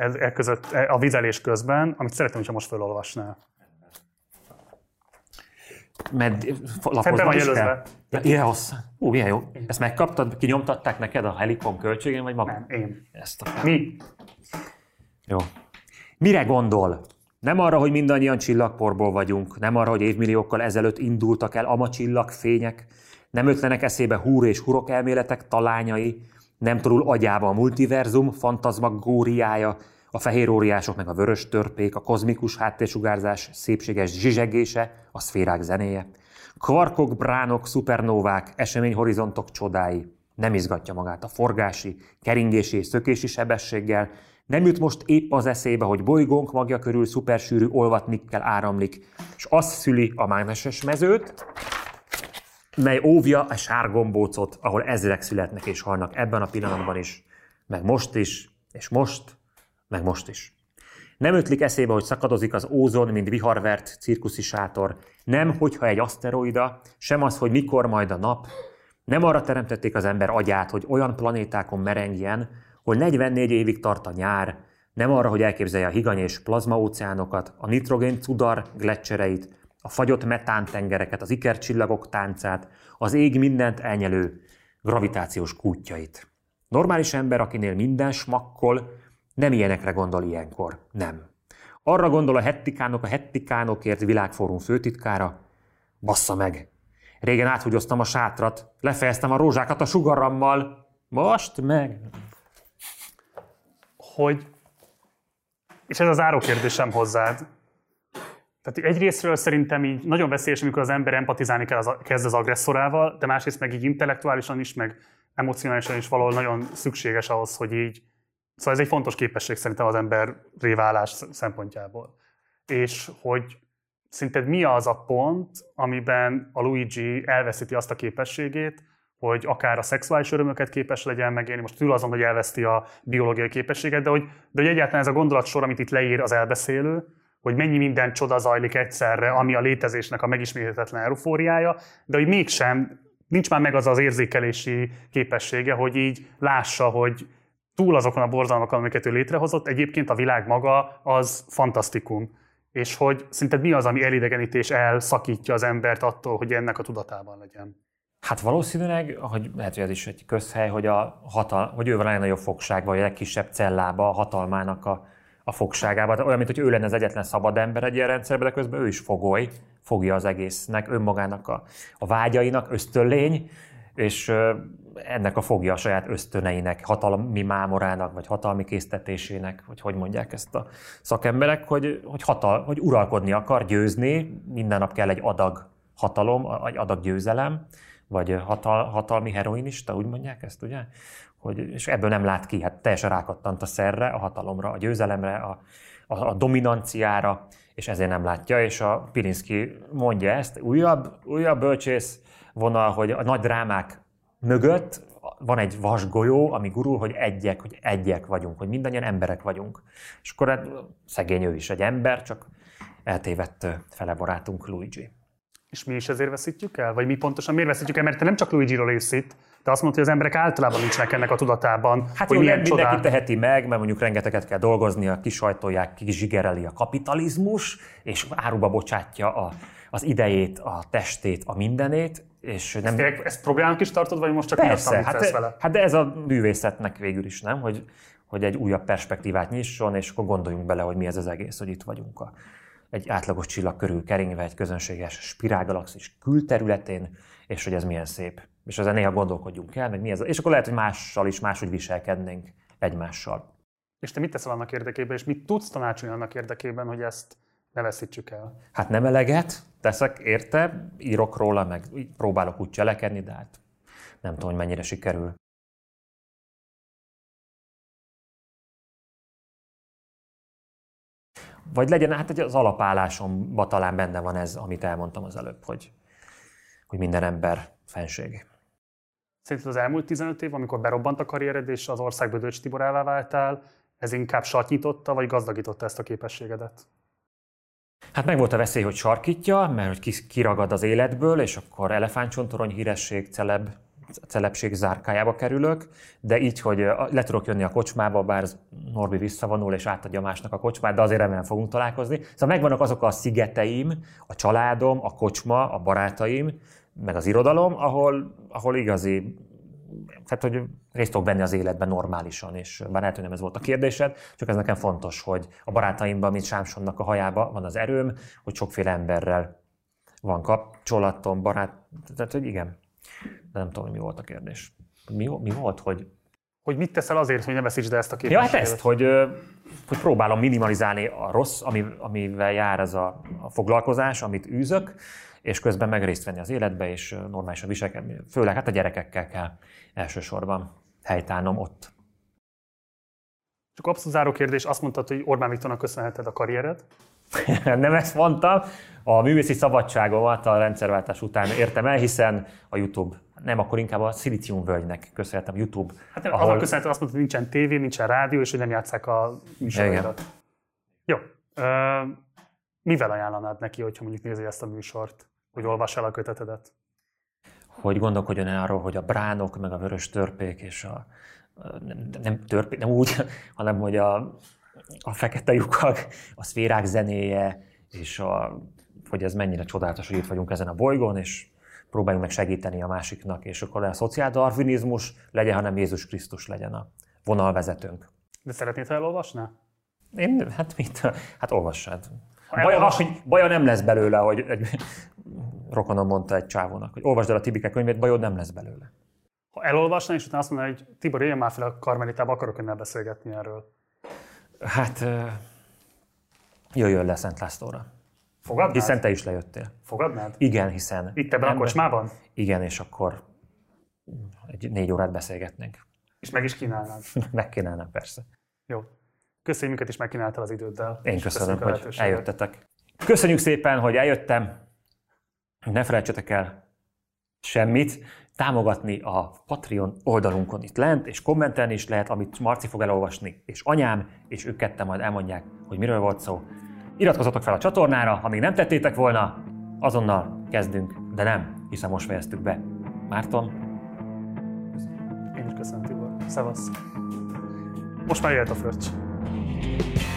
ez, e között, a vizelés közben, amit szeretném, hogyha most felolvasnál. Med, Febben van jelözve. Ja, ilyen hosszú. Ú, milyen jó. Ezt megkaptad, kinyomtatták neked a Helikon költségén, vagy magam? Nem, én. Ezt a... Mi? Jó. Mire gondol? Nem arra, hogy mindannyian csillagporból vagyunk, nem arra, hogy évmilliókkal ezelőtt indultak el ama csillagfények, nem ötlenek eszébe húr és hurok elméletek talányai, nem torul agyába a multiverzum fantazmagóriája, a fehér óriások meg a vörös törpék, a kozmikus háttérsugárzás szépséges zsizsegése, a szférák zenéje, kvarkok, bránok, szupernóvák, eseményhorizontok csodái. Nem izgatja magát a forgási, keringési és szökési sebességgel, nem jut most épp az eszébe, hogy bolygónk magja körül szupersűrű olvat nikkel áramlik, és az szüli a mágneses mezőt, mely óvja a sárgombócot, ahol ezrek születnek és halnak ebben a pillanatban is, meg most is, és most, meg most is. Nem ötlik eszébe, hogy szakadozik az ózon, mint viharvert cirkuszi sátor. Nem, hogyha egy aszteroida, sem az, hogy mikor majd a nap. Nem arra teremtették az ember agyát, hogy olyan planétákon merengjen, hogy 44 évig tart a nyár, nem arra, hogy elképzelje a higany és plazmaóceánokat, a nitrogén cudar gletszereit, a fagyott metántengereket, az ikercsillagok táncát, az ég mindent elnyelő gravitációs kútjait. Normális ember, akinél minden smakkol, nem ilyenekre gondol ilyenkor. Nem. Arra gondol a hettikánok, a hettikánokért világfórum főtitkára, bassza meg. Régen áthúgyoztam a sátrat, lefejeztem a rózsákat a sugarammal, most meg. Hogy, és ez az áró kérdésem hozzád, tehát egyrésztről szerintem így nagyon veszélyes, amikor az ember empatizálni kell az, kezd az agresszorával, de másrészt meg így intellektuálisan is, meg emocionálisan is valahol nagyon szükséges ahhoz, hogy így, szóval ez egy fontos képesség szerintem az ember réválás szempontjából. És hogy szerinted mi az a pont, amiben a Luigi elveszíti azt a képességét, hogy akár a szexuális örömöket képes legyen megélni, most túl azon, hogy elveszti a biológiai képességet, de hogy, de hogy egyáltalán ez a gondolatsor, amit itt leír az elbeszélő, hogy mennyi minden csoda zajlik egyszerre, ami a létezésnek a megismételhetetlen eufóriája, de hogy mégsem nincs már meg az az érzékelési képessége, hogy így lássa, hogy túl azokon a borzalmakon, amiket ő létrehozott, egyébként a világ maga az fantasztikum. És hogy szinte mi az, ami elidegenítés elszakítja az embert attól, hogy ennek a tudatában legyen. Hát valószínűleg, hogy lehet, hogy ez is egy közhely, hogy, a hatal, hogy ő van a legnagyobb fogság, vagy a legkisebb cellába a hatalmának a, a fogságában. Olyan, mint hogy ő lenne az egyetlen szabad ember egy ilyen rendszerben, de közben ő is fogoly, fogja az egésznek, önmagának a, a vágyainak, ösztönlény, és ennek a fogja a saját ösztöneinek, hatalmi mámorának, vagy hatalmi késztetésének, vagy hogy mondják ezt a szakemberek, hogy, hogy, hatal, hogy uralkodni akar, győzni, minden nap kell egy adag hatalom, egy adag győzelem, vagy hatal, hatalmi heroinista, úgy mondják ezt, ugye? Hogy, és ebből nem lát ki, hát teljesen rákattant a szerre, a hatalomra, a győzelemre, a, a, a dominanciára, és ezért nem látja, és a Pirinszki mondja ezt, újabb, újabb bölcsész vonal, hogy a nagy drámák mögött van egy vasgolyó, ami gurul, hogy egyek, hogy egyek vagyunk, hogy mindannyian emberek vagyunk. És akkor hát szegény ő is egy ember, csak eltévedt fele barátunk Luigi. És mi is ezért veszítjük el? Vagy mi pontosan miért veszítjük el? Mert te nem csak Luigi-ról írsz itt, de azt mondta, hogy az emberek általában nincsenek ennek a tudatában. Hát hogy jó, milyen mindenki csodál. teheti meg, mert mondjuk rengeteget kell dolgozni, a kisajtolják, kizsigereli a kapitalizmus, és áruba bocsátja a, az idejét, a testét, a mindenét, és nem... Ezt, ezt problémának is tartod, vagy most csak Persze, miattam hát, viccelsz vele? hát de ez a művészetnek végül is, nem? Hogy, hogy egy újabb perspektívát nyisson, és akkor gondoljunk bele, hogy mi ez az egész, hogy itt vagyunk a, egy átlagos csillag körül keringve egy közönséges spirálgalaxis külterületén, és hogy ez milyen szép. És ezen néha gondolkodjunk el, meg mi ez. És akkor lehet, hogy mással is máshogy viselkednénk egymással. És te mit teszel annak érdekében, és mit tudsz tanácsolni annak érdekében, hogy ezt ne veszítsük el? Hát nem eleget teszek érte, írok róla, meg próbálok úgy cselekedni, de hát nem tudom, hogy mennyire sikerül. Vagy legyen, hát az alapállásomban talán benne van ez, amit elmondtam az előbb, hogy, hogy minden ember fenség. Szerinted az elmúlt 15 év, amikor berobbant a karriered, és az ország Bödöcs Tiborává váltál, ez inkább satnyitotta, vagy gazdagította ezt a képességedet? Hát meg volt a veszély, hogy sarkítja, mert hogy kiragad az életből, és akkor elefántcsontorony híresség, celeb, celebség zárkájába kerülök, de így, hogy le tudok jönni a kocsmába, bár Norbi visszavonul és átadja másnak a kocsmát, de azért remélem fogunk találkozni. Szóval megvannak azok a szigeteim, a családom, a kocsma, a barátaim, meg az irodalom, ahol, ahol igazi tehát, hogy részt tudok venni az életben normálisan, és bár lehet, hogy nem ez volt a kérdésed, csak ez nekem fontos, hogy a barátaimban, mint Sámsonnak a hajába van az erőm, hogy sokféle emberrel van kapcsolatom, barát, tehát, hogy igen. De nem tudom, mi volt a kérdés. Mi, mi volt, hogy Hogy mit teszel azért, hogy ne veszítsd ezt a Ja, képességet? hát ezt, hogy, hogy próbálom minimalizálni a rossz, ami, amivel jár ez a, a foglalkozás, amit űzök, és közben meg részt venni az életbe, és normálisan viselkedni. Főleg hát a gyerekekkel kell elsősorban helytállnom ott. Csak abszolút záró kérdés, azt mondtad, hogy Orbán Viktornak köszönheted a karriered. Nem ezt mondtam, a művészi szabadságomat a rendszerváltás után értem el, hiszen a YouTube, nem, akkor inkább a Szilíciumvölgynek köszönhetem YouTube. Hát ahol... azzal köszönhető azt mondtad, hogy nincsen tévé, nincsen rádió, és hogy nem játszák a műsoraidat. Jó. Ö, mivel ajánlanád neki, hogyha mondjuk nézi ezt a műsort, hogy olvass el a kötetedet? hogy gondolkodjon el arról, hogy a bránok, meg a vörös törpék, és a, nem, nem törpék, nem úgy, hanem hogy a, a fekete lyukak, a szférák zenéje, és a, hogy ez mennyire csodálatos, hogy itt vagyunk ezen a bolygón, és próbáljunk meg segíteni a másiknak, és akkor a szociáldarvinizmus legyen, hanem Jézus Krisztus legyen a vonalvezetőnk. De szeretnéd, ha elolvasná? Én, hát mit? Hát olvassad. Baja, elolvas- hogy baja nem lesz belőle, hogy egy rokonom mondta egy csávónak, hogy olvasd el a Tibike könyvét, bajod nem lesz belőle. Ha elolvasná, és utána azt mondaná, hogy Tibor, jöjjön már fel a karmelitába, akarok önnel beszélgetni erről. Hát jöjjön le Szent Lászlóra. Fogadnád? Hiszen te is lejöttél. Fogadnád? Igen, hiszen... Itt ebben a kocsmában? Igen, és akkor egy négy órát beszélgetnénk. És meg is kínálnád. Megkínálnám, persze. Jó. Köszönjük, minket is megkínáltál az időddel. Én köszönöm, köszönjük a hogy eljöttetek. Köszönjük szépen, hogy eljöttem. Ne felejtsetek el semmit. Támogatni a Patreon oldalunkon itt lent, és kommentelni is lehet, amit Marci fog elolvasni, és anyám, és ők ketten majd elmondják, hogy miről volt szó. Iratkozzatok fel a csatornára, ha még nem tettétek volna, azonnal kezdünk, de nem, hiszen most fejeztük be. Márton, Én is köszönöm, Tibor. Szevasz. Most már jöhet a fröccs. Thank you.